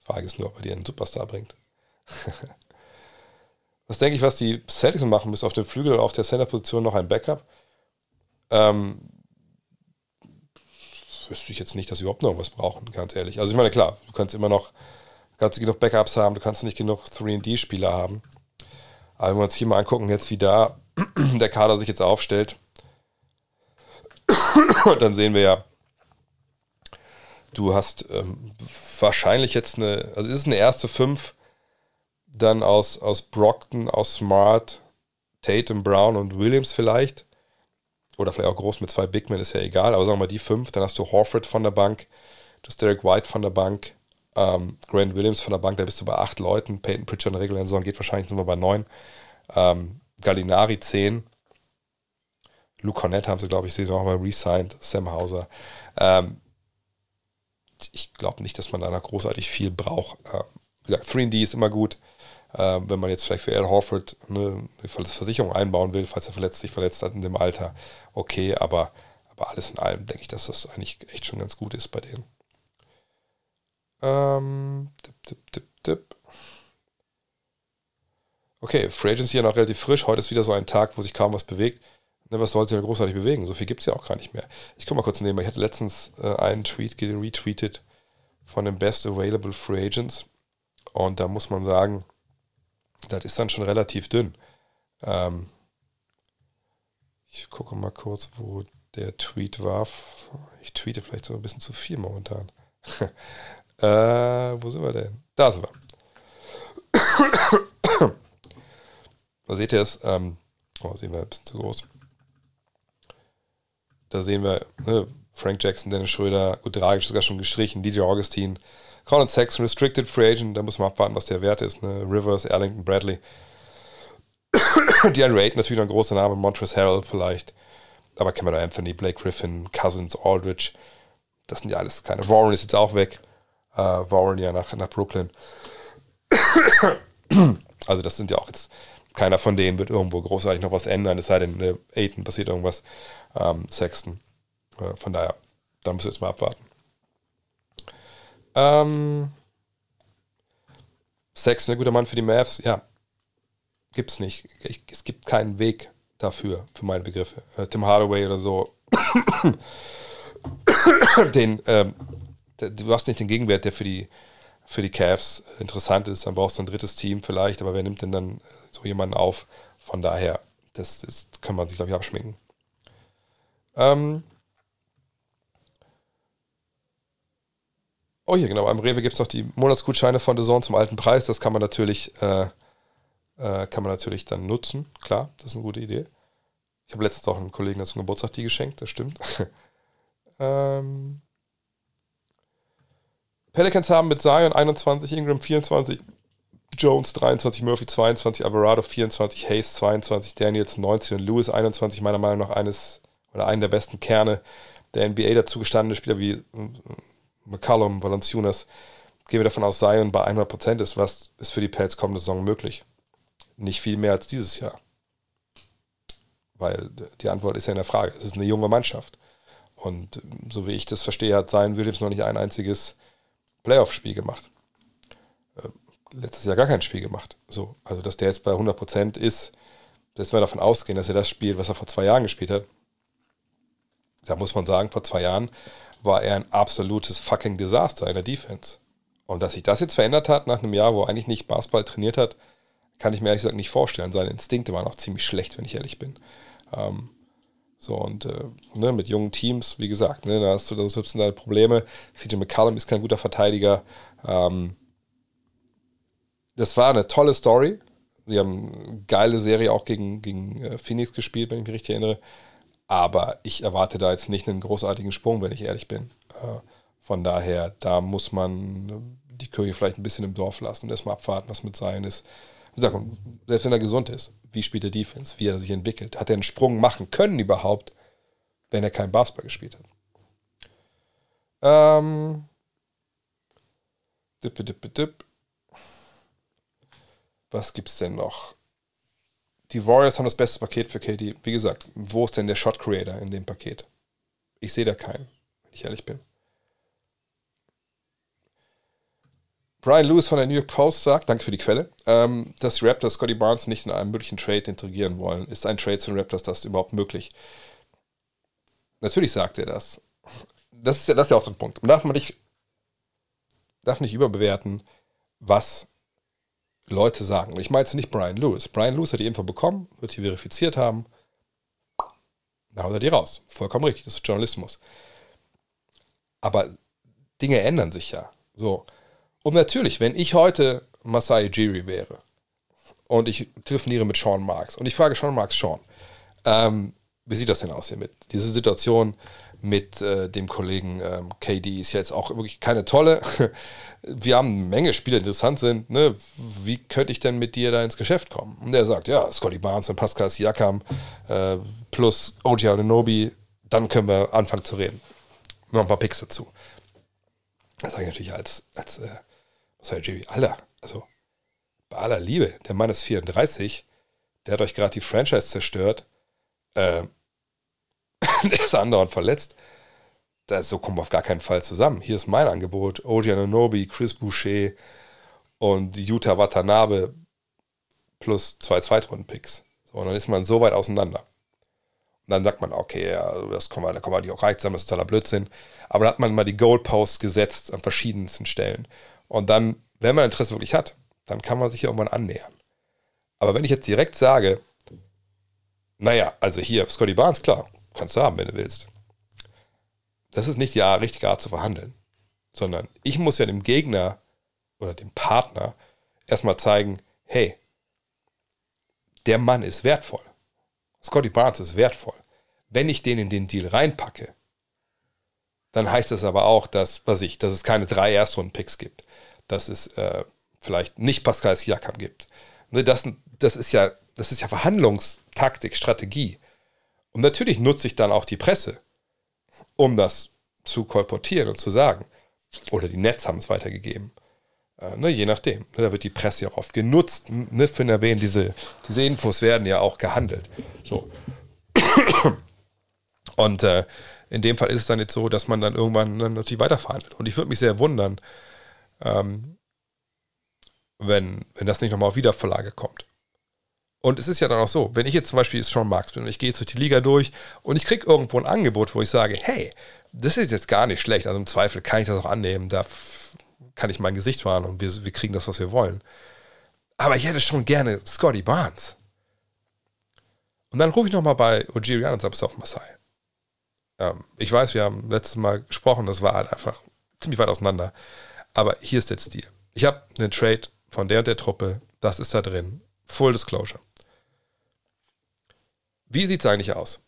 Frage ist nur, ob er dir einen Superstar bringt. (laughs) was denke ich, was die Celtics machen müssen auf dem Flügel oder auf der Center-Position noch ein Backup? Ähm, wüsste ich jetzt nicht, dass sie überhaupt noch was brauchen, ganz ehrlich. Also ich meine, klar, du kannst immer noch, kannst genug Backups haben, du kannst nicht genug 3D-Spieler haben. Aber wenn wir uns hier mal angucken, jetzt wie da (clears throat) der Kader sich jetzt aufstellt, (clears throat) dann sehen wir ja, du hast ähm, wahrscheinlich jetzt eine, also ist es eine erste Fünf, dann aus, aus Brockton, aus Smart, Tatum, Brown und Williams vielleicht. Oder vielleicht auch groß mit zwei Big Men, ist ja egal. Aber sagen wir mal die fünf. Dann hast du Horford von der Bank, du hast Derek White von der Bank, ähm, Grant Williams von der Bank, da bist du bei acht Leuten. Peyton Pritchard in der regulären Saison geht wahrscheinlich sind wir bei neun. Ähm, Gallinari zehn. Luke Cornett haben sie, glaube ich, Saison mal resigned, Sam Hauser. Ähm, ich glaube nicht, dass man da noch großartig viel braucht. Äh, wie gesagt, 3D ist immer gut. Äh, wenn man jetzt vielleicht für Al Horford eine, eine Versicherung einbauen will, falls er verletzt, sich verletzt hat in dem Alter, okay, aber, aber alles in allem denke ich, dass das eigentlich echt schon ganz gut ist bei denen. Ähm, tipp, tipp, tipp, tipp. Okay, Free Agency ja noch relativ frisch. Heute ist wieder so ein Tag, wo sich kaum was bewegt. Ne, was soll sich ja großartig bewegen? So viel gibt es ja auch gar nicht mehr. Ich komme mal kurz nehmen. Ich hatte letztens äh, einen Tweet retweetet von den Best Available Free Agents. Und da muss man sagen, das ist dann schon relativ dünn. Ähm, ich gucke mal kurz, wo der Tweet war. Ich tweete vielleicht so ein bisschen zu viel momentan. (laughs) äh, wo sind wir denn? Da sind wir. (coughs) da seht ihr es. Ähm, oh, sehen wir ein bisschen zu groß. Da sehen wir ne, Frank Jackson, Dennis Schröder, gut, Dragic sogar schon gestrichen, DJ Augustine, Colin Sexton, Restricted Free Agent, da muss man abwarten, was der Wert ist. Ne? Rivers, Arlington, Bradley. (coughs) Diane Raid natürlich noch ein großer Name, Montrezl Harrell vielleicht. Aber Cameron Anthony, Blake Griffin, Cousins, Aldridge, das sind ja alles keine. Warren ist jetzt auch weg. Uh, Warren ja nach, nach Brooklyn. (coughs) also das sind ja auch jetzt, keiner von denen wird irgendwo großartig noch was ändern, es sei denn, ne, Aiden passiert irgendwas ähm, Sexton. Äh, von daher, da müssen wir jetzt mal abwarten. Ähm, Sexton, ein guter Mann für die Mavs, ja, gibt's nicht. Ich, es gibt keinen Weg dafür, für meine Begriffe. Äh, Tim Hardaway oder so, (coughs) den, ähm, du hast nicht den Gegenwert, der für die, für die Cavs interessant ist. Dann brauchst du ein drittes Team vielleicht, aber wer nimmt denn dann so jemanden auf? Von daher, das, das kann man sich, glaube ich, abschminken. Ähm oh, hier, genau. Am Rewe gibt es noch die Monatsgutscheine von The Zone zum alten Preis. Das kann man natürlich, äh, äh, kann man natürlich dann nutzen. Klar, das ist eine gute Idee. Ich habe letztens auch einem Kollegen zum Geburtstag die geschenkt, das stimmt. (laughs) ähm Pelicans haben mit Zion 21, Ingram 24, Jones 23, Murphy 22, Alvarado 24, Hayes 22, Daniels 19 und Lewis 21, meiner Meinung nach eines oder einen der besten Kerne der NBA dazu gestandene Spieler wie McCallum, Valanciunas, gehen wir davon aus, Zion bei 100% ist, was ist für die Pelz kommende Saison möglich? Nicht viel mehr als dieses Jahr. Weil die Antwort ist ja in der Frage. Es ist eine junge Mannschaft. Und so wie ich das verstehe, hat Zion Williams noch nicht ein einziges Playoff-Spiel gemacht. Äh, letztes Jahr gar kein Spiel gemacht. So, also, dass der jetzt bei 100% ist, dass wir davon ausgehen, dass er das spielt, was er vor zwei Jahren gespielt hat, da muss man sagen, vor zwei Jahren war er ein absolutes fucking Desaster in der Defense. Und dass sich das jetzt verändert hat nach einem Jahr, wo er eigentlich nicht Basketball trainiert hat, kann ich mir ehrlich gesagt nicht vorstellen. Seine Instinkte waren auch ziemlich schlecht, wenn ich ehrlich bin. Ähm, so, und äh, ne, mit jungen Teams, wie gesagt, ne, da hast du, das sind da Probleme. CJ McCallum ist kein guter Verteidiger. Ähm, das war eine tolle Story. Wir haben eine geile Serie auch gegen, gegen äh, Phoenix gespielt, wenn ich mich richtig erinnere. Aber ich erwarte da jetzt nicht einen großartigen Sprung, wenn ich ehrlich bin. Äh, von daher, da muss man die Kirche vielleicht ein bisschen im Dorf lassen und erstmal abwarten, was mit sein ist. Sag, selbst wenn er gesund ist, wie spielt er Defense, wie er sich entwickelt? Hat er einen Sprung machen können überhaupt, wenn er kein Basketball gespielt hat? Ähm. Dippe, dippe, dipp. Was gibt's denn noch? Die Warriors haben das beste Paket für KD. Wie gesagt, wo ist denn der Shot Creator in dem Paket? Ich sehe da keinen, wenn ich ehrlich bin. Brian Lewis von der New York Post sagt, danke für die Quelle, ähm, dass die Raptors Scotty Barnes nicht in einem möglichen Trade integrieren wollen. Ist ein Trade zu den Raptors das überhaupt möglich? Natürlich sagt er das. Das ist ja, das ist ja auch so ein Punkt. Man darf man nicht, darf nicht überbewerten, was Leute sagen. Ich meine jetzt nicht Brian Lewis. Brian Lewis hat die Info bekommen, wird die verifiziert haben. Da haut er die raus. Vollkommen richtig, das ist Journalismus. Aber Dinge ändern sich ja. So. Und natürlich, wenn ich heute Masai Jiri wäre und ich telefoniere mit Sean Marks und ich frage Sean Marks, Sean, ähm, wie sieht das denn aus hier mit? Diese Situation mit äh, dem Kollegen ähm, KD ist jetzt auch wirklich keine tolle. (laughs) Wir haben eine Menge Spiele, die interessant sind. Ne? Wie könnte ich denn mit dir da ins Geschäft kommen? Und der sagt, ja, Scotty Barnes und Pascal Siakam äh, plus OG Anunobi, dann können wir anfangen zu reden. Noch ein paar Picks dazu. Das sage ich natürlich als, als äh, was sag ich, JB, Alter, also bei aller Liebe, der Mann ist 34, der hat euch gerade die Franchise zerstört. Äh, (laughs) der ist andauernd verletzt. Das, so kommen wir auf gar keinen Fall zusammen. Hier ist mein Angebot. Oji Ananobi, Chris Boucher und Yuta Watanabe plus zwei Zweitrunden-Picks. So, und dann ist man so weit auseinander. Und dann sagt man, okay, ja, das kann man, da kann man die auch reich zusammen, das ist totaler Blödsinn. Aber dann hat man mal die Goalposts gesetzt an verschiedensten Stellen. Und dann, wenn man Interesse wirklich hat, dann kann man sich ja irgendwann annähern. Aber wenn ich jetzt direkt sage, naja, also hier, Scotty Barnes, klar, kannst du haben, wenn du willst. Das ist nicht die richtige Art zu verhandeln, sondern ich muss ja dem Gegner oder dem Partner erstmal zeigen, hey, der Mann ist wertvoll. Scotty Barnes ist wertvoll. Wenn ich den in den Deal reinpacke, dann heißt das aber auch, dass, was ich, dass es keine drei Erstrunden-Picks gibt. Dass es äh, vielleicht nicht Pascal Siakam gibt. Ne, das, das, ist ja, das ist ja Verhandlungstaktik, Strategie. Und natürlich nutze ich dann auch die Presse, um das zu kolportieren und zu sagen. Oder die Netz haben es weitergegeben. Äh, ne, je nachdem. Ne, da wird die Presse ja auch oft genutzt. Ne, für erwähnen, diese, diese Infos werden ja auch gehandelt. So. (coughs) Und äh, in dem Fall ist es dann jetzt so, dass man dann irgendwann dann natürlich weiterverhandelt. Und ich würde mich sehr wundern, ähm, wenn, wenn das nicht nochmal auf Wiederverlage kommt. Und es ist ja dann auch so, wenn ich jetzt zum Beispiel Sean Marks bin und ich gehe jetzt durch die Liga durch und ich kriege irgendwo ein Angebot, wo ich sage, hey, das ist jetzt gar nicht schlecht, also im Zweifel kann ich das auch annehmen, da kann ich mein Gesicht wahren und wir, wir kriegen das, was wir wollen. Aber ich hätte schon gerne Scotty Barnes. Und dann rufe ich nochmal bei Ojiri an und sage, auf Masai. Ähm, ich weiß, wir haben letztes Mal gesprochen, das war halt einfach ziemlich weit auseinander. Aber hier ist jetzt Deal. Ich habe einen Trade von der und der Truppe, das ist da drin. Full Disclosure. Wie sieht es eigentlich aus?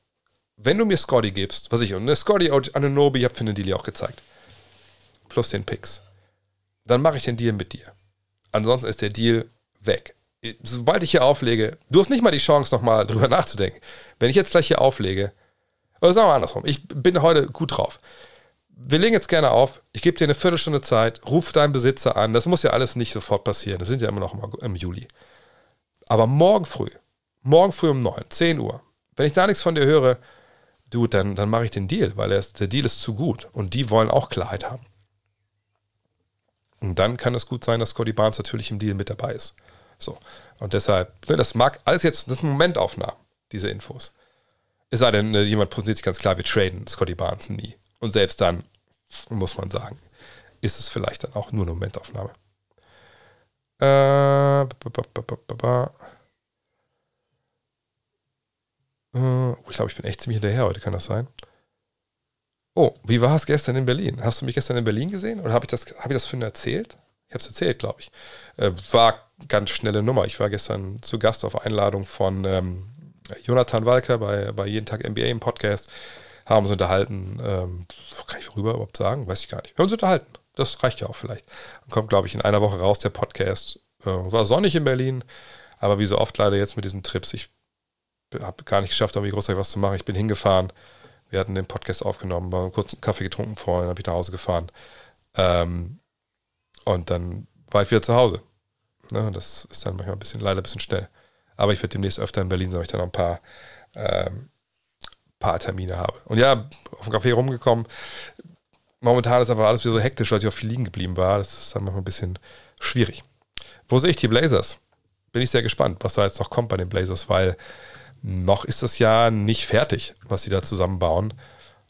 Wenn du mir Scotty gibst, was ich, und eine Scotty Ananobi, ich habe für den Deal auch gezeigt, plus den Picks, dann mache ich den Deal mit dir. Ansonsten ist der Deal weg. Sobald ich hier auflege, du hast nicht mal die Chance, nochmal drüber nachzudenken. Wenn ich jetzt gleich hier auflege, oder sagen wir andersrum, ich bin heute gut drauf. Wir legen jetzt gerne auf, ich gebe dir eine Viertelstunde Zeit, ruf deinen Besitzer an. Das muss ja alles nicht sofort passieren. Das sind ja immer noch im Juli. Aber morgen früh, morgen früh um 9, 10 Uhr, wenn ich da nichts von dir höre, du, dann, dann mache ich den Deal, weil ist, der Deal ist zu gut und die wollen auch Klarheit haben. Und dann kann es gut sein, dass Scotty Barnes natürlich im Deal mit dabei ist. So. Und deshalb, ne, das mag alles jetzt, das sind Momentaufnahmen, diese Infos. Es sei denn, ne, jemand positioniert sich ganz klar, wir traden Scotty Barnes nie. Und selbst dann, muss man sagen, ist es vielleicht dann auch nur eine Momentaufnahme. Äh, äh, ich glaube, ich bin echt ziemlich hinterher heute, kann das sein? Oh, wie war es gestern in Berlin? Hast du mich gestern in Berlin gesehen oder habe ich das, hab ich das für erzählt? Ich habe es erzählt, glaube ich. Äh, war ganz schnelle Nummer. Ich war gestern zu Gast auf Einladung von ähm, Jonathan Walker bei, bei Jeden Tag NBA im Podcast. Haben uns unterhalten. Ähm, kann ich worüber überhaupt sagen? Weiß ich gar nicht. Wir haben uns unterhalten. Das reicht ja auch vielleicht. Dann kommt, glaube ich, in einer Woche raus der Podcast. Äh, war sonnig in Berlin, aber wie so oft leider jetzt mit diesen Trips, ich habe gar nicht geschafft, irgendwie großartig was zu machen. Ich bin hingefahren, wir hatten den Podcast aufgenommen, haben kurz einen Kaffee getrunken vorher, dann habe ich nach Hause gefahren. Ähm, und dann war ich wieder zu Hause. Ne, das ist dann manchmal ein bisschen, leider ein bisschen schnell. Aber ich werde demnächst öfter in Berlin sein, weil ich dann noch ein paar, ähm, paar Termine habe. Und ja, auf dem Café rumgekommen. Momentan ist aber alles wieder so hektisch, weil ich auch viel liegen geblieben war. Das ist dann manchmal ein bisschen schwierig. Wo sehe ich die Blazers? Bin ich sehr gespannt, was da jetzt noch kommt bei den Blazers, weil noch ist das ja nicht fertig, was sie da zusammenbauen.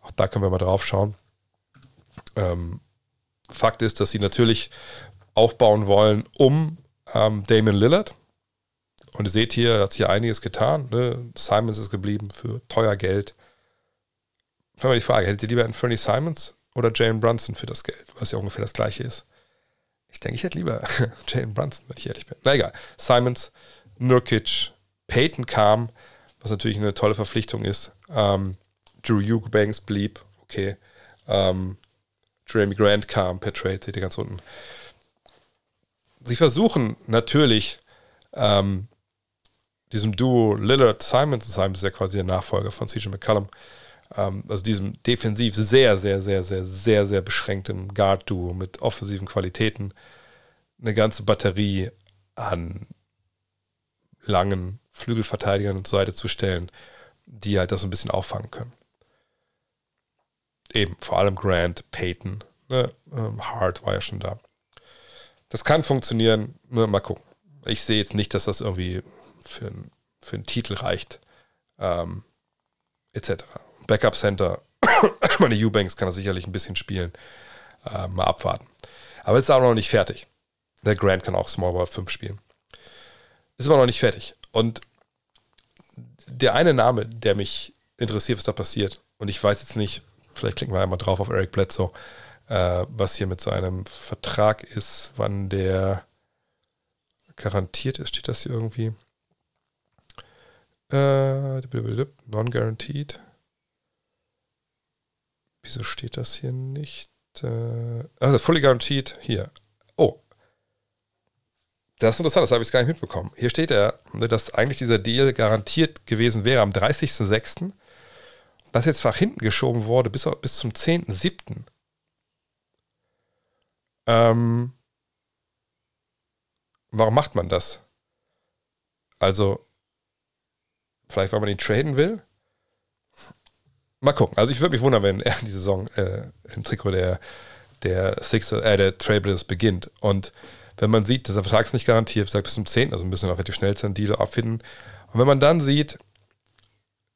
Auch da können wir mal drauf schauen. Ähm, Fakt ist, dass sie natürlich aufbauen wollen um ähm, Damon Lillard. Und ihr seht hier, hat sich ja einiges getan. Ne? Simons ist geblieben für teuer Geld. Fangen wir die Frage, hättet ihr lieber einen Fernie Simons oder Jalen Brunson für das Geld, was ja ungefähr das gleiche ist? Ich denke, ich hätte lieber (laughs) Jalen Brunson, wenn ich ehrlich bin. Na egal. Simons, Nurkic, Peyton kam, was natürlich eine tolle Verpflichtung ist. Ähm, Drew Eubanks blieb, okay. Ähm, Jeremy Grant kam per Trade, seht ihr ganz unten. Sie versuchen natürlich, ähm, diesem Duo Lillard-Simons, Simons ist ja quasi der Nachfolger von CJ McCallum, ähm, also diesem defensiv sehr, sehr, sehr, sehr, sehr, sehr beschränkten Guard-Duo mit offensiven Qualitäten, eine ganze Batterie an langen Flügelverteidigern so weiter zu stellen, die halt das so ein bisschen auffangen können. Eben, vor allem Grant, Peyton, ne, ähm, Hart war ja schon da. Das kann funktionieren, ne, mal gucken. Ich sehe jetzt nicht, dass das irgendwie für, für einen Titel reicht, ähm, etc. Backup Center, (coughs) meine Eubanks kann das sicherlich ein bisschen spielen. Äh, mal abwarten. Aber es ist auch noch nicht fertig. Der Grant kann auch Small Ball 5 spielen. Ist aber noch nicht fertig. Und der eine Name, der mich interessiert, was da passiert, und ich weiß jetzt nicht, vielleicht klicken wir einmal drauf auf Eric Bledsoe, äh, was hier mit seinem Vertrag ist, wann der garantiert ist, steht das hier irgendwie? Äh, Non-guaranteed. Wieso steht das hier nicht? Äh, also, fully guaranteed, hier. Das ist interessant, das habe ich gar nicht mitbekommen. Hier steht ja, dass eigentlich dieser Deal garantiert gewesen wäre am 30.06. Das jetzt nach hinten geschoben wurde bis, bis zum 10.07. Ähm, warum macht man das? Also, vielleicht weil man ihn traden will? Mal gucken. Also ich würde mich wundern, wenn er die Saison äh, im Trikot der, der Sixer, äh, der Trailblazers beginnt. Und wenn man sieht, dass der Vertrag ist nicht garantiert, sagt bis zum 10., also müssen wir noch relativ schnell einen Deal abfinden. Und wenn man dann sieht,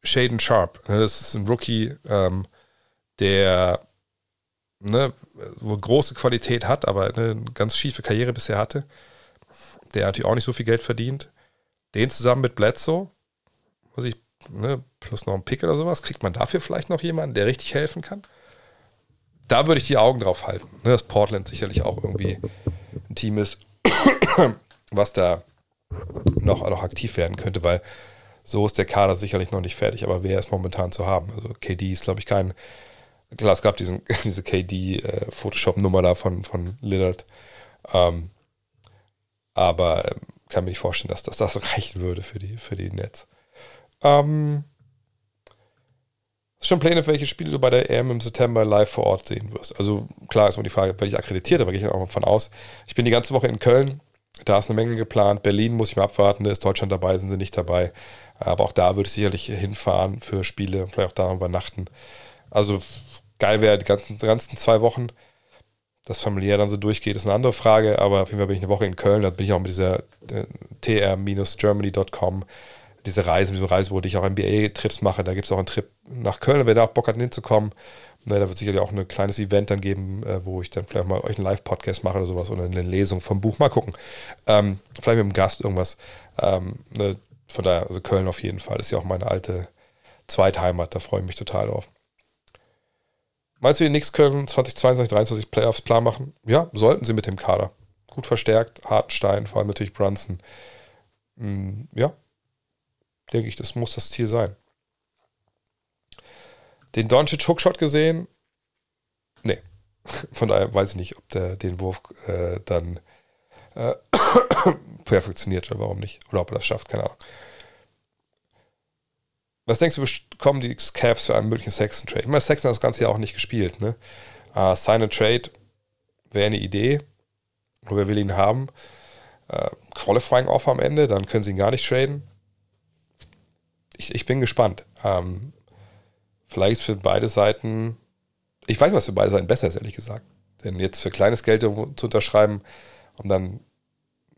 Shaden Sharp, ne, das ist ein Rookie, ähm, der ne, große Qualität hat, aber eine ganz schiefe Karriere bisher hatte, der natürlich auch nicht so viel Geld verdient. Den zusammen mit Bledsoe, muss ich ne, plus noch ein Pick oder sowas, kriegt man dafür vielleicht noch jemanden, der richtig helfen kann? Da würde ich die Augen drauf halten, ne, dass Portland sicherlich auch irgendwie Team ist, (coughs) was da noch, noch aktiv werden könnte, weil so ist der Kader sicherlich noch nicht fertig, aber wer ist momentan zu haben? Also KD ist, glaube ich, kein. Klar, es gab diesen, (laughs) diese KD-Photoshop-Nummer äh, da von, von Lillard. Ähm, aber ähm, kann mir nicht vorstellen, dass das, das (laughs) reichen würde für die, für die Nets. Ähm, schon Pläne, welche Spiele du bei der EM im September live vor Ort sehen wirst? Also klar ist immer die Frage, werde ich akkreditiert, aber gehe ich auch mal von aus. Ich bin die ganze Woche in Köln, da ist eine Menge geplant. Berlin muss ich mal abwarten, da ist Deutschland dabei, sind sie nicht dabei. Aber auch da würde ich sicherlich hinfahren für Spiele, vielleicht auch da übernachten. Also geil wäre die ganzen, die ganzen zwei Wochen. Das familiär dann so durchgeht, ist eine andere Frage, aber auf jeden Fall bin ich eine Woche in Köln, da bin ich auch mit dieser äh, tr-germany.com diese Reise, mit diesem Reisebüro, die ich auch NBA-Trips mache. Da gibt es auch einen Trip nach Köln, wer da Bock hat, hinzukommen. Ne, da wird sicherlich auch ein kleines Event dann geben, äh, wo ich dann vielleicht mal euch einen Live-Podcast mache oder sowas oder eine Lesung vom Buch. Mal gucken. Ähm, vielleicht mit einem Gast irgendwas. Ähm, ne, von daher, also Köln auf jeden Fall. Ist ja auch meine alte Zweitheimat. Da freue ich mich total drauf. Meinst du, die Knicks können 2022, 2023 Playoffs plan machen? Ja, sollten sie mit dem Kader. Gut verstärkt, Hartenstein, vor allem natürlich Brunson. Mm, ja, denke ich, das muss das Ziel sein. Den Doncic Hookshot gesehen? Nee. (laughs) Von daher weiß ich nicht, ob der den Wurf äh, dann äh, (coughs) perfektioniert oder warum nicht. Oder ob er das schafft, keine Ahnung. Was denkst du, bekommen die Cavs für einen möglichen Sexton-Trade? Ich meine, Sexton hat das ganze Jahr auch nicht gespielt. Ne? Uh, sign and Trade wäre eine Idee. Oder wer will ihn haben? Uh, Qualifying Offer am Ende, dann können sie ihn gar nicht traden ich, ich bin gespannt. Ähm, vielleicht für beide Seiten, ich weiß nicht, was für beide Seiten besser ist, ehrlich gesagt. Denn jetzt für kleines Geld zu unterschreiben und dann,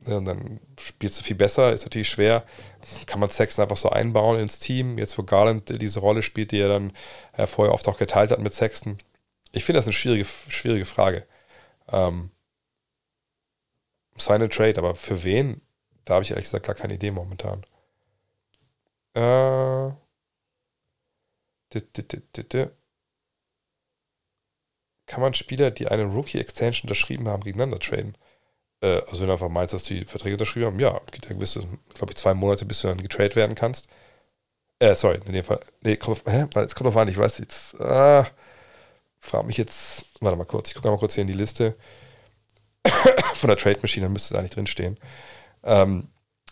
ja, und dann spielst du viel besser, ist natürlich schwer. Kann man Sexton einfach so einbauen ins Team, jetzt wo Garland diese Rolle spielt, die er dann äh, vorher oft auch geteilt hat mit Sexton. Ich finde das eine schwierige, schwierige Frage. Ähm, Sign and Trade, aber für wen? Da habe ich ehrlich gesagt gar keine Idee momentan. Äh. Kann man Spieler, die eine Rookie-Extension unterschrieben haben, gegeneinander traden? Äh, also wenn du einfach meinst, dass die Verträge unterschrieben haben, ja, gibt ja gewisse, glaube ich, zwei Monate, bis du dann getradet werden kannst. Äh, sorry, in dem Fall. Nee, kommt auf, (laughs) hä? Es kommt auf an, ich weiß jetzt. Ah, frag mich jetzt. Warte mal kurz, ich gucke mal kurz hier in die Liste (coughs) von der Trade Machine, dann müsste es eigentlich drinstehen. Ähm,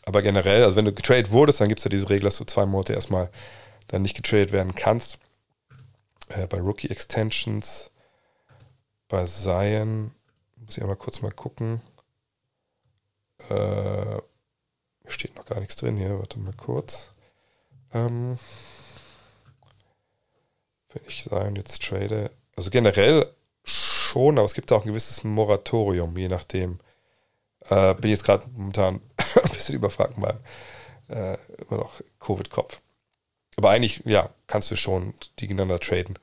aber generell, also wenn du getradet wurdest, dann gibt es ja diese Regel, dass du zwei Monate erstmal dann nicht getradet werden kannst. Äh, bei Rookie Extensions, bei Zion, muss ich einmal kurz mal gucken. Äh, steht noch gar nichts drin hier, warte mal kurz. Ähm, wenn ich Zion jetzt trade, also generell schon, aber es gibt auch ein gewisses Moratorium, je nachdem. Äh, bin jetzt gerade momentan (coughs) ein bisschen überfragt meinem äh, immer noch Covid-Kopf. Aber eigentlich, ja, kannst du schon die gegeneinander traden.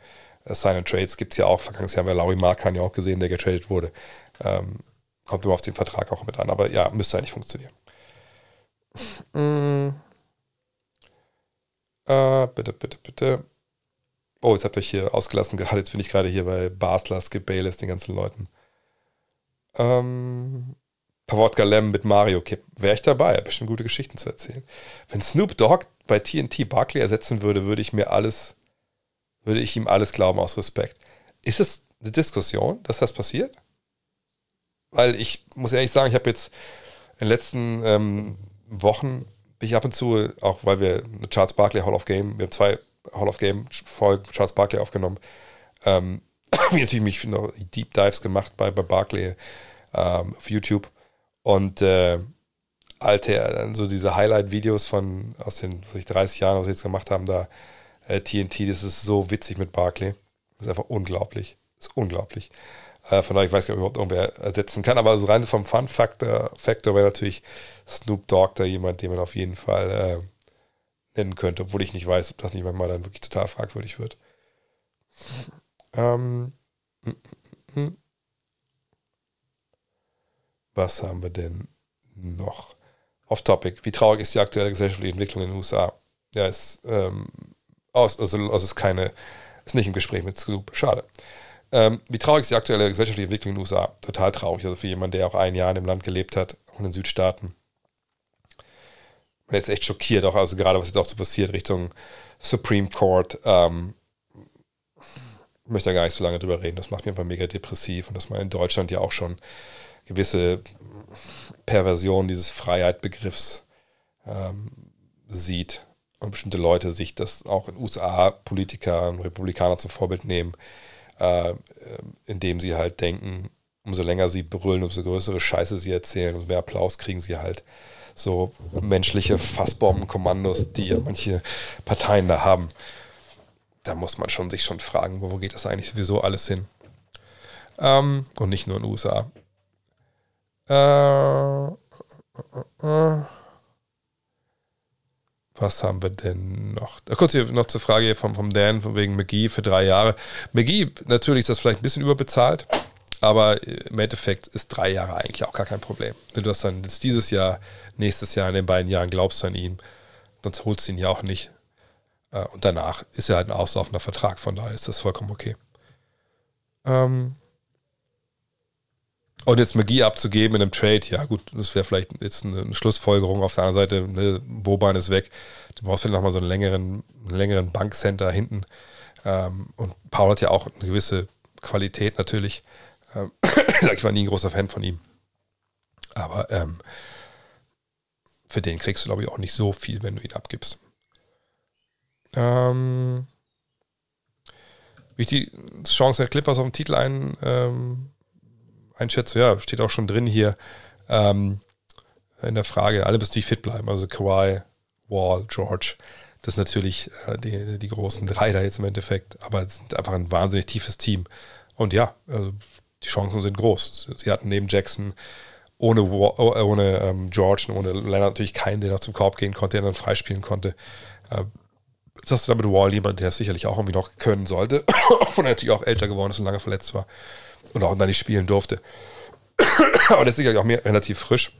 Äh, Sign and Trades gibt es ja auch. Vergangenes Jahr haben wir Laurie Markan ja auch gesehen, der getradet wurde. Ähm, kommt immer auf den Vertrag auch mit an. Aber ja, müsste eigentlich funktionieren. mm. äh, bitte, bitte, bitte. Oh, jetzt habt ihr euch hier ausgelassen. Gerade jetzt bin ich gerade hier bei Basler, Skip Bayless, den ganzen Leuten. Ähm, Pavotka Lem mit Mario Kipp. Wäre ich dabei, bestimmt gute Geschichten zu erzählen. Wenn Snoop Dogg bei TNT Barkley ersetzen würde, würde ich mir alles, würde ich ihm alles glauben aus Respekt. Ist es eine Diskussion, dass das passiert? Weil ich muss ehrlich sagen, ich habe jetzt in den letzten ähm, Wochen bin ich ab und zu, auch weil wir eine Charles Barkley Hall of Game, wir haben zwei Hall of Game Folgen Charles Barkley aufgenommen, ähm, (clears throat) habe ich natürlich mich noch Deep Dives gemacht bei, bei Barkley ähm, auf YouTube und äh, alte, dann so diese Highlight-Videos von aus den was ich, 30 Jahren, was sie jetzt gemacht haben, da äh, TNT, das ist so witzig mit Barkley. Das ist einfach unglaublich. Das ist unglaublich. Äh, von daher, ich weiß gar nicht, ob überhaupt irgendwer ersetzen kann, aber so rein vom Fun-Factor Factor wäre natürlich Snoop Dogg da jemand, den man auf jeden Fall äh, nennen könnte, obwohl ich nicht weiß, ob das nicht manchmal dann wirklich total fragwürdig wird. Ähm, mm, mm, mm. Was haben wir denn noch? Off-Topic. Wie traurig ist die aktuelle gesellschaftliche Entwicklung in den USA? Ja, ist, ähm, also, also ist keine, ist nicht im Gespräch mit Scoop. Schade. Ähm, wie traurig ist die aktuelle gesellschaftliche Entwicklung in den USA? Total traurig. Also für jemanden, der auch ein Jahr in dem Land gelebt hat, auch in den Südstaaten. Man ist echt schockiert, auch also gerade was jetzt auch so passiert Richtung Supreme Court. Ähm, möchte da gar nicht so lange drüber reden. Das macht mich einfach mega depressiv und dass man in Deutschland ja auch schon gewisse Perversion dieses Freiheitbegriffs ähm, sieht und bestimmte Leute sich das auch in USA Politiker und Republikaner zum Vorbild nehmen, äh, indem sie halt denken, umso länger sie brüllen, umso größere Scheiße sie erzählen, umso mehr Applaus kriegen sie halt. So menschliche Fassbombenkommandos, die manche Parteien da haben. Da muss man schon sich schon fragen, wo geht das eigentlich sowieso alles hin? Ähm, und nicht nur in den USA. Äh, äh, was haben wir denn noch? Kurz hier noch zur Frage hier vom, vom Dan, von wegen McGee für drei Jahre. McGee, natürlich ist das vielleicht ein bisschen überbezahlt, aber im Endeffekt ist drei Jahre eigentlich auch gar kein Problem. Du hast dann dieses Jahr, nächstes Jahr, in den beiden Jahren glaubst du an ihn, sonst holst du ihn ja auch nicht. Und danach ist er halt ein auslaufender Vertrag, von daher ist das vollkommen okay. Ähm, und jetzt Magie abzugeben in einem Trade, ja gut, das wäre vielleicht jetzt eine, Schlussfolgerung. Auf der anderen Seite, ne, Boban ist weg. Du brauchst vielleicht nochmal so einen längeren, einen längeren Bankcenter hinten. Ähm, und Paul hat ja auch eine gewisse Qualität natürlich. Ähm, (coughs) ich war nie ein großer Fan von ihm. Aber ähm, für den kriegst du, glaube ich, auch nicht so viel, wenn du ihn abgibst. Ähm, wie ich die Chance der Clippers auf den Titel ein, ähm, einschätze, ja, steht auch schon drin hier ähm, in der Frage, alle müssen fit bleiben. Also Kawhi, Wall, George, das ist natürlich äh, die, die großen drei da jetzt im Endeffekt, aber es ist einfach ein wahnsinnig tiefes Team. Und ja, also die Chancen sind groß. Sie hatten neben Jackson ohne, Wall, ohne ähm, George und ohne Leonard natürlich keinen, der noch zum Korb gehen konnte, der dann freispielen konnte. Äh, jetzt hast du damit Wall jemand, der es sicherlich auch irgendwie noch können sollte, (coughs) und er natürlich auch älter geworden ist und lange verletzt war und auch dann nicht spielen durfte. (coughs) Aber der ist sicherlich auch mehr, relativ frisch.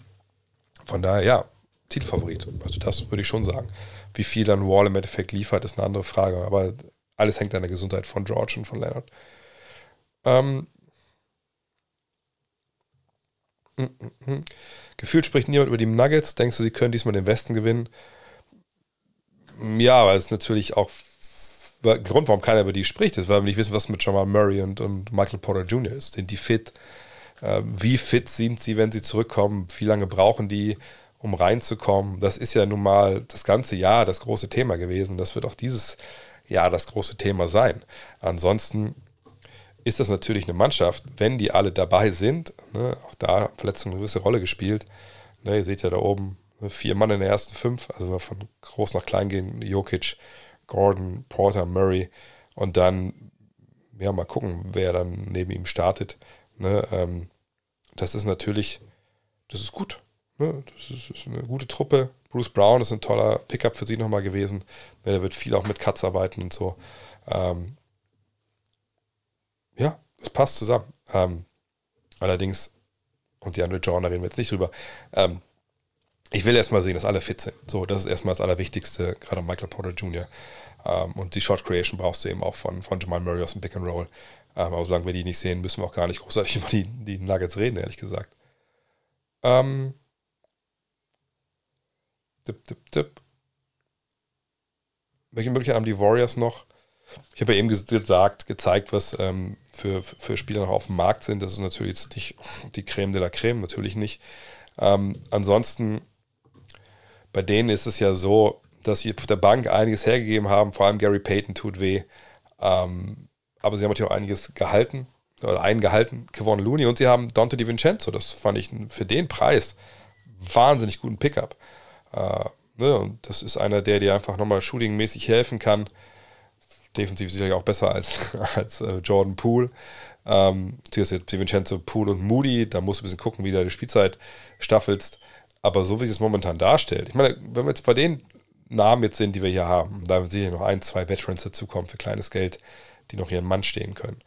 Von daher, ja, Titelfavorit. Also das würde ich schon sagen. Wie viel dann Wall im Endeffekt liefert, ist eine andere Frage. Aber alles hängt an der Gesundheit von George und von Leonard. Ähm. Gefühlt spricht niemand über die Nuggets. Denkst du, sie können diesmal den Westen gewinnen? Ja, aber es ist natürlich auch Grund, warum keiner über die spricht, ist, weil wir nicht wissen, was mit Jamal Murray und, und Michael Porter Jr. ist. Sind die fit? Äh, wie fit sind sie, wenn sie zurückkommen? Wie lange brauchen die, um reinzukommen? Das ist ja nun mal das ganze Jahr das große Thema gewesen. Das wird auch dieses Jahr das große Thema sein. Ansonsten ist das natürlich eine Mannschaft, wenn die alle dabei sind, ne, auch da Verletzungen eine gewisse Rolle gespielt. Ne, ihr seht ja da oben ne, vier Mann in der ersten fünf, also von groß nach klein gehen, Jokic, Gordon, Porter, Murray und dann, ja, mal gucken, wer dann neben ihm startet. Ne, ähm, das ist natürlich, das ist gut. Ne, das, ist, ist, eine gute Truppe. Bruce Brown ist ein toller Pickup für sie nochmal gewesen. Ne, der wird viel auch mit Cuts arbeiten und so. Ähm, ja, es passt zusammen. Ähm, allerdings, und die andere da reden wir jetzt nicht drüber. Ähm, ich will erstmal sehen, dass alle fit sind. So, das ist erstmal das Allerwichtigste, gerade Michael Porter Jr. Ähm, und die Shot Creation brauchst du eben auch von, von Jamal Murray aus dem Pick and Roll. Ähm, aber solange wir die nicht sehen, müssen wir auch gar nicht großartig (laughs) über die, die Nuggets reden, ehrlich gesagt. Ähm, dip, dip, dip. Welche Möglichkeit haben die Warriors noch? Ich habe ja eben gesagt, gezeigt, was ähm, für, für Spieler noch auf dem Markt sind. Das ist natürlich nicht die Creme de la Creme, natürlich nicht. Ähm, ansonsten, bei denen ist es ja so, dass sie auf der Bank einiges hergegeben haben, vor allem Gary Payton tut weh. Ähm, aber sie haben natürlich auch einiges gehalten, oder einen gehalten, Kevon Looney, und sie haben Dante DiVincenzo. Das fand ich für den Preis wahnsinnig guten Pickup. Äh, ne? Und das ist einer, der dir einfach nochmal shootingmäßig helfen kann defensiv sicherlich auch besser als, (laughs) als äh, Jordan Poole. Ähm, natürlich ist jetzt Vincenzo Poole und Moody, da musst du ein bisschen gucken, wie du die Spielzeit staffelst. Aber so wie es momentan darstellt, ich meine, wenn wir jetzt bei den Namen jetzt sind, die wir hier haben, da sicher noch ein, zwei Veterans dazukommen für kleines Geld, die noch ihren Mann stehen können,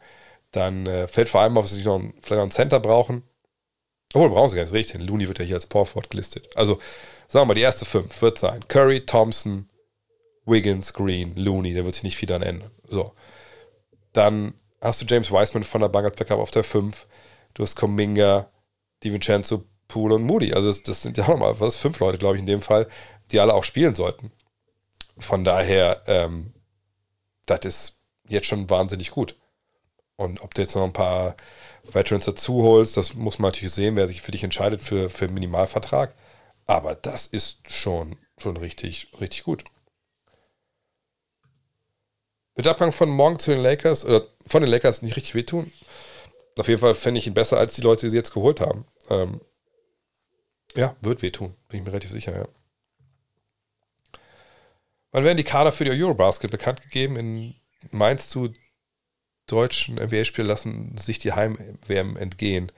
dann äh, fällt vor allem auf, dass sie noch einen, vielleicht noch einen Center brauchen. Obwohl, brauchen sie gar nicht richtig. Looney wird ja hier als Porford gelistet. Also, sagen wir mal, die erste fünf wird sein Curry, Thompson, Wiggins, Green, Looney, der wird sich nicht viel daran ändern. So. Dann hast du James Wiseman von der Bank als Backup auf der 5. Du hast Cominga, DiVincenzo, Poole und Moody. Also das, das sind ja (laughs) nochmal was, fünf Leute, glaube ich, in dem Fall, die alle auch spielen sollten. Von daher, ähm, das ist jetzt schon wahnsinnig gut. Und ob du jetzt noch ein paar Veterans dazu holst, das muss man natürlich sehen, wer sich für dich entscheidet für, für Minimalvertrag. Aber das ist schon, schon richtig, richtig gut. Der Abgang von morgen zu den Lakers, oder von den Lakers nicht richtig wehtun? Auf jeden Fall fände ich ihn besser als die Leute, die sie jetzt geholt haben. Ähm, ja, wird wehtun, bin ich mir relativ sicher, ja. Wann werden die Kader für die Eurobasket bekannt gegeben? In, meinst du, deutschen NBA-Spieler lassen sich die Heim-WM entgehen?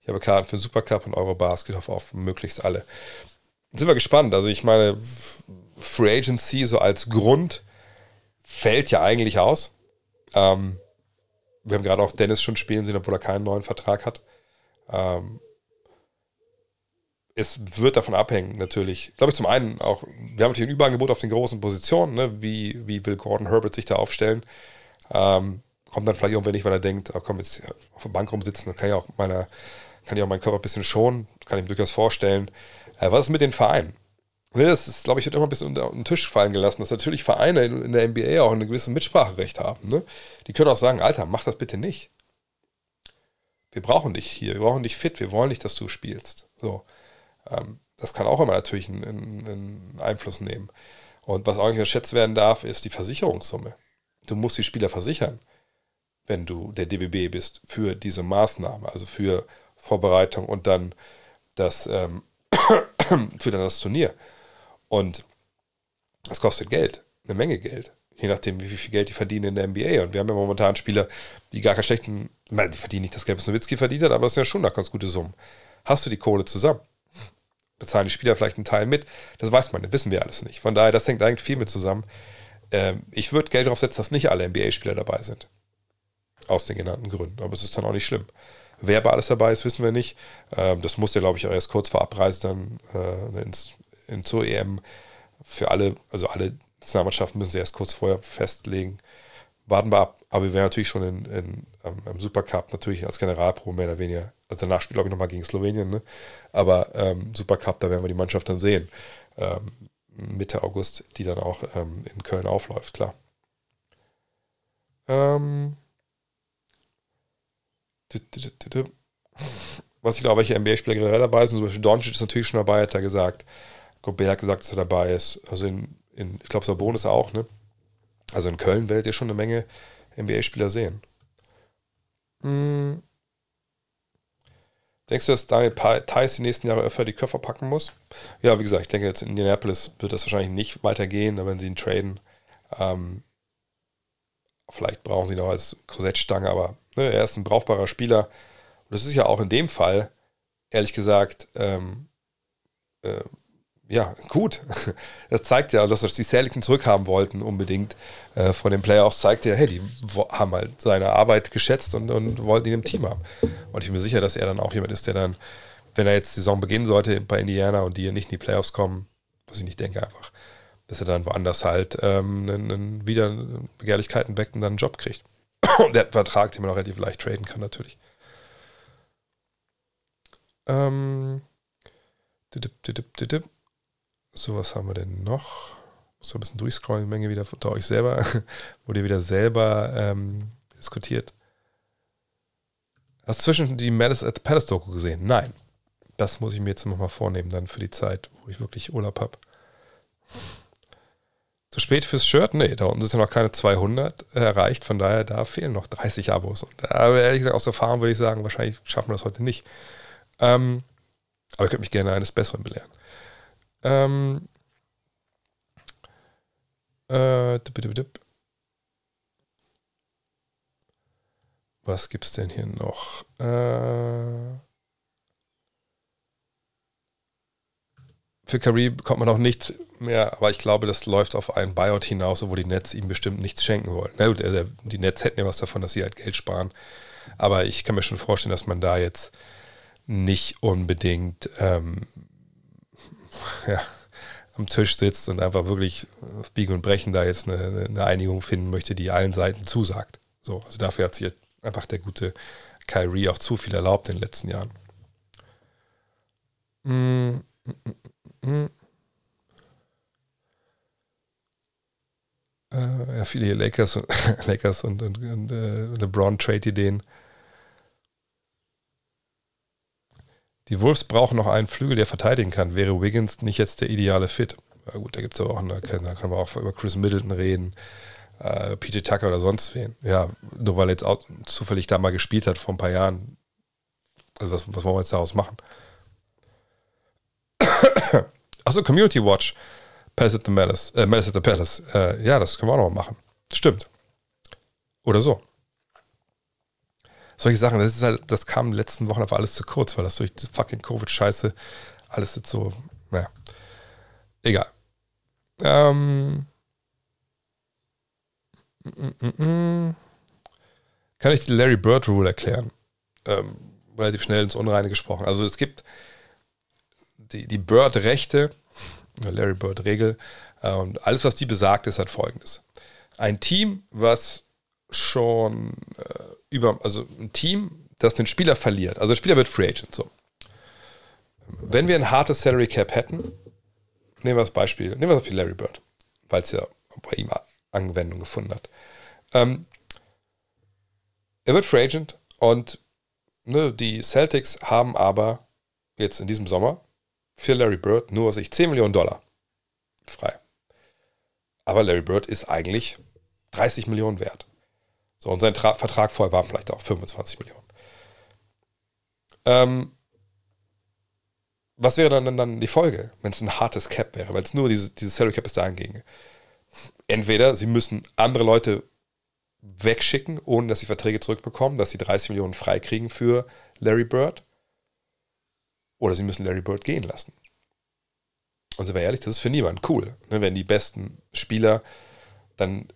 Ich habe Karten für Supercup und Eurobasket, hoffe auf möglichst alle. Sind wir gespannt. Also ich meine, Free Agency so als Grund fällt ja eigentlich aus. Ähm, wir haben gerade auch Dennis schon spielen sehen, obwohl er keinen neuen Vertrag hat. Ähm, es wird davon abhängen, natürlich. Glaube ich, zum einen auch, wir haben natürlich ein Überangebot auf den großen Positionen. Ne? Wie, wie will Gordon Herbert sich da aufstellen? Ähm, kommt dann vielleicht irgendwann nicht, weil er denkt, oh, komm, jetzt auf der Bank rumsitzen, dann kann ich auch meiner, kann ich auch meinen Körper ein bisschen schonen, kann ich mir durchaus vorstellen. Äh, was ist mit den Vereinen? das ist, glaube ich, wird immer ein bisschen unter den Tisch fallen gelassen, dass natürlich Vereine in, der NBA auch ein gewisses Mitspracherecht haben. Ne? Die können auch sagen, Alter, mach das bitte nicht. Wir brauchen dich hier, wir brauchen dich fit, wir wollen nicht, dass du spielst. So, das kann auch immer natürlich einen, einen, Einfluss nehmen. Und was auch nicht unterschätzt werden darf, ist die Versicherungssumme. Du musst die Spieler versichern, wenn du der DBB bist, für diese Maßnahme, also für Vorbereitung und dann das, ähm, (coughs) für dann das Turnier. Und das kostet Geld, eine Menge Geld. Je nachdem, wie viel Geld die verdienen in der NBA. Und wir haben ja momentan Spieler, die gar keinen schlechten, die verdienen nicht das Geld, was Nowitzki verdient hat, aber es sind ja schon noch ganz gute Summen. Hast du die Kohle zusammen? Bezahlen die Spieler vielleicht einen Teil mit? Das weiß man, das wissen wir alles nicht. Von daher, das hängt eigentlich viel mit zusammen. Ähm, ich würde Geld darauf setzen, dass nicht alle NBA-Spieler dabei sind. Aus den genannten Gründen. Aber es ist dann auch nicht schlimm. Wer bei alles dabei ist, wissen wir nicht. Ähm, das muss ja, glaube ich, auch erst kurz vor Abreise dann äh, ins in, zur EM für alle, also alle Nationalmannschaften müssen sie erst kurz vorher festlegen. Warten wir ab. Aber wir werden natürlich schon in, in, im Supercup natürlich als Generalprobe mehr oder weniger. Also danach spielt, glaube ich, nochmal gegen Slowenien, ne? Aber ähm, Supercup, da werden wir die Mannschaft dann sehen. Ähm, Mitte August, die dann auch ähm, in Köln aufläuft, klar. Ähm, was ich glaube, welche NBA-Spieler generell dabei sind, zum Beispiel Doncic ist natürlich schon dabei, hat er gesagt. Gobert hat gesagt, dass er dabei ist. Also in, in ich glaube, Sabonis auch, ne? Also in Köln werdet ihr schon eine Menge NBA-Spieler sehen. Hm. Denkst du, dass Daniel Theiss die nächsten Jahre öfter die Köpfe packen muss? Ja, wie gesagt, ich denke, jetzt in Indianapolis wird das wahrscheinlich nicht weitergehen, wenn sie ihn traden. Ähm, vielleicht brauchen sie ihn noch als Korsettstange, aber ne, er ist ein brauchbarer Spieler. Und das ist ja auch in dem Fall, ehrlich gesagt, ähm, äh, ja, gut. Das zeigt ja, dass die Celtics zurückhaben wollten, unbedingt. Äh, von den Playoffs zeigt ja, hey, die haben halt seine Arbeit geschätzt und, und wollten ihn im Team haben. Und ich bin mir sicher, dass er dann auch jemand ist, der dann, wenn er jetzt die Saison beginnen sollte bei Indiana und die nicht in die Playoffs kommen, was ich nicht denke einfach, dass er dann woanders halt ähm, einen, einen, wieder Begehrlichkeiten weckt und dann einen Job kriegt. und (coughs) der hat einen Vertrag, den man auch relativ leicht traden kann, natürlich. Ähm. Didip, didip, didip. So, was haben wir denn noch? Muss ein bisschen durchscrollen, die Menge wieder unter euch selber, (laughs) wurde ihr wieder selber ähm, diskutiert. Hast du zwischen die Malice at the Palace Doku gesehen? Nein. Das muss ich mir jetzt nochmal vornehmen, dann für die Zeit, wo ich wirklich Urlaub habe. Zu spät fürs Shirt? Nee, da unten sind ja noch keine 200 erreicht, von daher, da fehlen noch 30 Abos. Und, aber ehrlich gesagt, aus Erfahrung würde ich sagen, wahrscheinlich schaffen wir das heute nicht. Ähm, aber ihr könnt mich gerne eines Besseren belehren. Ähm, äh, was gibt's denn hier noch? Äh, für Curry bekommt man noch nichts mehr, aber ich glaube, das läuft auf einen Buyout hinaus, wo die Nets ihm bestimmt nichts schenken wollen. Also die Nets hätten ja was davon, dass sie halt Geld sparen. Aber ich kann mir schon vorstellen, dass man da jetzt nicht unbedingt ähm, (laughs) ja, am Tisch sitzt und einfach wirklich auf Biegen und Brechen da jetzt eine, eine, Einigung finden möchte, die allen Seiten zusagt. So, also dafür hat sich einfach der gute Kyrie auch zu viel erlaubt in den letzten Jahren. Mm, mm, mm, äh, ja, viele Lakers und, (laughs) Lakers und, und, und äh, LeBron-Trade-Ideen. Die Wolves brauchen noch einen Flügel, der verteidigen kann. Wäre Wiggins nicht jetzt der ideale Fit? Ja gut, da gibt es aber auch, kann, da kann man auch über Chris Middleton reden, äh, PJ Tucker oder sonst wen. Ja, nur weil er jetzt auch zufällig da mal gespielt hat vor ein paar Jahren. Also was, was wollen wir jetzt daraus machen? (coughs) Achso, Community Watch. Palace at the Malice, äh, Malice at the Palace. Äh, ja, das können wir auch noch mal machen. Stimmt. Oder so solche Sachen, das ist halt, das kam in den letzten Wochen einfach alles zu kurz, weil das durch die fucking Covid-Scheiße alles jetzt so, naja. Egal. Ähm. Kann ich die Larry Bird Rule erklären? Ähm, relativ schnell ins Unreine gesprochen. Also es gibt die, die Bird-Rechte, Larry Bird-Regel, äh, und alles, was die besagt, ist halt folgendes. Ein Team, was schon äh, über, also ein Team, das einen Spieler verliert, also der Spieler wird Free Agent, so. Wenn wir ein hartes Salary Cap hätten, nehmen wir das Beispiel, nehmen wir das Beispiel Larry Bird, weil es ja bei ihm Anwendung gefunden hat. Ähm, er wird Free Agent und ne, die Celtics haben aber jetzt in diesem Sommer für Larry Bird nur sich 10 Millionen Dollar frei. Aber Larry Bird ist eigentlich 30 Millionen wert. So, und sein Tra Vertrag vorher war vielleicht auch 25 Millionen. Ähm, was wäre dann, dann die Folge, wenn es ein hartes Cap wäre, weil es nur diese, diese Salary Cap ist da ginge? Entweder sie müssen andere Leute wegschicken, ohne dass sie Verträge zurückbekommen, dass sie 30 Millionen freikriegen für Larry Bird, oder sie müssen Larry Bird gehen lassen. Und sind wir ehrlich, das ist für niemanden cool, ne, wenn die besten Spieler dann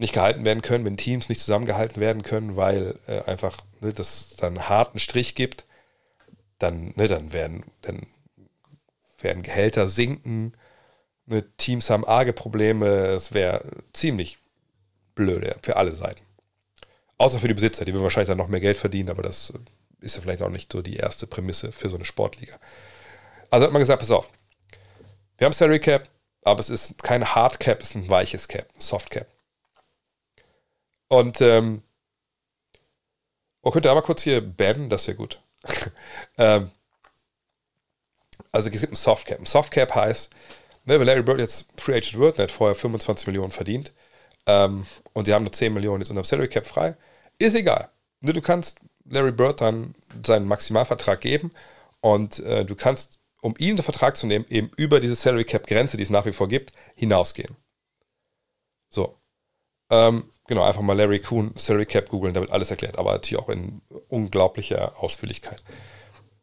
nicht gehalten werden können, wenn Teams nicht zusammengehalten werden können, weil äh, einfach ne, das dann harten Strich gibt, dann, ne, dann, werden, dann werden Gehälter sinken, ne, Teams haben arge Probleme, es wäre ziemlich blöde für alle Seiten. Außer für die Besitzer, die würden wahrscheinlich dann noch mehr Geld verdienen, aber das ist ja vielleicht auch nicht so die erste Prämisse für so eine Sportliga. Also hat man gesagt, pass auf, wir haben Salary Cap, aber es ist kein Hard Cap, es ist ein weiches Cap, ein Soft Cap. Und ähm, oh, könnt ihr aber kurz hier bannen, das wäre gut. (laughs) ähm, also es gibt ein Soft Cap. Ein Soft Cap heißt, ne, wenn Larry Bird jetzt Free Agent wird, der hat vorher 25 Millionen verdient ähm, und die haben nur 10 Millionen jetzt unter dem Salary Cap frei, ist egal. Ne, du kannst Larry Bird dann seinen Maximalvertrag geben und äh, du kannst, um ihn den Vertrag zu nehmen, eben über diese Salary Cap Grenze, die es nach wie vor gibt, hinausgehen. So. Ähm, genau, einfach mal Larry Kuhn Salary Cap googeln, da wird alles erklärt, aber natürlich auch in unglaublicher Ausführlichkeit.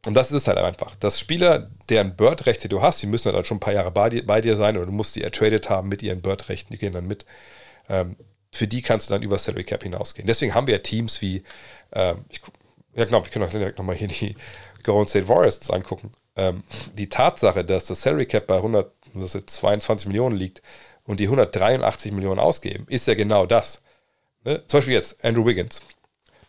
Und das ist es halt einfach. Dass Spieler, deren Bird-Rechte du hast, die müssen halt schon ein paar Jahre bei dir, bei dir sein oder du musst die ertradet haben mit ihren Bird-Rechten, die gehen dann mit. Ähm, für die kannst du dann über Salary Cap hinausgehen. Deswegen haben wir ja Teams wie, ähm, ich, ja genau, wir können auch direkt nochmal hier die Golden State Warriors angucken. Ähm, die Tatsache, dass das Salary Cap bei 122 Millionen liegt und die 183 Millionen ausgeben, ist ja genau das. Ne? Zum Beispiel jetzt Andrew Wiggins.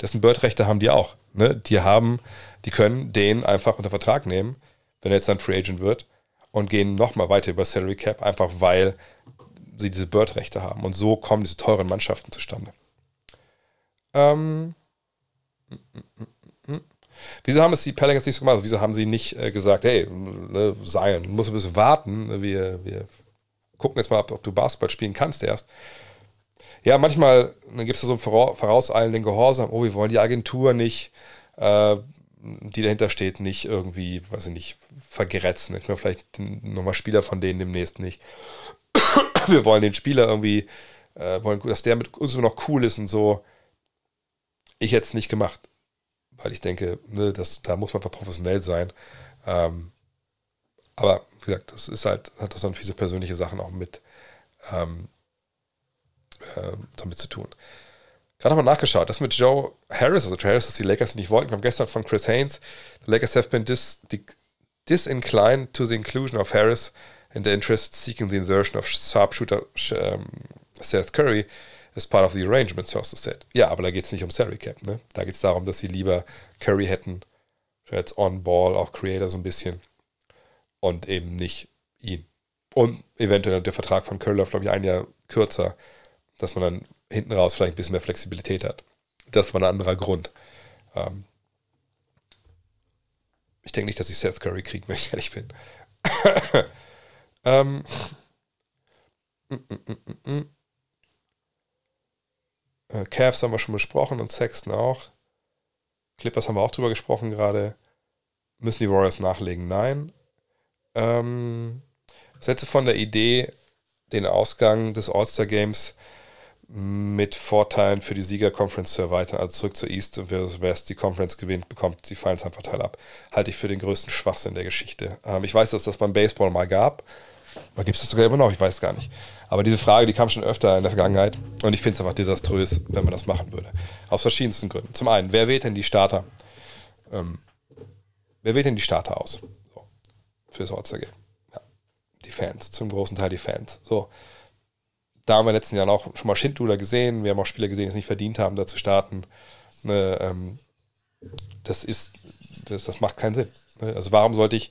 Dessen Bird-Rechte haben die auch. Ne? Die haben die können den einfach unter Vertrag nehmen, wenn er jetzt dann Free Agent wird, und gehen nochmal weiter über Salary Cap, einfach weil sie diese Bird-Rechte haben. Und so kommen diese teuren Mannschaften zustande. Ähm, Wieso haben es die Pelicans nicht so gemacht? Wieso haben sie nicht äh, gesagt, hey, ne, Zion, du musst ein bisschen warten, wir, wir gucken jetzt mal, ob, ob du Basketball spielen kannst erst. Ja, manchmal gibt es so einen vorauseilenden Gehorsam, oh, wir wollen die Agentur nicht, äh, die dahinter steht, nicht irgendwie, weiß ich nicht, vergrätzen. Ich meine, vielleicht nochmal Spieler von denen demnächst nicht. (coughs) Wir wollen den Spieler irgendwie, äh, wollen, dass der mit uns immer noch cool ist und so. Ich hätte es nicht gemacht, weil ich denke, ne, das, da muss man einfach professionell sein. Ähm, aber wie gesagt, das ist halt, hat das dann viele persönliche Sachen auch mit ähm, äh, damit zu tun. Gerade nochmal nachgeschaut, das mit Joe Harris, also Joe Harris, dass die Lakers nicht wollten, kam gestern von Chris Haynes. The Lakers have been dis, disinclined to the inclusion of Harris in the interest seeking the insertion of sharpshooter um, Seth Curry as part of the arrangement, sources said. Ja, aber da geht es nicht um Salary Cap, ne? Da geht es darum, dass sie lieber Curry hätten, jetzt on-ball, auch Creator so ein bisschen und eben nicht ihn. Und eventuell der Vertrag von Curry läuft, glaube ich, ein Jahr kürzer, dass man dann hinten raus vielleicht ein bisschen mehr Flexibilität hat. Das war ein anderer Grund. Ähm ich denke nicht, dass ich Seth Curry kriege, (laughs) wenn ich ehrlich bin. ähm äh, Cavs haben wir schon besprochen und Sexton auch. Clippers haben wir auch drüber gesprochen gerade. Müssen die Warriors nachlegen? Nein. Ähm, Sätze von der Idee, den Ausgang des All-Star-Games mit Vorteilen für die Sieger-Conference zu erweitern, also zurück zur East und versus West, die Conference gewinnt, bekommt die Finals-Vorteil ab. Halte ich für den größten Schwachsinn der Geschichte. Ähm, ich weiß, dass das beim Baseball mal gab. Oder gibt es das sogar immer noch? Ich weiß gar nicht. Aber diese Frage, die kam schon öfter in der Vergangenheit und ich finde es einfach desaströs, wenn man das machen würde. Aus verschiedensten Gründen. Zum einen, wer wählt denn die Starter? Ähm, wer wählt denn die Starter aus? So, für das All-Star-Game. Ja. Die Fans, zum großen Teil die Fans. So, da haben wir in den letzten Jahren auch schon mal Schindluder gesehen. Wir haben auch Spieler gesehen, die es nicht verdient haben, da zu starten. Ne, ähm, das ist, das, das macht keinen Sinn. Ne? Also warum sollte ich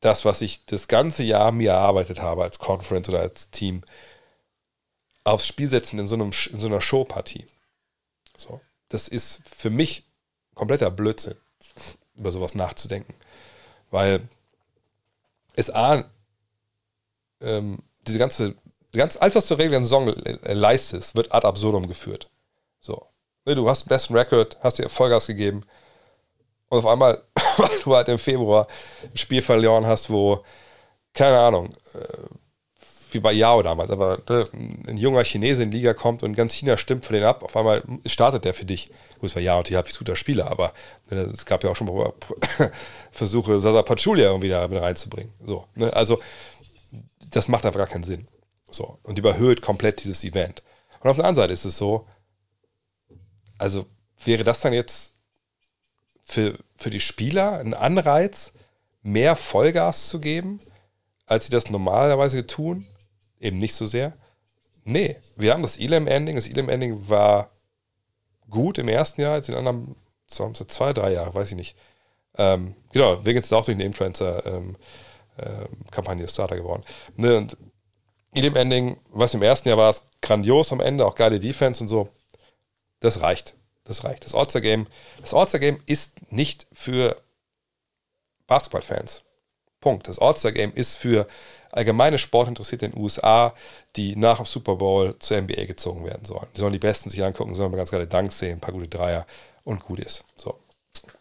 das, was ich das ganze Jahr mir erarbeitet habe als Conference oder als Team, aufs Spiel setzen in so, einem, in so einer Showpartie? So, das ist für mich kompletter Blödsinn, über sowas nachzudenken. Weil es A, ähm, diese ganze ganz alles, was du regeln in der Saison leistest, wird ad absurdum geführt. So. Ne, du hast den besten Record, hast dir Vollgas gegeben und auf einmal, (laughs) weil du halt im Februar ein Spiel verloren hast, wo, keine Ahnung, äh, wie bei Yao damals, aber ne, ein junger Chinese in die Liga kommt und ganz China stimmt für den ab, auf einmal startet der für dich. Gut, es war Yao ein guter Spieler, aber ne, es gab ja auch schon mal (laughs) Versuche, Sasa Pachulia irgendwie da reinzubringen. So, ne? Also, das macht einfach gar keinen Sinn. So, und überhöht komplett dieses Event. Und auf der anderen Seite ist es so, also wäre das dann jetzt für, für die Spieler ein Anreiz, mehr Vollgas zu geben, als sie das normalerweise tun? Eben nicht so sehr. Nee, wir haben das Elam-Ending. Das Elam-Ending war gut im ersten Jahr, als in anderen, so zwei, drei Jahre, weiß ich nicht. Ähm, genau, Wiggins ist auch durch den Influencer ähm, äh, Starter geworden. Ne, und Elite Ending, was im ersten Jahr war, ist grandios am Ende, auch geile Defense und so. Das reicht. Das reicht. Das All-Star Game, das All-Star Game ist nicht für Basketballfans. Punkt. Das All-Star Game ist für allgemeine Sportinteressierte in den USA, die nach dem Super Bowl zur NBA gezogen werden sollen. Die sollen die Besten sich angucken, sollen mal ganz geile Danks sehen, ein paar gute Dreier und gut ist. So.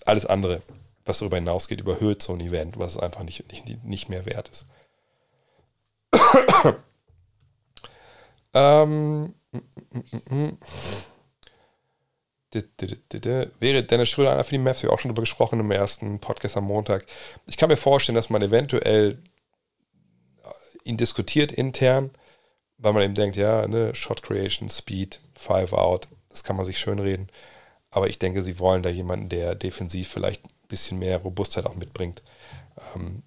Alles andere, was darüber hinausgeht, überhöht so ein Event, was einfach nicht, nicht, nicht mehr wert ist. ähm, Wäre Dennis Schröder einer für die Mavs? Wir haben auch schon darüber gesprochen im ersten Podcast am Montag. Ich kann mir vorstellen, dass man eventuell ihn diskutiert intern, weil man eben denkt, ja, ne, Shot Creation, Speed, Five Out, das kann man sich schön reden. Aber ich denke, sie wollen da jemanden, der defensiv vielleicht ein bisschen mehr Robustheit auch mitbringt. Ähm,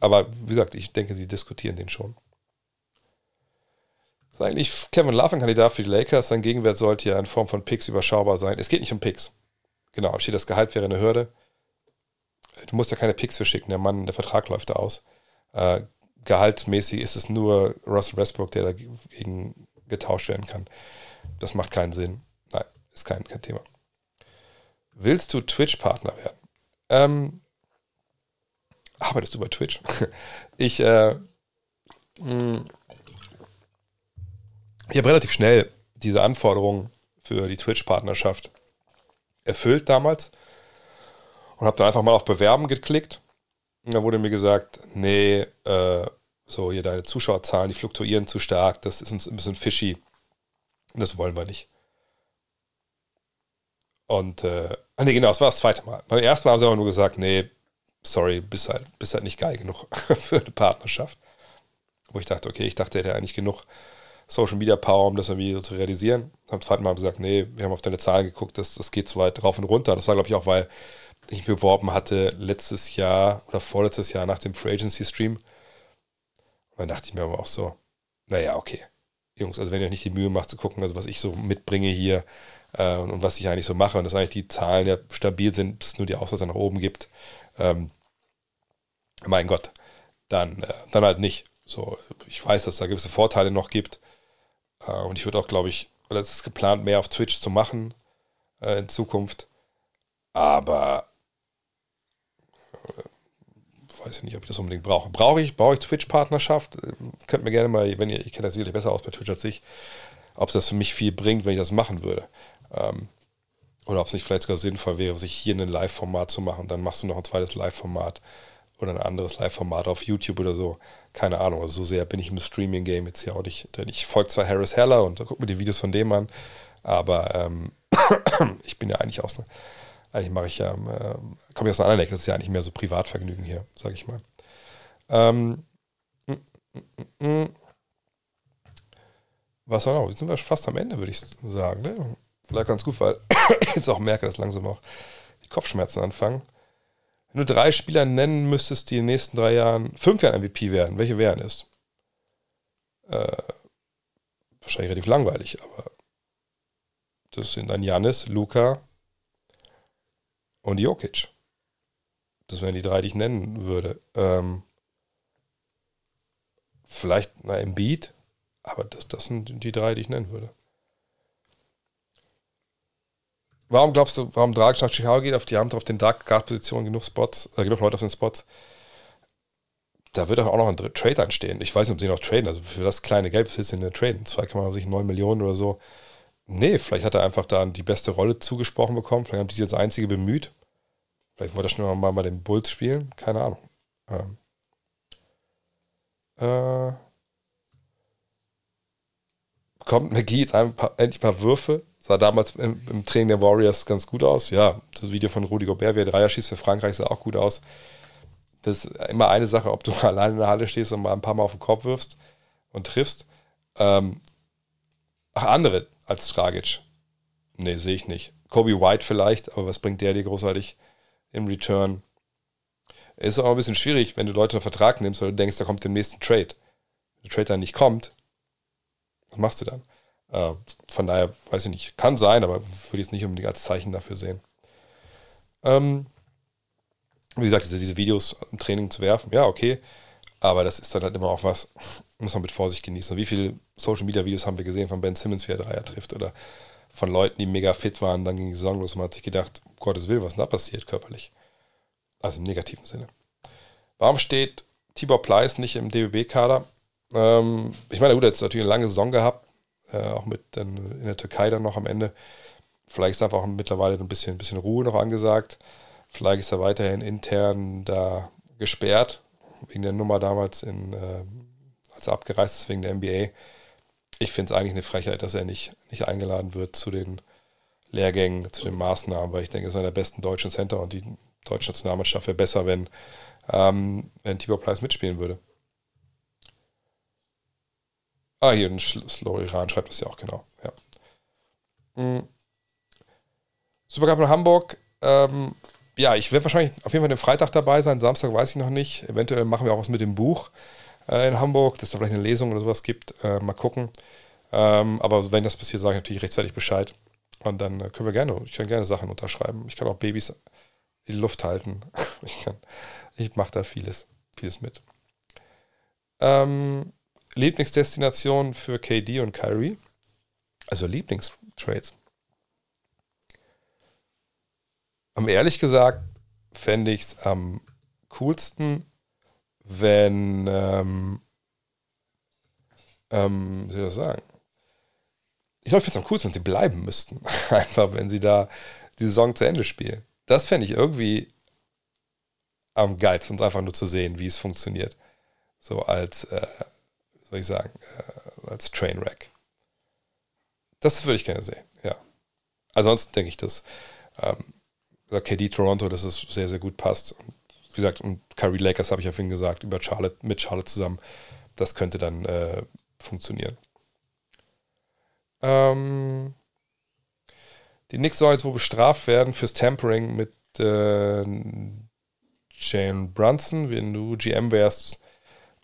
aber wie gesagt, ich denke, sie diskutieren den schon. Das ist eigentlich Kevin Love ein Kandidat für die Lakers. Sein Gegenwert sollte ja in Form von Picks überschaubar sein. Es geht nicht um Picks. Genau, steht das Gehalt wäre eine Hürde. Du musst ja keine Picks verschicken. Der Mann, der Vertrag läuft da aus. Äh, gehaltsmäßig ist es nur Russell Westbrook, der dagegen getauscht werden kann. Das macht keinen Sinn. Nein, ist kein, kein Thema. Willst du Twitch-Partner werden? Ähm, arbeitest du bei Twitch? (laughs) ich, äh, hm, ich habe relativ schnell diese Anforderungen für die Twitch-Partnerschaft erfüllt damals und habe dann einfach mal auf Bewerben geklickt und da wurde mir gesagt, nee, äh, so hier deine Zuschauerzahlen, die fluktuieren zu stark, das ist uns ein bisschen fishy und das wollen wir nicht. Und, äh, ah, nee, genau, das war das zweite Mal. Beim ersten Mal haben sie aber nur gesagt, nee, sorry, bist halt, bist halt nicht geil genug (laughs) für eine Partnerschaft. Wo ich dachte, okay, ich dachte, er hätte eigentlich genug Social Media Power, um das irgendwie so zu realisieren. Beim zweiten Mal haben sie gesagt, nee, wir haben auf deine Zahlen geguckt, das, das geht zu weit drauf und runter. Das war, glaube ich, auch, weil ich beworben hatte letztes Jahr oder vorletztes Jahr nach dem Free Agency Stream. Und dann dachte ich mir aber auch so, naja, okay. Jungs, also wenn ihr euch nicht die Mühe macht zu gucken, also was ich so mitbringe hier äh, und, und, was ich eigentlich so mache und dass eigentlich die Zahlen ja stabil sind, es nur die Auswahl nach oben gibt, ähm, mein Gott, dann, äh, dann halt nicht. So, ich weiß, dass es da gewisse Vorteile noch gibt. Äh, und ich würde auch, glaube ich, oder es ist geplant, mehr auf Twitch zu machen äh, in Zukunft. Aber weiß ich nicht, ob ich das unbedingt brauche. Brauche ich, brauche ich Twitch-Partnerschaft? Könnt mir gerne mal, wenn ihr, ich kenne das sicherlich besser aus bei Twitch als ich, ob es das für mich viel bringt, wenn ich das machen würde. Ähm, oder ob es nicht vielleicht sogar sinnvoll wäre, sich hier ein Live-Format zu machen. Dann machst du noch ein zweites Live-Format oder ein anderes Live-Format auf YouTube oder so. Keine Ahnung. Also so sehr bin ich im Streaming-Game jetzt hier auch nicht drin. Ich folge zwar Harris Heller und gucke mir die Videos von dem an, aber ähm, (coughs) ich bin ja eigentlich aus. Ne, eigentlich mache ich ja, äh, komme ich aus einer anderen Ecke, das ist ja eigentlich mehr so Privatvergnügen hier, sage ich mal. Ähm, mm, mm, mm, was auch noch, jetzt sind wir fast am Ende, würde ich sagen. Ne? Vielleicht ganz gut, weil (coughs) ich jetzt auch merke, dass langsam auch die Kopfschmerzen anfangen. Wenn du drei Spieler nennen müsstest, die in den nächsten drei Jahren, fünf Jahren MVP werden, welche wären es? Äh, wahrscheinlich relativ langweilig, aber das sind dann Janis, Luca, und Jokic. Das wären die drei, die ich nennen würde. Ähm, vielleicht na, Beat, aber das, das sind die drei, die ich nennen würde. Warum glaubst du, warum Dragic nach Chicago geht? Auf die haben auf den Dark Guard Positionen genug Spots, äh, genug Leute auf den Spots. Da wird auch noch ein Trade anstehen. Ich weiß nicht, ob sie noch traden. Also für das kleine Geld, was ist denn eine Traden? Zwei kann man sich 9 Millionen oder so. Nee, vielleicht hat er einfach da die beste Rolle zugesprochen bekommen. Vielleicht haben die sich als einzige bemüht. Vielleicht wollte er schon mal bei den Bulls spielen. Keine Ahnung. Ähm. Äh. Bekommt McGee jetzt ein paar, endlich ein paar Würfe? Sah damals im, im, Training der Warriors ganz gut aus. Ja, das Video von Rudi Gobert, wie er Dreier schießt für Frankreich, sah auch gut aus. Das ist immer eine Sache, ob du (laughs) allein in der Halle stehst und mal ein paar Mal auf den Kopf wirfst und triffst. Ähm, ach, andere als Dragic. Nee, sehe ich nicht. Kobe White vielleicht, aber was bringt der dir großartig im Return? Ist auch ein bisschen schwierig, wenn du Leute einen Vertrag nimmst, weil du denkst, da kommt dem nächsten Trade. Wenn der Trade dann nicht kommt, was machst du dann? Äh, von daher, weiß ich nicht, kann sein, aber würde ich es nicht unbedingt als Zeichen dafür sehen. Ähm, wie gesagt, diese Videos im Training zu werfen, ja, okay. Aber das ist dann halt immer auch was, muss man mit Vorsicht genießen. Wie viele Social Media Videos haben wir gesehen von Ben Simmons, wie er Dreier trifft oder von Leuten, die mega fit waren, dann ging die Saison los und man hat sich gedacht, um Gottes Willen, was da passiert körperlich? Also im negativen Sinne. Warum steht Tibor Pleiss nicht im DBB-Kader? Ähm, ich meine, gut, er hat jetzt natürlich eine lange Saison gehabt, äh, auch mit dann in der Türkei dann noch am Ende. Vielleicht ist einfach auch mittlerweile ein bisschen, ein bisschen Ruhe noch angesagt. Vielleicht ist er weiterhin intern da gesperrt, wegen der Nummer damals, in, äh, als er abgereist ist wegen der NBA. Ich finde es eigentlich eine Frechheit, dass er nicht, nicht eingeladen wird zu den Lehrgängen, zu den Maßnahmen, weil ich denke, er ist einer der besten deutschen Center und die deutsche Nationalmannschaft wäre besser, wenn, ähm, wenn Tibor Pleiss mitspielen würde. Ah, hier ein Slow Iran schreibt das ja auch genau. Ja. Mhm. Supercup in Hamburg. Ähm, ja, ich werde wahrscheinlich auf jeden Fall den Freitag dabei sein. Samstag weiß ich noch nicht. Eventuell machen wir auch was mit dem Buch äh, in Hamburg, dass da vielleicht eine Lesung oder sowas gibt. Äh, mal gucken. Ähm, aber wenn das passiert, sage ich natürlich rechtzeitig Bescheid. Und dann äh, können wir gerne, ich kann gerne Sachen unterschreiben. Ich kann auch Babys in die Luft halten. (laughs) ich ich mache da vieles, vieles mit. Ähm, Lieblingsdestination für KD und Kyrie? Also Lieblingstrades. Am ehrlich gesagt fände ich es am coolsten, wenn, ähm, ähm, wie soll ich das sagen? Ich glaube, ich finde es am coolsten, wenn sie bleiben müssten. (laughs) Einfach, wenn sie da die Saison zu Ende spielen. Das fände ich irgendwie am geilsten, einfach nur zu sehen, wie es funktioniert. So als, äh, soll ich sagen, äh, als Trainwreck. Das würde ich gerne sehen, ja. Ansonsten denke ich, dass ähm, KD Toronto, dass es sehr, sehr gut passt. Und wie gesagt, und Curry Lakers habe ich ja vorhin gesagt, über Charlotte, mit Charlotte zusammen. Das könnte dann äh, funktionieren. Ähm, die Knicks sollen jetzt wohl bestraft werden fürs Tampering mit äh, Jane Brunson, wenn du GM wärst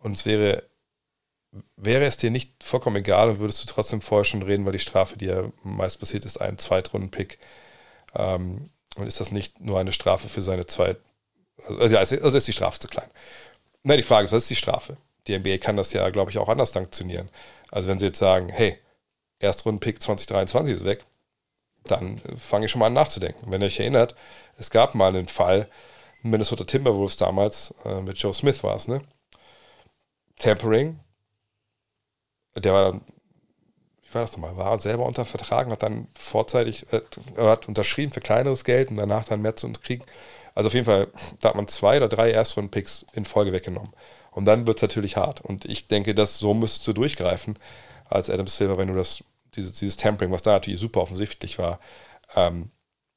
und es wäre, wäre es dir nicht vollkommen egal und würdest du trotzdem vorher schon reden, weil die Strafe, die ja meist passiert, ist ein Zweitrunden-Pick. Ähm, und ist das nicht nur eine Strafe für seine Zweit... Also, also ist die Strafe zu klein. Na, die Frage ist, was ist die Strafe? Die NBA kann das ja, glaube ich, auch anders sanktionieren. Also wenn sie jetzt sagen, hey, Erstrunden-Pick 2023 ist weg, dann fange ich schon mal an nachzudenken. Wenn ihr euch erinnert, es gab mal einen Fall, Minnesota Timberwolves damals, äh, mit Joe Smith war es, ne? Tampering. Der war dann, wie war das nochmal, war selber unter Vertrag, hat dann vorzeitig, äh, hat unterschrieben für kleineres Geld und danach dann mehr zu kriegen. Also auf jeden Fall, da hat man zwei oder drei Erstrunden-Picks in Folge weggenommen. Und dann wird es natürlich hart. Und ich denke, dass so müsstest du durchgreifen als Adam Silver, wenn du das, dieses, dieses Tampering, was da natürlich super offensichtlich war, ähm,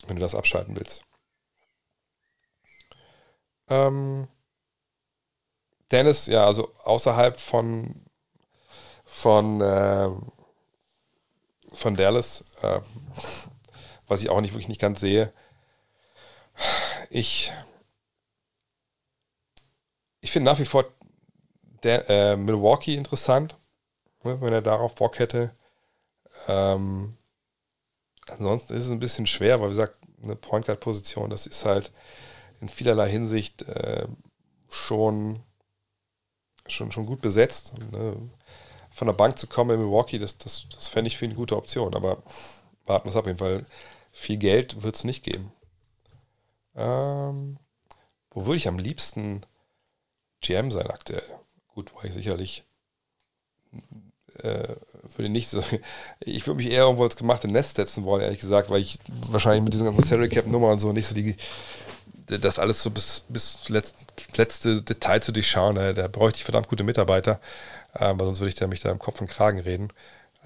wenn du das abschalten willst. Ähm, Dennis, ja, also außerhalb von von äh, von Dallas, äh, was ich auch nicht wirklich nicht ganz sehe. Ich ich finde nach wie vor der, äh, Milwaukee interessant, ne, wenn er darauf Bock hätte. Ähm, ansonsten ist es ein bisschen schwer, weil wie gesagt, eine Point Guard Position, das ist halt in vielerlei Hinsicht äh, schon, schon, schon gut besetzt. Ne? Von der Bank zu kommen in Milwaukee, das, das, das fände ich für eine gute Option. Aber warten wir es ab, weil viel Geld wird es nicht geben. Ähm, wo würde ich am liebsten GM sein aktuell? Gut, war ich sicherlich äh, würde nicht so. (laughs) Ich würde mich eher irgendwo ins gemachte Nest setzen wollen, ehrlich gesagt, weil ich wahrscheinlich mit diesen ganzen Salary Cap Nummern und so nicht so die das alles so bis, bis letzte, letzte Detail zu durchschauen. Da, da bräuchte ich verdammt gute Mitarbeiter, äh, weil sonst würde ich da mich da im Kopf und Kragen reden.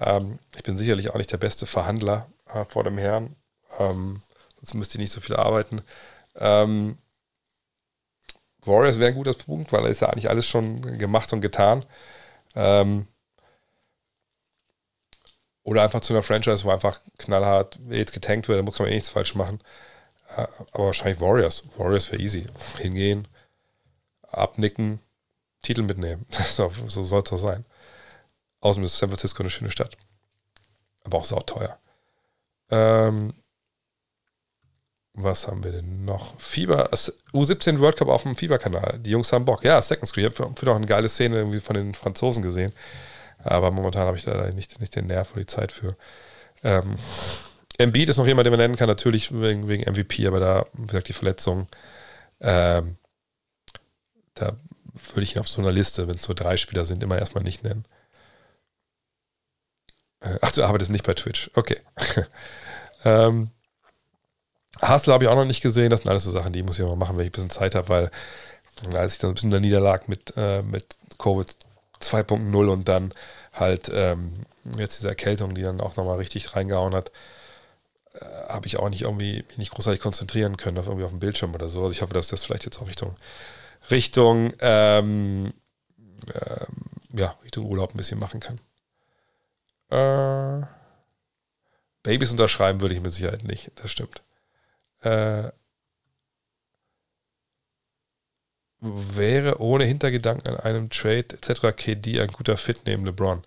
Ähm, ich bin sicherlich auch nicht der beste Verhandler äh, vor dem Herrn. Ähm, sonst müsste ich nicht so viel arbeiten. Ähm, Warriors wäre ein guter Punkt, weil da ist ja eigentlich alles schon gemacht und getan. Ähm, oder einfach zu einer Franchise, wo einfach knallhart jetzt getankt wird, da muss man eh nichts falsch machen. Äh, aber wahrscheinlich Warriors. Warriors wäre easy. Hingehen, abnicken, Titel mitnehmen. (laughs) so, so soll es doch sein. Außerdem ist San Francisco eine schöne Stadt. Aber auch sauteuer. Ähm, was haben wir denn noch? Fieber, U17 World Cup auf dem Fieberkanal. Die Jungs haben Bock. Ja, Second Screen. Ich habe für noch eine geile Szene irgendwie von den Franzosen gesehen. Aber momentan habe ich da nicht, nicht den Nerv oder die Zeit für. Ähm, Embiid ist noch jemand, den man nennen kann, natürlich wegen, wegen MVP, aber da, wie gesagt, die Verletzung. Ähm, da würde ich ihn auf so einer Liste, wenn es nur drei Spieler sind, immer erstmal nicht nennen. Äh, ach, du arbeitest nicht bei Twitch. Okay. (laughs) ähm, Hustle habe ich auch noch nicht gesehen. Das sind alles so Sachen, die muss ich mal machen, wenn ich ein bisschen Zeit habe, weil als ich dann ein bisschen da niederlag mit, äh, mit Covid 2.0 und dann halt ähm, jetzt diese Erkältung, die dann auch nochmal richtig reingehauen hat, äh, habe ich auch nicht irgendwie nicht großartig konzentrieren können auf irgendwie auf dem Bildschirm oder so. Also ich hoffe, dass das vielleicht jetzt auch Richtung Richtung ähm, ähm, ja, Richtung Urlaub ein bisschen machen kann. Äh, Babys unterschreiben würde ich mit Sicherheit nicht, das stimmt. Äh, wäre ohne Hintergedanken an einem Trade etc. KD ein guter Fit neben LeBron.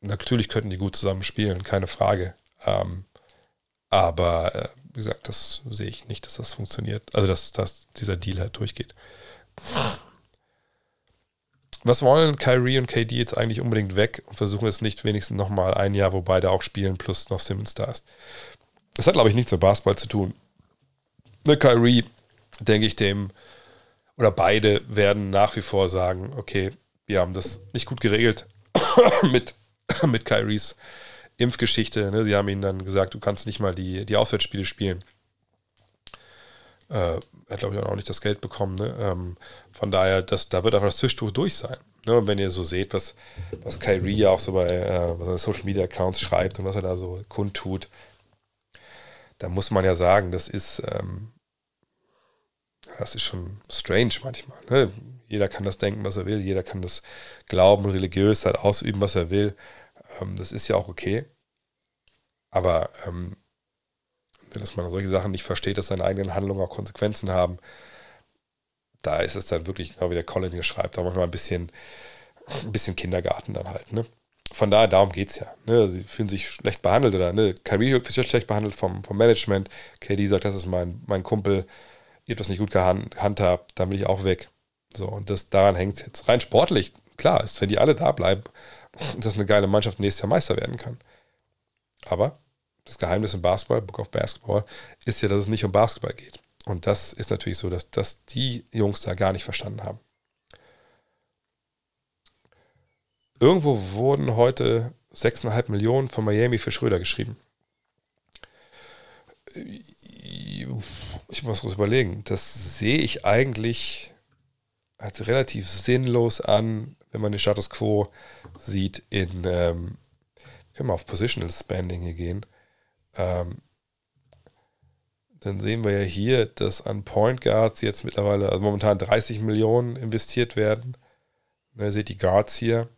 Natürlich könnten die gut zusammen spielen, keine Frage. Ähm, aber äh, wie gesagt, das sehe ich nicht, dass das funktioniert. Also dass, dass dieser Deal halt durchgeht. Was wollen Kyrie und KD jetzt eigentlich unbedingt weg und versuchen es nicht wenigstens nochmal ein Jahr, wo beide auch spielen, plus noch Simmons da ist? Das hat, glaube ich, nichts mit Basketball zu tun. Ne, Kyrie, denke ich, dem oder beide werden nach wie vor sagen, okay, wir haben das nicht gut geregelt (coughs) mit, mit Kyries Impfgeschichte. Ne? Sie haben ihnen dann gesagt, du kannst nicht mal die, die Auswärtsspiele spielen. Äh, hat, glaube ich, auch nicht das Geld bekommen. Ne? Ähm, von daher, das, da wird einfach das Zwischentuch durch sein. Ne? Und wenn ihr so seht, was, was Kyrie ja auch so bei äh, Social Media Accounts schreibt und was er da so kundtut, da muss man ja sagen, das ist, ähm, das ist schon strange manchmal. Ne? Jeder kann das denken, was er will, jeder kann das glauben, religiös halt ausüben, was er will. Ähm, das ist ja auch okay. Aber ähm, dass man solche Sachen nicht versteht, dass seine eigenen Handlungen auch Konsequenzen haben, da ist es dann wirklich, genau wie der Colin hier schreibt, da manchmal ein bisschen, ein bisschen Kindergarten dann halt. Ne? Von daher, darum geht es ja. Ne? Sie fühlen sich schlecht behandelt oder ne? Kyrie wird sich schlecht behandelt vom, vom Management. KD sagt, das ist mein, mein Kumpel, ihr habt das nicht gut gehandhabt, dann will ich auch weg. So, und das, daran hängt es jetzt. Rein sportlich, klar ist, wenn die alle da bleiben, (laughs) dass eine geile Mannschaft nächstes Jahr Meister werden kann. Aber das Geheimnis im Basketball, Book of Basketball, ist ja, dass es nicht um Basketball geht. Und das ist natürlich so, dass, dass die Jungs da gar nicht verstanden haben. Irgendwo wurden heute 6,5 Millionen von Miami für Schröder geschrieben. Ich muss kurz überlegen. Das sehe ich eigentlich als relativ sinnlos an, wenn man den Status Quo sieht in, ähm, können wir auf Positional Spending hier gehen. Ähm, dann sehen wir ja hier, dass an Point Guards jetzt mittlerweile, also momentan 30 Millionen investiert werden. Ne, ihr seht die Guards hier.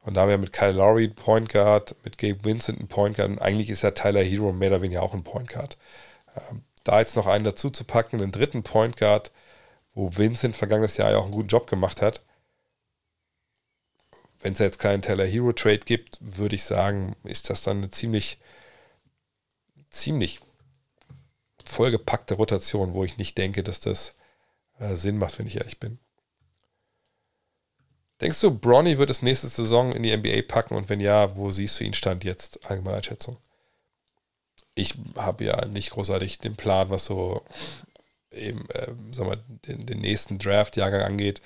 Und da haben wir mit Kyle Lowry einen Point Guard, mit Gabe Vincent einen Point Guard. Und eigentlich ist ja Tyler Hero mehr oder weniger auch ein Point Guard. Ähm, da jetzt noch einen dazu zu packen, einen dritten Point Guard, wo Vincent vergangenes Jahr ja auch einen guten Job gemacht hat. Wenn es jetzt keinen Tyler Hero Trade gibt, würde ich sagen, ist das dann eine ziemlich ziemlich vollgepackte Rotation, wo ich nicht denke, dass das äh, Sinn macht, wenn ich ehrlich bin. Denkst du, Bronny wird es nächste Saison in die NBA packen und wenn ja, wo siehst du ihn Stand jetzt? Allgemeine Einschätzung. Ich habe ja nicht großartig den Plan, was so eben, äh, sag mal, den, den nächsten Draft-Jahrgang angeht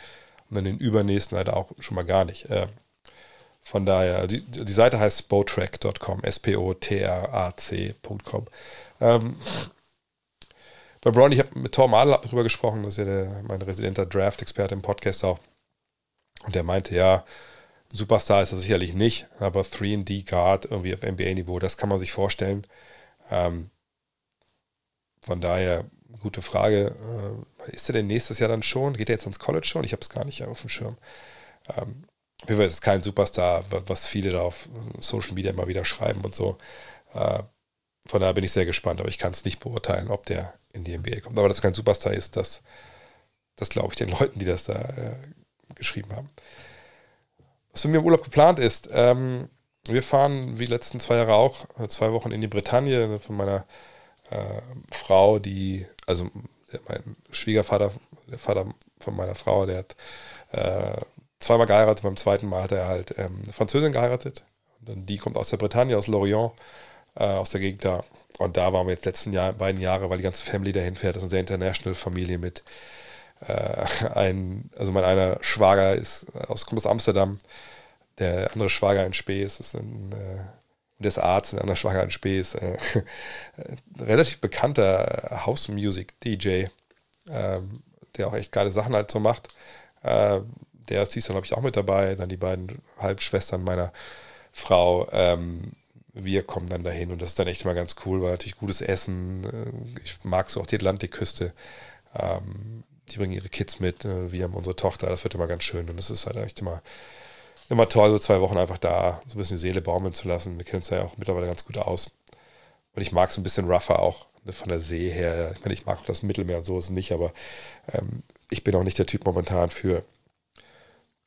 und dann den übernächsten leider auch schon mal gar nicht. Äh, von daher, die, die Seite heißt spotrack.com, S-P-O-T-R-A-C.com. Ähm, bei Brown, ich habe mit Tom Adler darüber gesprochen, das ist ja der, mein residenter Draft-Experte im Podcast auch. Und der meinte, ja, Superstar ist er sicherlich nicht, aber 3D Guard irgendwie auf NBA-Niveau, das kann man sich vorstellen. Ähm, von daher, gute Frage. Äh, ist er denn nächstes Jahr dann schon? Geht er jetzt ans College schon? Ich habe es gar nicht auf dem Schirm. Ähm, auf jeden Fall ist es kein Superstar, was viele da auf Social Media immer wieder schreiben und so. Äh, von daher bin ich sehr gespannt, aber ich kann es nicht beurteilen, ob der in die NBA kommt. Aber dass er kein Superstar ist, das, das glaube ich den Leuten, die das da äh, geschrieben haben. Was für mich im Urlaub geplant ist, ähm, wir fahren wie die letzten zwei Jahre auch, äh, zwei Wochen in die Bretagne von meiner äh, Frau, die, also mein Schwiegervater, der Vater von meiner Frau, der hat äh, zweimal geheiratet, beim zweiten Mal hat er halt ähm, eine Französin geheiratet. Und die kommt aus der Bretagne, aus Lorient, äh, aus der Gegend da. Und da waren wir jetzt letzten Jahr, beiden Jahre, weil die ganze Family dahin fährt. Das ist eine sehr international Familie mit äh, (laughs) ein, also mein einer Schwager ist aus, kommt aus Amsterdam, der andere Schwager in Spees ist ein äh, des Arzt, ein anderer Schwager in Spees, äh, (laughs) relativ bekannter House Music DJ, ähm, der auch echt geile Sachen halt so macht. Der ist diesmal, glaube ich, auch mit dabei. Dann die beiden Halbschwestern meiner Frau. Ähm, wir kommen dann dahin und das ist dann echt immer ganz cool, weil natürlich gutes Essen. Äh, ich mag so auch die Atlantikküste. Ähm, die bringen ihre Kids mit. Äh, wir haben unsere Tochter. Das wird immer ganz schön und das ist halt echt immer, immer toll, so zwei Wochen einfach da so ein bisschen die Seele baumeln zu lassen. Wir kennen uns ja auch mittlerweile ganz gut aus. Und ich mag es ein bisschen rougher auch ne, von der See her. Ich meine, ich mag auch das Mittelmeer und so ist es nicht, aber ähm, ich bin auch nicht der Typ momentan für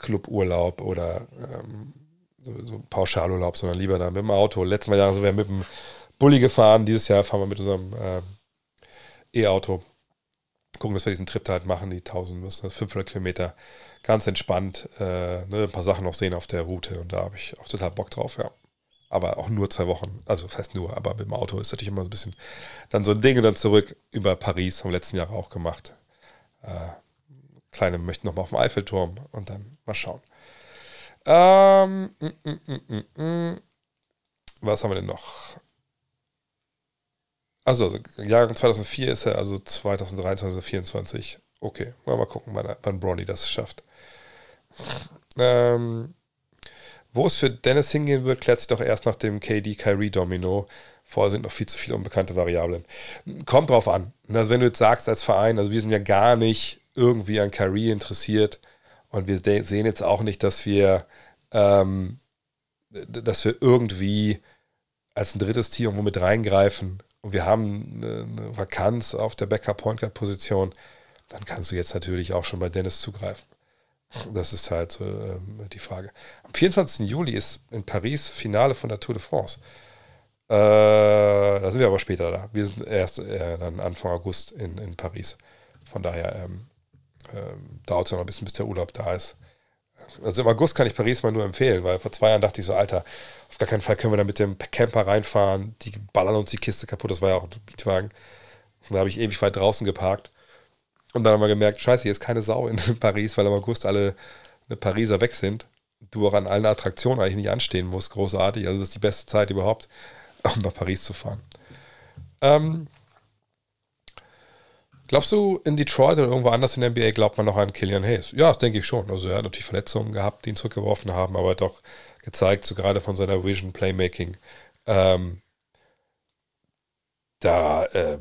Cluburlaub oder ähm, so, Pauschalurlaub, sondern lieber da mit dem Auto. Letztes Mal Jahre sind wir mit dem Bulli gefahren, dieses Jahr fahren wir mit unserem ähm, E-Auto. Gucken, dass wir diesen Trip halt machen, die 1000, was 500 Kilometer. Ganz entspannt, äh, ne, ein paar Sachen noch sehen auf der Route und da habe ich auch total Bock drauf, ja. Aber auch nur zwei Wochen, also das heißt nur, aber mit dem Auto ist natürlich immer so ein bisschen dann so ein Ding und dann zurück über Paris, haben wir letzten Jahr auch gemacht. Äh, Kleine möchten noch mal auf dem Eiffelturm und dann mal schauen. Ähm, mm, mm, mm, Was haben wir denn noch? Also, also Jahrgang 2004 ist er, also 2023, 2024. Okay, mal, gucken, wann, wann Bronny das schafft. Ähm, wo es für Dennis hingehen wird, klärt sich doch erst nach dem KD Kyrie Domino. Vorher sind noch viel zu viele unbekannte Variablen. Kommt drauf an. Also wenn du jetzt sagst als Verein, also wir sind ja gar nicht irgendwie an Kyrie interessiert und wir sehen jetzt auch nicht, dass wir, ähm, dass wir irgendwie als ein drittes Team mit reingreifen und wir haben eine, Vakanz auf der Backup Point Guard Position, dann kannst du jetzt natürlich auch schon bei Dennis zugreifen. Das ist halt so, ähm, die Frage. Am 24. Juli ist in Paris Finale von der Tour de France. Äh, da sind wir aber später da. Wir sind erst äh, dann Anfang August in, in Paris. Von daher ähm, dauert es ja noch ein bisschen, bis der Urlaub da ist. Also im August kann ich Paris mal nur empfehlen, weil vor zwei Jahren dachte ich so, Alter, auf gar keinen Fall können wir da mit dem Camper reinfahren, die ballern uns die Kiste kaputt, das war ja auch ein Mietwagen. Und da habe ich ewig weit draußen geparkt. Und dann haben wir gemerkt, scheiße, hier ist keine Sau in (laughs) Paris, weil im August alle Pariser weg sind. Du auch an allen Attraktionen eigentlich nicht anstehen musst, großartig. Also das ist die beste Zeit überhaupt, (laughs) um nach Paris zu fahren. Ähm, Glaubst du, in Detroit oder irgendwo anders in der NBA glaubt man noch an Killian Hayes? Ja, das denke ich schon. Also er hat natürlich Verletzungen gehabt, die ihn zurückgeworfen haben, aber doch gezeigt, so gerade von seiner Vision Playmaking. Ähm, da äh,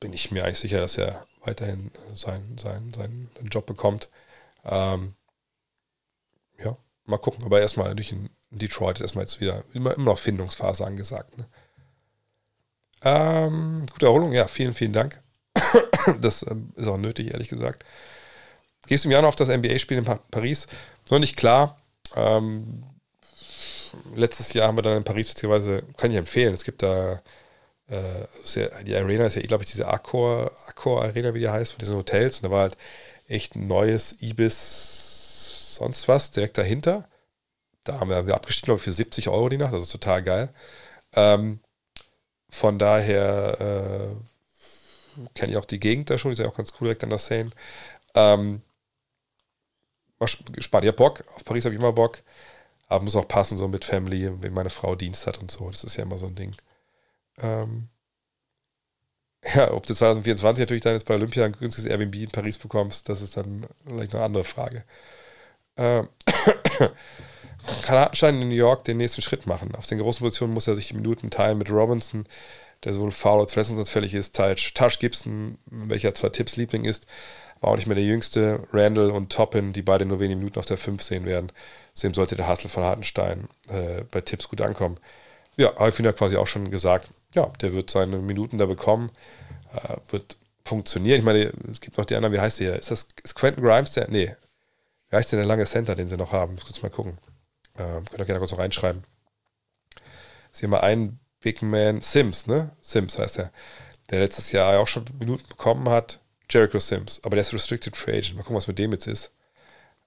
bin ich mir eigentlich sicher, dass er weiterhin seinen, seinen, seinen Job bekommt. Ähm, ja, mal gucken. Aber erstmal durch in Detroit ist erstmal jetzt wieder immer, immer noch Findungsphase angesagt. Ne? Ähm, gute Erholung, ja, vielen, vielen Dank. (coughs) das ähm, ist auch nötig, ehrlich gesagt. Gehst im Januar auf das NBA-Spiel in Paris? Noch nicht klar. Ähm, letztes Jahr haben wir dann in Paris, beziehungsweise kann ich empfehlen, es gibt da, äh, die Arena ist ja, glaube ich, diese Accor, Accor Arena, wie die heißt, von diesen Hotels. Und da war halt echt ein neues Ibis, sonst was, direkt dahinter. Da haben wir, abgestiegen, glaube ich, für 70 Euro die Nacht, das ist total geil. Ähm, von daher äh, kenne ich auch die Gegend da schon, ist ja auch ganz cool direkt an der Seine. Ähm, spart ja Bock, auf Paris habe ich immer Bock, aber muss auch passen, so mit Family, wenn meine Frau Dienst hat und so, das ist ja immer so ein Ding. Ähm, (laughs) ja, ob du 2024 natürlich dann jetzt bei Olympia ein günstiges Airbnb in Paris bekommst, das ist dann vielleicht eine andere Frage. Ähm, (coughs) kann in New York den nächsten Schritt machen? Auf den großen Positionen muss er sich die Minuten teilen mit Robinson, der sowohl faul als verletzungsanfällig ist. Tash Gibson, welcher zwar Tipps Liebling ist, aber auch nicht mehr der jüngste. Randall und Toppin, die beide nur wenige Minuten auf der 5 sehen werden. Zudem sollte der Hassel von Hartenstein äh, bei Tipps gut ankommen. Ja, habe ich ja quasi auch schon gesagt, ja, der wird seine Minuten da bekommen, äh, wird funktionieren. Ich meine, es gibt noch die anderen, wie heißt der? Ist das ist Quentin Grimes der? Nee. Wie heißt denn der lange Center, den sie noch haben? Muss kurz mal gucken. Ähm, könnt ihr gerne kurz noch reinschreiben. Sie haben mal einen Big Man Sims, ne? Sims heißt er. der letztes Jahr auch schon Minuten bekommen hat, Jericho Sims. Aber der ist Restricted Free Agent. Mal gucken, was mit dem jetzt ist.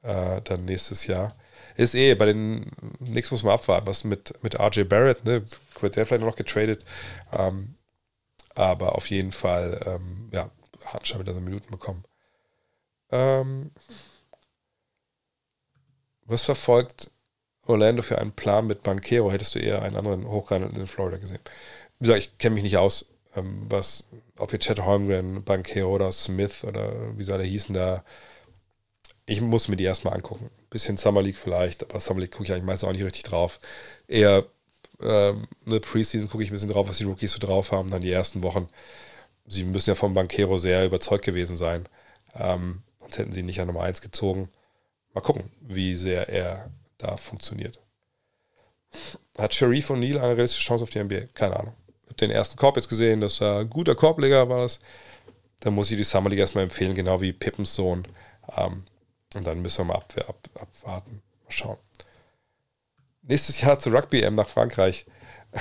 Äh, dann nächstes Jahr. Ist eh, bei den Knicks muss man abwarten, was mit, mit RJ Barrett, ne? Wird der vielleicht noch getradet? Ähm, aber auf jeden Fall, ähm, ja, hat schon wieder so Minuten bekommen. Ähm, was verfolgt Orlando für einen Plan mit Banquero? Hättest du eher einen anderen Hochkaräter in Florida gesehen? Wie gesagt, ich kenne mich nicht aus, ähm, was, ob jetzt Chet Holmgren, Banquero oder Smith oder wie sie alle hießen da. Ich muss mir die erstmal angucken. Bisschen Summer League vielleicht, aber Summer League gucke ich eigentlich meistens auch nicht richtig drauf. Eher ähm, eine Preseason gucke ich ein bisschen drauf, was die Rookies so drauf haben, dann die ersten Wochen. Sie müssen ja vom Banquero sehr überzeugt gewesen sein. Ähm, sonst hätten sie nicht an Nummer 1 gezogen. Mal gucken, wie sehr er da funktioniert. Hat Sharif O'Neal eine realistische Chance auf die NBA? Keine Ahnung. Habe den ersten Korb jetzt gesehen, dass er ein guter Korbleger war. Dann muss ich die Summer League erstmal empfehlen, genau wie Pippens Sohn. Ähm, und dann müssen wir mal ab, ab, abwarten. Mal schauen. Nächstes Jahr zur Rugby-M nach Frankreich. (laughs)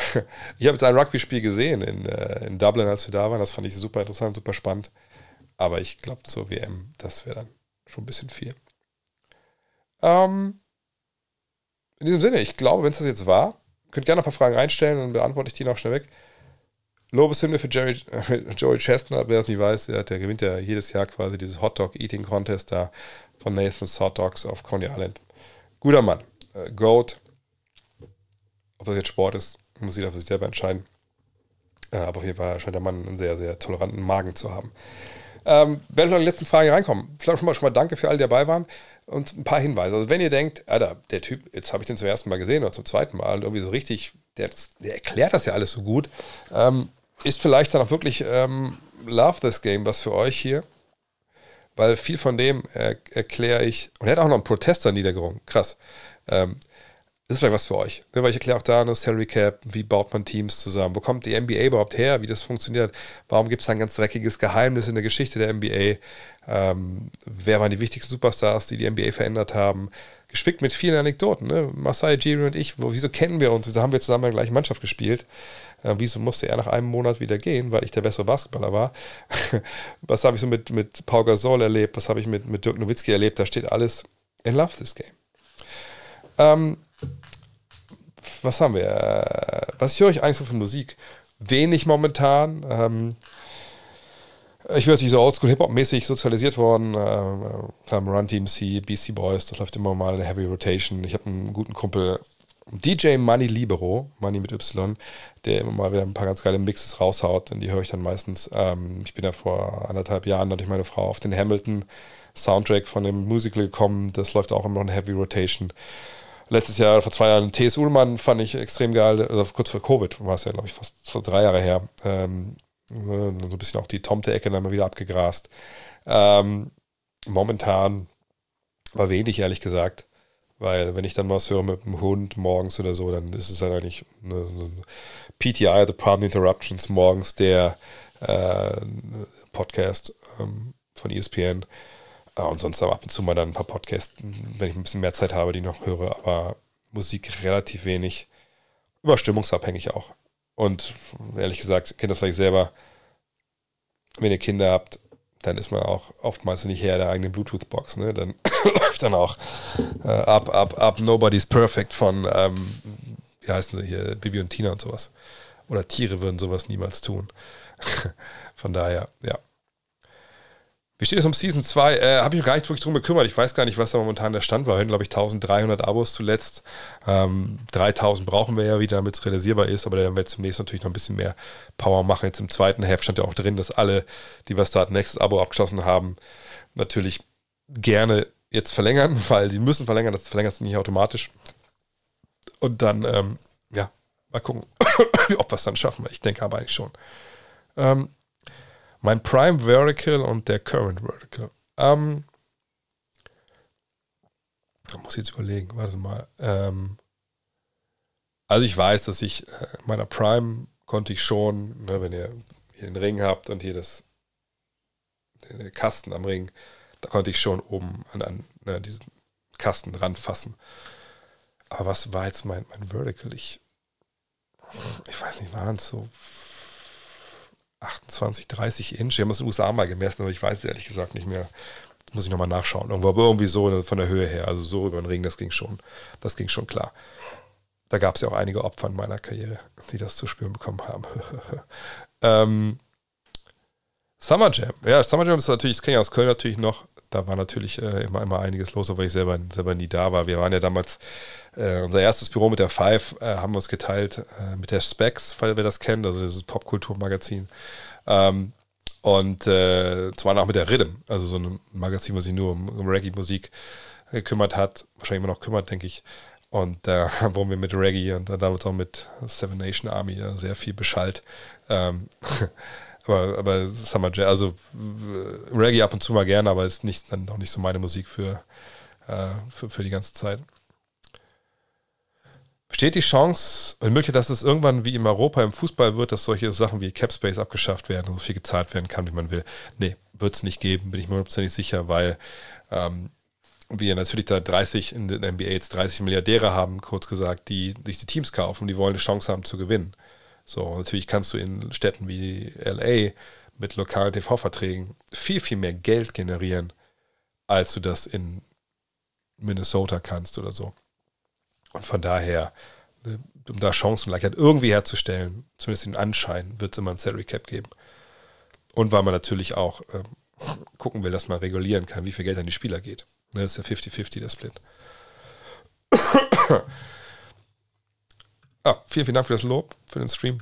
ich habe jetzt ein Rugby-Spiel gesehen in, äh, in Dublin, als wir da waren. Das fand ich super interessant, super spannend. Aber ich glaube, zur WM, das wäre dann schon ein bisschen viel. Ähm, in diesem Sinne, ich glaube, wenn es das jetzt war, könnt gerne noch ein paar Fragen reinstellen und beantworte ich die noch schnell weg. Lobeshymne für Jerry, (laughs) äh, Joey Chestnut, wer es nicht weiß, der, der, gewinnt ja jedes Jahr quasi dieses Hotdog Eating Contest da von Nathan's Hot Dogs auf Coney Island. Guter Mann. Äh, Goat. Ob das jetzt Sport ist, muss jeder für sich selber entscheiden. Äh, aber auf jeden Fall scheint der Mann einen sehr, sehr toleranten Magen zu haben. Ähm, werde ich noch die letzten Fragen reinkommen. Vielleicht schon mal, schon mal danke für alle, die dabei waren. Und ein paar Hinweise. Also, wenn ihr denkt, Alter, der Typ, jetzt habe ich den zum ersten Mal gesehen oder zum zweiten Mal und irgendwie so richtig, der, der erklärt das ja alles so gut, ähm, ist vielleicht dann auch wirklich ähm, Love This Game was für euch hier. Weil viel von dem äh, erkläre ich. Und er hat auch noch einen Protester niedergerungen. Krass. Ähm, das ist vielleicht was für euch. Ne? Weil ich erkläre auch da eine Salary Cap, wie baut man Teams zusammen, wo kommt die NBA überhaupt her, wie das funktioniert, warum gibt es ein ganz dreckiges Geheimnis in der Geschichte der NBA, ähm, wer waren die wichtigsten Superstars, die die NBA verändert haben, gespickt mit vielen Anekdoten. Ne? Masai Jiri und ich, wo, wieso kennen wir uns, wieso haben wir zusammen in der gleichen Mannschaft gespielt, äh, wieso musste er nach einem Monat wieder gehen, weil ich der bessere Basketballer war, (laughs) was habe ich so mit, mit Paul Gasol erlebt, was habe ich mit, mit Dirk Nowitzki erlebt, da steht alles in Love This Game. Ähm, was haben wir? Was höre ich eigentlich so von Musik? Wenig momentan. Ähm, ich bin natürlich so oldschool-Hip-Hop-mäßig sozialisiert worden. Äh, Run TMC, BC Boys, das läuft immer mal in Heavy Rotation. Ich habe einen guten Kumpel, DJ Money Libero, Money mit Y, der immer mal wieder ein paar ganz geile Mixes raushaut, und die höre ich dann meistens. Ähm, ich bin ja vor anderthalb Jahren durch meine Frau auf den Hamilton Soundtrack von dem Musical gekommen. Das läuft auch immer noch in Heavy Rotation letztes Jahr, vor zwei Jahren, T.S. Ullmann fand ich extrem geil, also kurz vor Covid war es ja, glaube ich, fast vor drei Jahre her. Ähm, ne, so ein bisschen auch die Tomte-Ecke dann mal wieder abgegrast. Ähm, momentan war wenig, ehrlich gesagt. Weil wenn ich dann was höre mit dem Hund morgens oder so, dann ist es halt eigentlich eine, so ein PTI, The Problem Interruptions, morgens der äh, Podcast ähm, von ESPN. Ja, und sonst ab und zu mal dann ein paar Podcasts, wenn ich ein bisschen mehr Zeit habe, die noch höre, aber Musik relativ wenig. Überstimmungsabhängig auch. Und ehrlich gesagt, kennt das vielleicht selber, wenn ihr Kinder habt, dann ist man auch oftmals nicht her der eigenen Bluetooth-Box. Ne? Dann (coughs) läuft dann auch äh, Up, Up, Up, Nobody's Perfect von, ähm, wie heißen sie hier, Bibi und Tina und sowas. Oder Tiere würden sowas niemals tun. (laughs) von daher, ja. Wie steht es um Season 2? Äh, Habe ich mich gar nicht wirklich drum gekümmert. Ich weiß gar nicht, was da momentan der Stand war. Hatten, glaube ich, 1300 Abos zuletzt. Ähm, 3000 brauchen wir ja wieder, damit es realisierbar ist. Aber da werden wir jetzt zunächst natürlich noch ein bisschen mehr Power machen. Jetzt im zweiten Heft stand ja auch drin, dass alle, die was da nächstes Abo abgeschlossen haben, natürlich gerne jetzt verlängern, (laughs) weil sie müssen verlängern. Das verlängert sich nicht automatisch. Und dann, ähm, ja, mal gucken, (coughs) ob wir es dann schaffen. Ich denke aber eigentlich schon. Ähm, mein Prime Vertical und der Current Vertical. Ähm, da muss ich jetzt überlegen, warte mal. Ähm, also ich weiß, dass ich äh, meiner Prime konnte ich schon, ne, wenn ihr hier den Ring habt und hier das den Kasten am Ring, da konnte ich schon oben an, an ne, diesen Kasten ranfassen. Aber was war jetzt mein, mein Vertical? Ich, ich weiß nicht, waren es so 28, 30 Inch. Wir haben es in den USA mal gemessen, aber ich weiß es ehrlich gesagt nicht mehr. Das muss ich nochmal nachschauen. Irgendwo, aber irgendwie so von der Höhe her, also so über den Ring, das ging schon, das ging schon klar. Da gab es ja auch einige Opfer in meiner Karriere, die das zu spüren bekommen haben. (laughs) ähm, Summer Jam. Ja, Summer Jam ist natürlich, das kenne ich aus Köln natürlich noch. Da war natürlich äh, immer, immer einiges los, obwohl ich selber, selber nie da war. Wir waren ja damals, äh, unser erstes Büro mit der Five äh, haben wir uns geteilt äh, mit der Specs, falls wer das kennt, also dieses Popkulturmagazin. Ähm, und äh, zwar auch mit der Rhythm, also so ein Magazin, was sich nur um, um Reggae-Musik gekümmert hat, wahrscheinlich immer noch kümmert, denke ich. Und da äh, (laughs) wurden wir mit Reggae und damals auch mit Seven Nation Army ja, sehr viel beschallt. Ähm, (laughs) aber, aber Summer Jazz, also Reggae ab und zu mal gerne, aber ist nicht, dann auch nicht so meine Musik für, äh, für, für die ganze Zeit. Besteht die Chance und Möglichkeit, dass es irgendwann wie in Europa im Fußball wird, dass solche Sachen wie Capspace abgeschafft werden und so viel gezahlt werden kann, wie man will? Nee, wird es nicht geben, bin ich mir hundertprozentig sicher, weil ähm, wir natürlich da 30 in der NBA jetzt 30 Milliardäre haben, kurz gesagt, die sich die Teams kaufen und die wollen eine Chance haben zu gewinnen. So, natürlich kannst du in Städten wie LA mit lokalen TV-Verträgen viel, viel mehr Geld generieren, als du das in Minnesota kannst oder so. Und von daher, ne, um da Chancengleichheit irgendwie herzustellen, zumindest den Anschein, wird es immer ein Salary Cap geben. Und weil man natürlich auch äh, gucken will, dass man regulieren kann, wie viel Geld an die Spieler geht. Ne, das ist ja 50-50 der Split. (coughs) ah, vielen, vielen Dank für das Lob, für den Stream.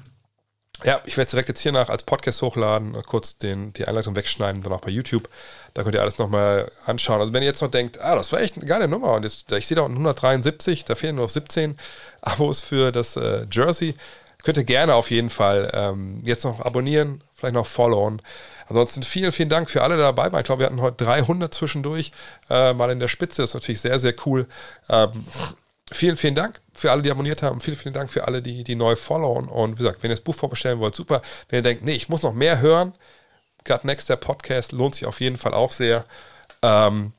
Ja, ich werde direkt jetzt hier nach als Podcast hochladen, kurz den, die Einleitung wegschneiden, dann auch bei YouTube. Da könnt ihr alles nochmal anschauen. Also wenn ihr jetzt noch denkt, ah, das war echt eine geile Nummer und jetzt, ich sehe da unten 173, da fehlen nur noch 17 (laughs) Abos für das äh, Jersey. Könnt ihr gerne auf jeden Fall ähm, jetzt noch abonnieren, vielleicht noch followen. Ansonsten vielen, vielen Dank für alle, dabei waren. Ich glaube, wir hatten heute 300 zwischendurch, äh, mal in der Spitze. Das ist natürlich sehr, sehr cool. Ähm, vielen, vielen Dank für alle, die abonniert haben. Vielen, vielen Dank für alle, die, die neu followen. Und wie gesagt, wenn ihr das Buch vorbestellen wollt, super. Wenn ihr denkt, nee, ich muss noch mehr hören, Gut Next, der Podcast, lohnt sich auf jeden Fall auch sehr. Ähm,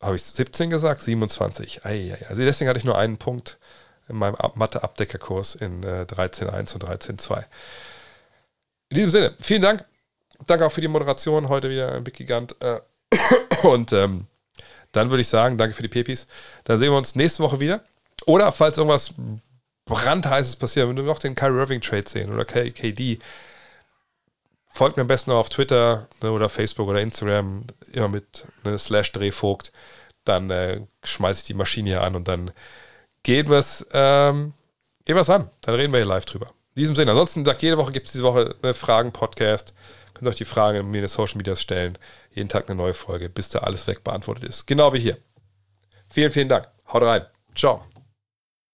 Habe ich 17 gesagt? 27. Ei, ei, Also deswegen hatte ich nur einen Punkt in meinem Mathe-Abdeckerkurs in äh, 13.1 und 13.2. In diesem Sinne, vielen Dank. Danke auch für die Moderation. Heute wieder Big Gigant. Äh, (coughs) und ähm, dann würde ich sagen, danke für die Pepis. Dann sehen wir uns nächste Woche wieder. Oder falls irgendwas brandheißes passiert, wenn wir noch den Kyrie Irving Trade sehen oder KD, folgt mir am besten auf Twitter ne, oder Facebook oder Instagram, immer mit ne, slash Drehvogt. Dann äh, schmeiße ich die Maschine hier an und dann gehen wir es ähm, gehen an. Dann reden wir hier live drüber. In diesem Sinne, ansonsten sagt jede Woche gibt es diese Woche eine Fragen-Podcast. Könnt euch die Fragen in den Social Medias stellen. Jeden Tag eine neue Folge, bis da alles weg beantwortet ist. Genau wie hier. Vielen, vielen Dank. Haut rein. Ciao.